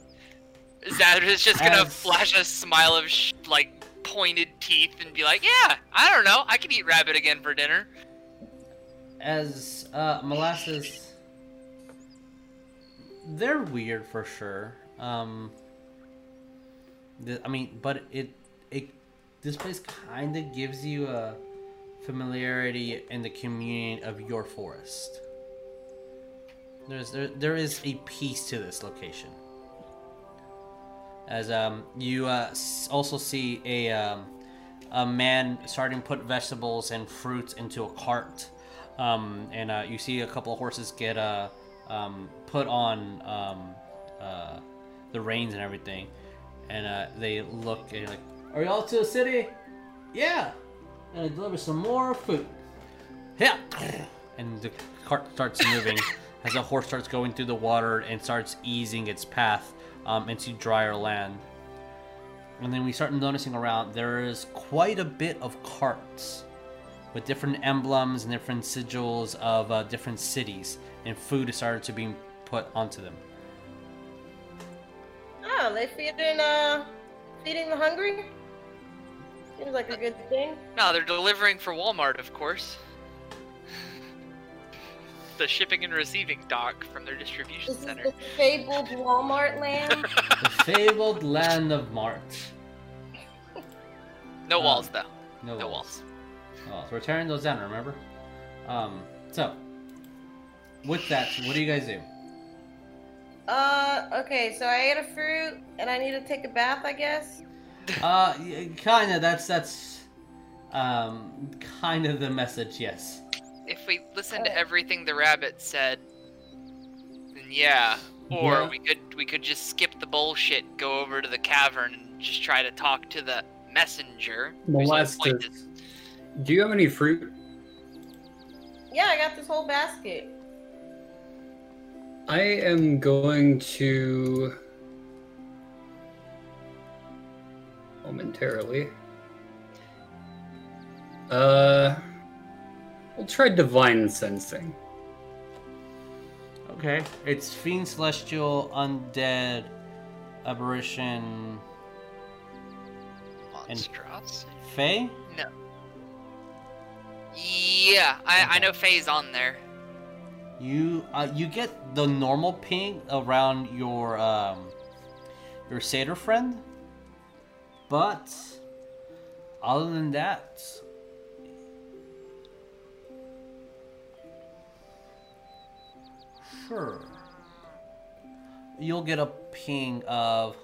Zad is just gonna As- flash a smile of sh- like pointed teeth and be like, Yeah, I don't know, I can eat rabbit again for dinner. As uh, molasses, they're weird for sure. Um, the, I mean, but it it this place kind of gives you a familiarity in the community of your forest. There's there there is a piece to this location. As um you uh, also see a um, a man starting to put vegetables and fruits into a cart, um, and uh, you see a couple of horses get uh, um, put on um, uh, the reins and everything, and uh, they look and like, "Are y'all to the city?" Yeah, and I deliver some more food. Yeah, and the cart starts moving as the horse starts going through the water and starts easing its path um, into drier land. And then we start noticing around there is quite a bit of carts with different emblems and different sigils of uh, different cities, and food is started to be put onto them. Oh, they feeding uh, feeding the hungry. Seems like a good thing. No, they're delivering for Walmart, of course. the shipping and receiving dock from their distribution This is center. the fabled Walmart land. The fabled land of Mart. No Uh, walls, though. No, No walls. walls. Oh, so we're tearing those down, remember? Um, so, with that, what do you guys do? Uh, okay, so I ate a fruit and I need to take a bath, I guess. Uh, kind of. That's that's, um, kind of the message. Yes. If we listen to everything the rabbit said, then yeah, Or Yeah. we could we could just skip the bullshit, go over to the cavern, and just try to talk to the messenger. whose whole point Molasses. is- Do you have any fruit? Yeah, I got this whole basket. I am going to momentarily. Uh, we'll try divine sensing. Okay. It's fiend, celestial, undead, aberration, Monstrosity. fey. No. Yeah, I, I know fey's on there. You uh, you get the normal ping around your um your satyr friend, but other than that, sure, you'll get a ping of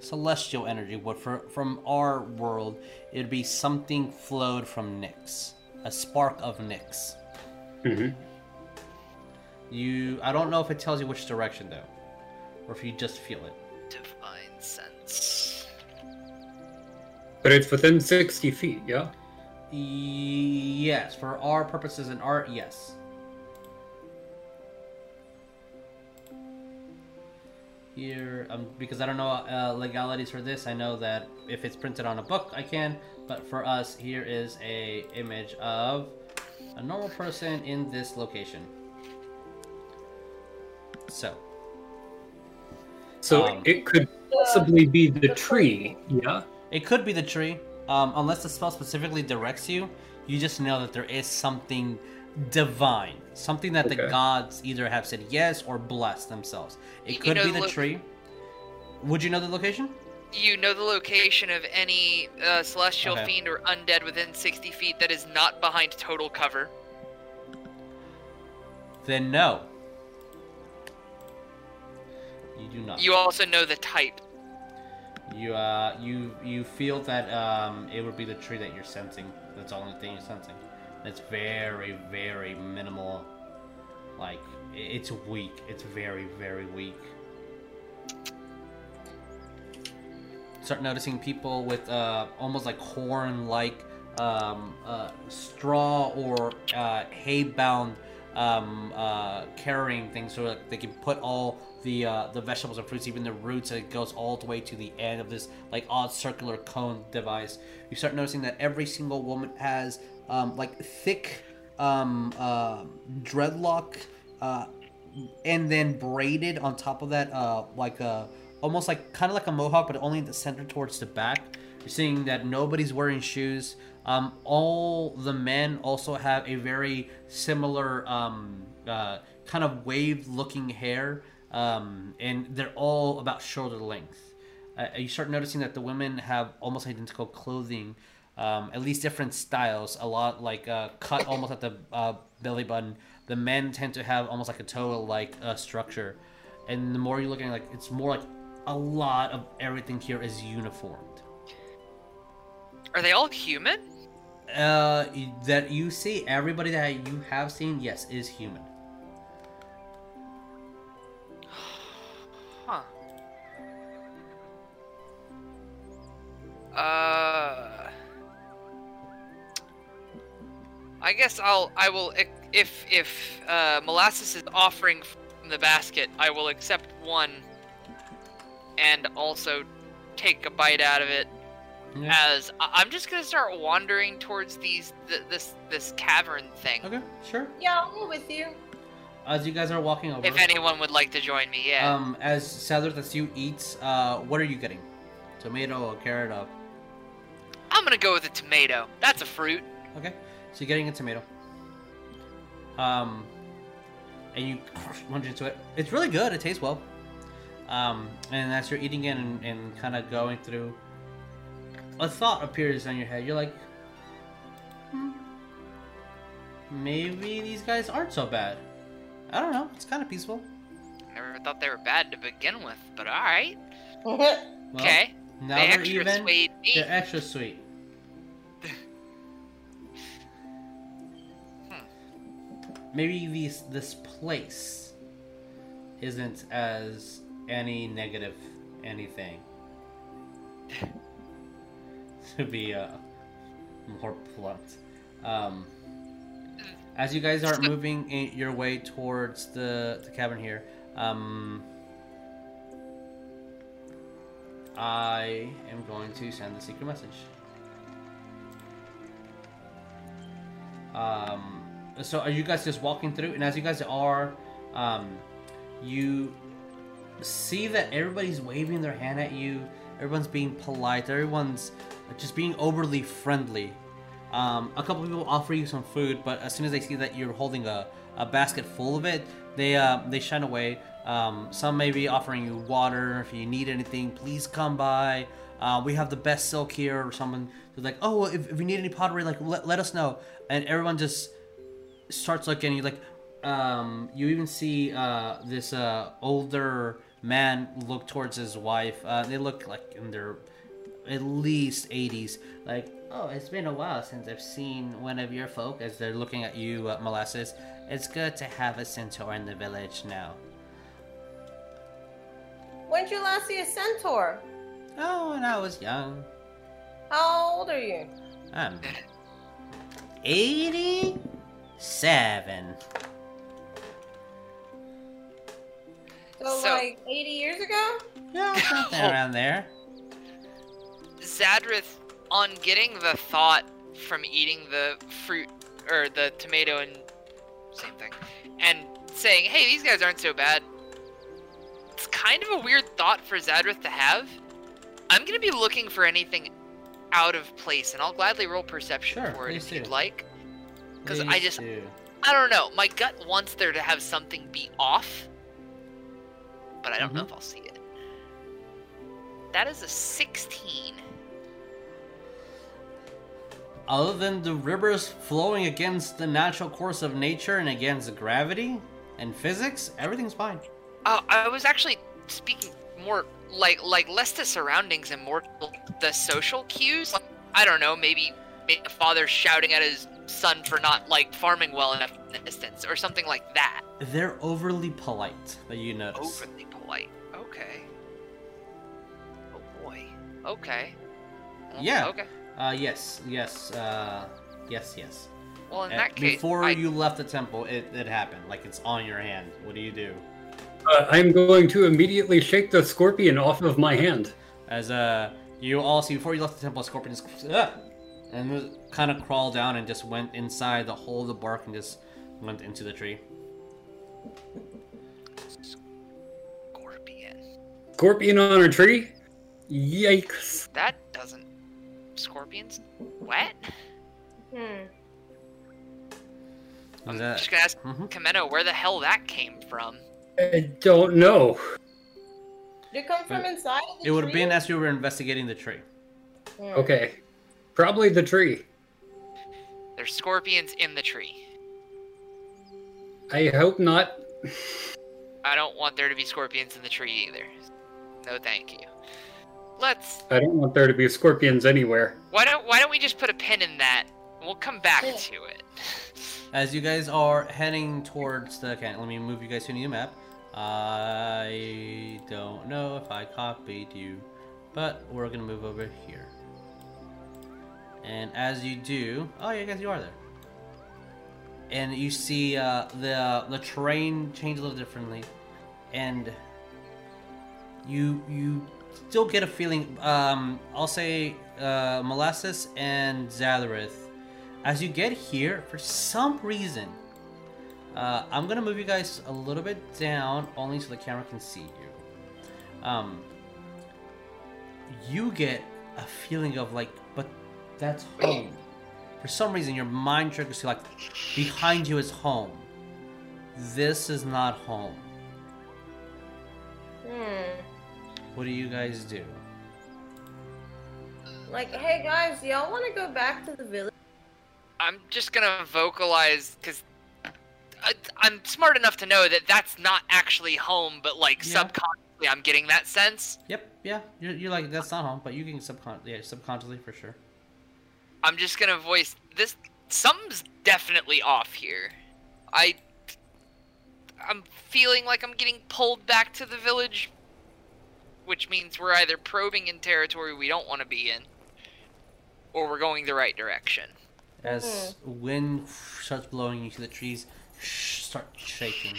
celestial energy. What for from our world, it'd be something flowed from Nyx, a spark of Nyx. hmm You, I don't know if it tells you which direction though, or if you just feel it. Divine sense. But it's within 60 feet, yeah? Yes, for our purposes and art, yes. Here, um, because I don't know uh, legalities for this, I know that if it's printed on a book, I can. But for us, here is a image of a normal person in this location. So, So Um, it could possibly be the tree, yeah? It could be the tree, um, unless the spell specifically directs you. You just know that there is something divine, something that the gods either have said yes or blessed themselves. It You could know be the the lo- tree. Would you know the location? You know the location of any uh, celestial Okay. fiend or undead within 60 feet that is not behind total cover. Then no. You do not. You also know the type. You uh you you feel that um it would be the tree that you're sensing. That's the only thing you're sensing. It's very very minimal. Like it's weak. It's very very weak. Start noticing people with uh almost like horn like um uh straw or uh hay bound um uh carrying things so that they can put all the uh, the vegetables and fruits, even the roots, and it goes all the way to the end of this like odd circular cone device. You start noticing that every single woman has um, like thick um, uh, dreadlock, uh, and then braided on top of that, uh, like a almost like kind of like a mohawk, but only in the center towards the back. You're seeing that nobody's wearing shoes. Um, all the men also have a very similar um, uh, kind of wave-looking hair, um, and they're all about shoulder length. Uh, you start noticing that the women have almost identical clothing, um, at least different styles. A lot like uh, cut almost at the uh, belly button. The men tend to have almost like a toe-like uh, structure, and the more you're looking, like it's more like a lot of everything here is uniformed. Are they all human? Uh, that you see, everybody that you have seen, yes, is human. Huh. Uh. I guess I'll. I will. If if uh, molasses is offering from the basket, I will accept one, and also take a bite out of it. Yeah. As I- I'm just gonna start wandering towards these th- this this cavern thing. Okay, sure. Yeah, I'll go with you. As you guys are walking over, If anyone would like to join me, yeah. um, as Sadler that's you eats, uh, what are you getting? Tomato, or carrot, I'm gonna go with a tomato. That's a fruit. Okay, so you're getting a tomato. Um, and you munch into it. It's really good. It tastes well. Um, and as you're eating it and, and kind of going through, a thought appears on your head. You're like, hmm, maybe these guys aren't so bad. I don't know. It's kind of peaceful. I never thought they were bad to begin with, but all right. Well, okay. Now they they're extra even. me. They're extra sweet. Maybe these this place isn't as any negative anything. to be uh, more blunt. Um, as you guys are moving in your way towards the, the cabin here, um, I am going to send the secret message. Um, so are you guys just walking through? And as you guys are, um, you see that everybody's waving their hand at you. Everyone's being polite. Everyone's just being overly friendly. Um, a couple people offer you some food, but as soon as they see that you're holding a, a basket full of it, they uh, they shine away. Um, some may be offering you water. If you need anything, please come by. Uh, we have the best silk here, or someone who's like, oh, if, if you need any pottery, like let, let us know. And everyone just starts looking. You like, um, you even see uh, this uh, older man look towards his wife. Uh, they look like in their at least 80s. Like, oh, it's been a while since I've seen one of your folk. As they're looking at you, uh, molasses. It's good to have a centaur in the village now. When'd you last see a centaur? Oh, when I was young. How old are you? I'm 87. So, So- like 80 years ago? Yeah, something around there. Zadrith, on getting the thought from eating the fruit or the tomato and same thing, and saying, "Hey, these guys aren't so bad." It's kind of a weird thought for Zadrith to have. I'm gonna be looking for anything out of place, and I'll gladly roll perception Sure, for it if you'd like. Because I just- do. I don't know. My gut wants there to have something be off, but I don't know Mhm. if I'll see it. That is a 16. Other than the rivers flowing against the natural course of nature and against gravity and physics, everything's fine. Uh, I was actually speaking more like like less to surroundings and more to the social cues. Like, I don't know, maybe maybe a father shouting at his son for not like farming well enough in the distance or something like that. They're overly polite that you notice. Overly polite. Okay. Oh boy. Okay. Yeah. Okay. Uh, yes, yes, uh, yes, yes. Well, in Uh, that case, Before I, you left the temple, it, it happened. Like it's on your hand. What do you do? Uh, I'm going to immediately shake the scorpion off of my hand. As uh, you all see before you left the temple, a scorpion just ah, and kind of crawled down and just went inside the hole of the bark and just went into the tree. scorpion. Scorpion on a tree? Yikes. That doesn't. Scorpions? Wet? Hmm. I'm that- just gonna ask Mhm. Chameno where the hell that came from. I don't know. Did it come from But inside the It would have been as you were investigating the tree. Hmm. Okay. Probably the tree. There's scorpions in the tree. I hope not. I don't want there to be scorpions in the tree either. No, thank you. Let's. I don't want there to be scorpions anywhere. Why don't Why don't we just put a pin in that? We'll come back Yeah. to it. As you guys are heading towards the okay, let me move you guys to a new map. I don't know if I copied you, but we're gonna move over here. And as you do, oh yeah, guys, you are there. And you see uh, the the terrain change a little differently, and you you still get a feeling. Um, I'll say uh, molasses and Zadrith as you get here, for some reason, uh, I'm gonna move you guys a little bit down, only so the camera can see you. Um, you get a feeling of like, but that's home. For some reason, your mind triggers to like, behind you is home. This is not home. Hmm. What do you guys do? Like, hey guys, do y'all want to go back to the village? I'm just gonna vocalize because I'm smart enough to know that that's not actually home, but like Yeah. subconsciously, I'm getting that sense. Yep, yeah, you're, you're like that's not home, but you can subcon yeah subconsciously for sure. I'm just gonna voice this. Something's definitely off here. I, I'm feeling like I'm getting pulled back to the village, which means we're either probing in territory we don't want to be in, or we're going the right direction. As wind starts blowing, you see the trees start shaking.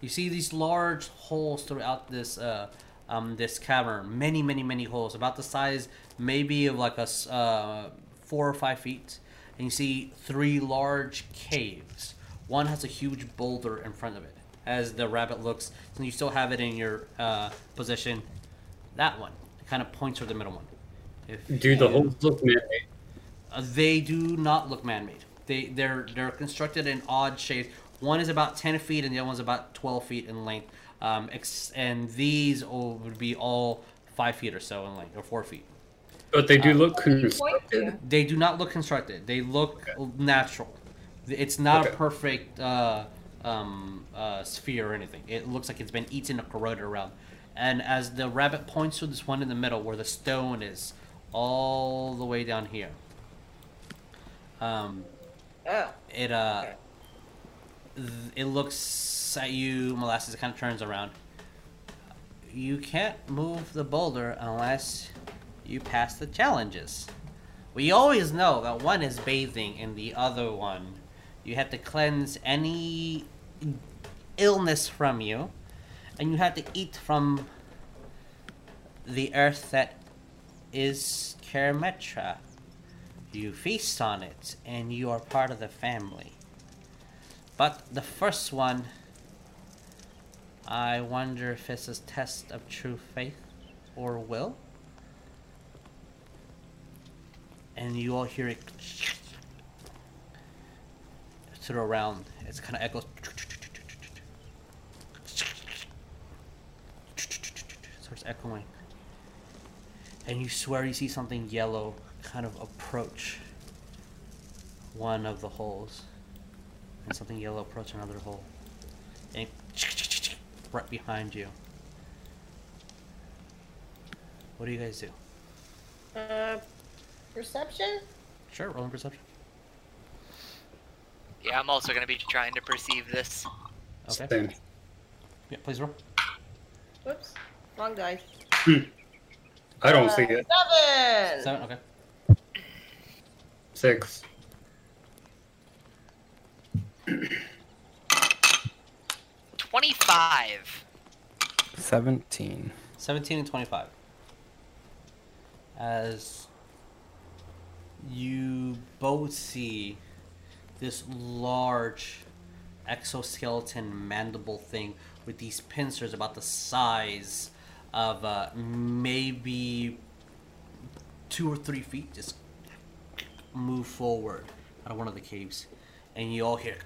You see these large holes throughout this uh, um, this cavern. Many, many, many holes, about the size maybe of like a s- uh, four or five feet. And you see three large caves. One has a huge boulder in front of it. As the rabbit looks, and you still have it in your uh, position. That one it kind of points toward the middle one. If Do the holes look man-made? uh, they do not look man-made. They they're they're constructed in odd shapes. One is about ten feet, and the other one's about twelve feet in length. Um, ex- and these all, would be all five feet or so in length, or four feet. But they do Uh, look constructed. They do not look constructed. They look natural. It's not a perfect uh, um, uh, sphere or anything. It looks like it's been eaten or corroded around. And as the rabbit points to this one in the middle, where the stone is, all the way down here. Um, Oh. it uh Okay. th- it looks at you molasses it kind of turns around you can't move the boulder unless you pass the challenges we always know that one is bathing and the other one you have to cleanse any illness from you and you have to eat from the earth that is Karametra. You feast on it, and you are part of the family. But the first one, I wonder if it's a test of true faith or will. And you all hear it through around. It's kind of echoes. Starts echoing. And you swear you see something yellow kind of approach one of the holes. And something yellow approach another hole. And right behind you. What do you guys do? Uh, perception? Sure, rolling perception. Yeah, I'm also gonna be trying to perceive this. Okay. Same. Yeah, please roll. Whoops. Wrong dice. I don't Uh, see it. Seven. Seven. Okay. Six. Twenty-five. 17. 17 and 25. As you both see this large exoskeleton mandible thing with these pincers about the size of uh, maybe two or three feet just move forward out of one of the caves. And you all hear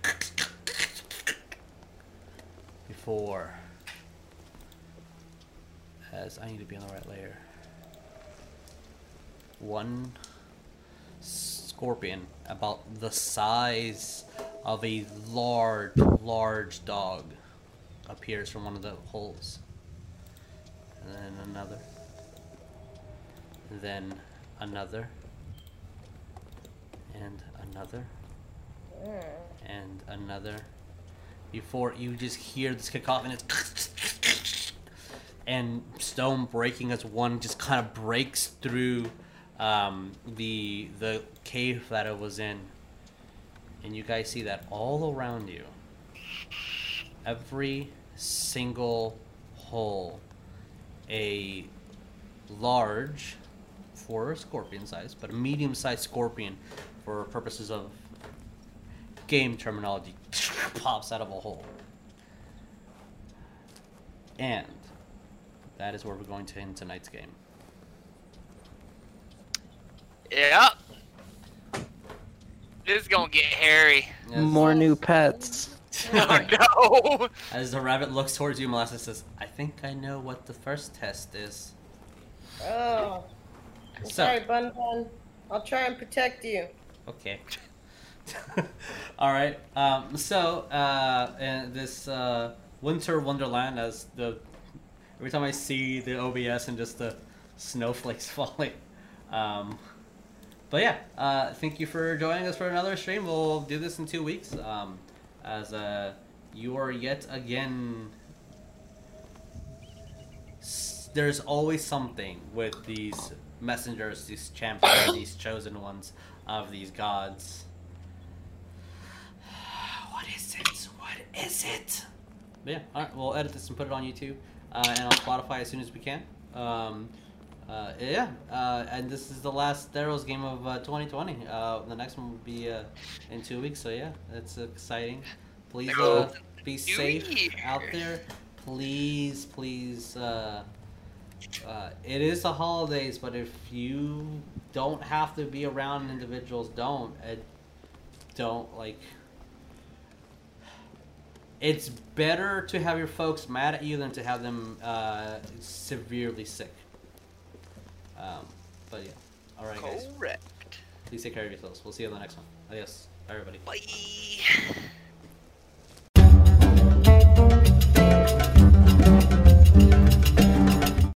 before as I need to be on the right layer. One scorpion about the size of a large, large dog appears from one of the holes. Then another. Then another. And another. And another. Before you just hear this cacophony. It's and stone breaking as one just kind of breaks through um, the the cave that it was in, and you guys see that all around you. Every single hole, a large, for scorpion size, but a medium-sized scorpion, for purposes of game terminology, pops out of a hole. And that is where we're going to end tonight's game. Yep. This is gonna get hairy. As, More new pets. oh no! as the rabbit looks towards you, Molasses says, "I think I know what the first test is." Oh. I'm So- sorry, Bun Bun. I'll try and protect you. Okay. All right. Um, so, uh, and this uh, winter wonderland, as the every time I see the OBS and just the snowflakes falling. Um, but yeah, uh, thank you for joining us for another stream. We'll do this in two weeks. Um, as uh, you are yet again. There's always something with these messengers, these champions, these chosen ones of these gods. What is it? What is it? But yeah, all right, we'll edit this and put it on YouTube uh, and on Spotify as soon as we can. Um, uh, yeah, uh, and this is the last Theros game of uh, 2020. Uh, the next one will be uh, in two weeks, so yeah, it's exciting. Please uh, be safe out there. Please, please. Uh, uh, it is the holidays, but if you don't have to be around individuals, don't. It, don't like. It's better to have your folks mad at you than to have them uh, severely sick. Um, but yeah. All right, guys. Correct. Please take care of yourselves. We'll see you on the next one. Adios. Bye, everybody. Bye.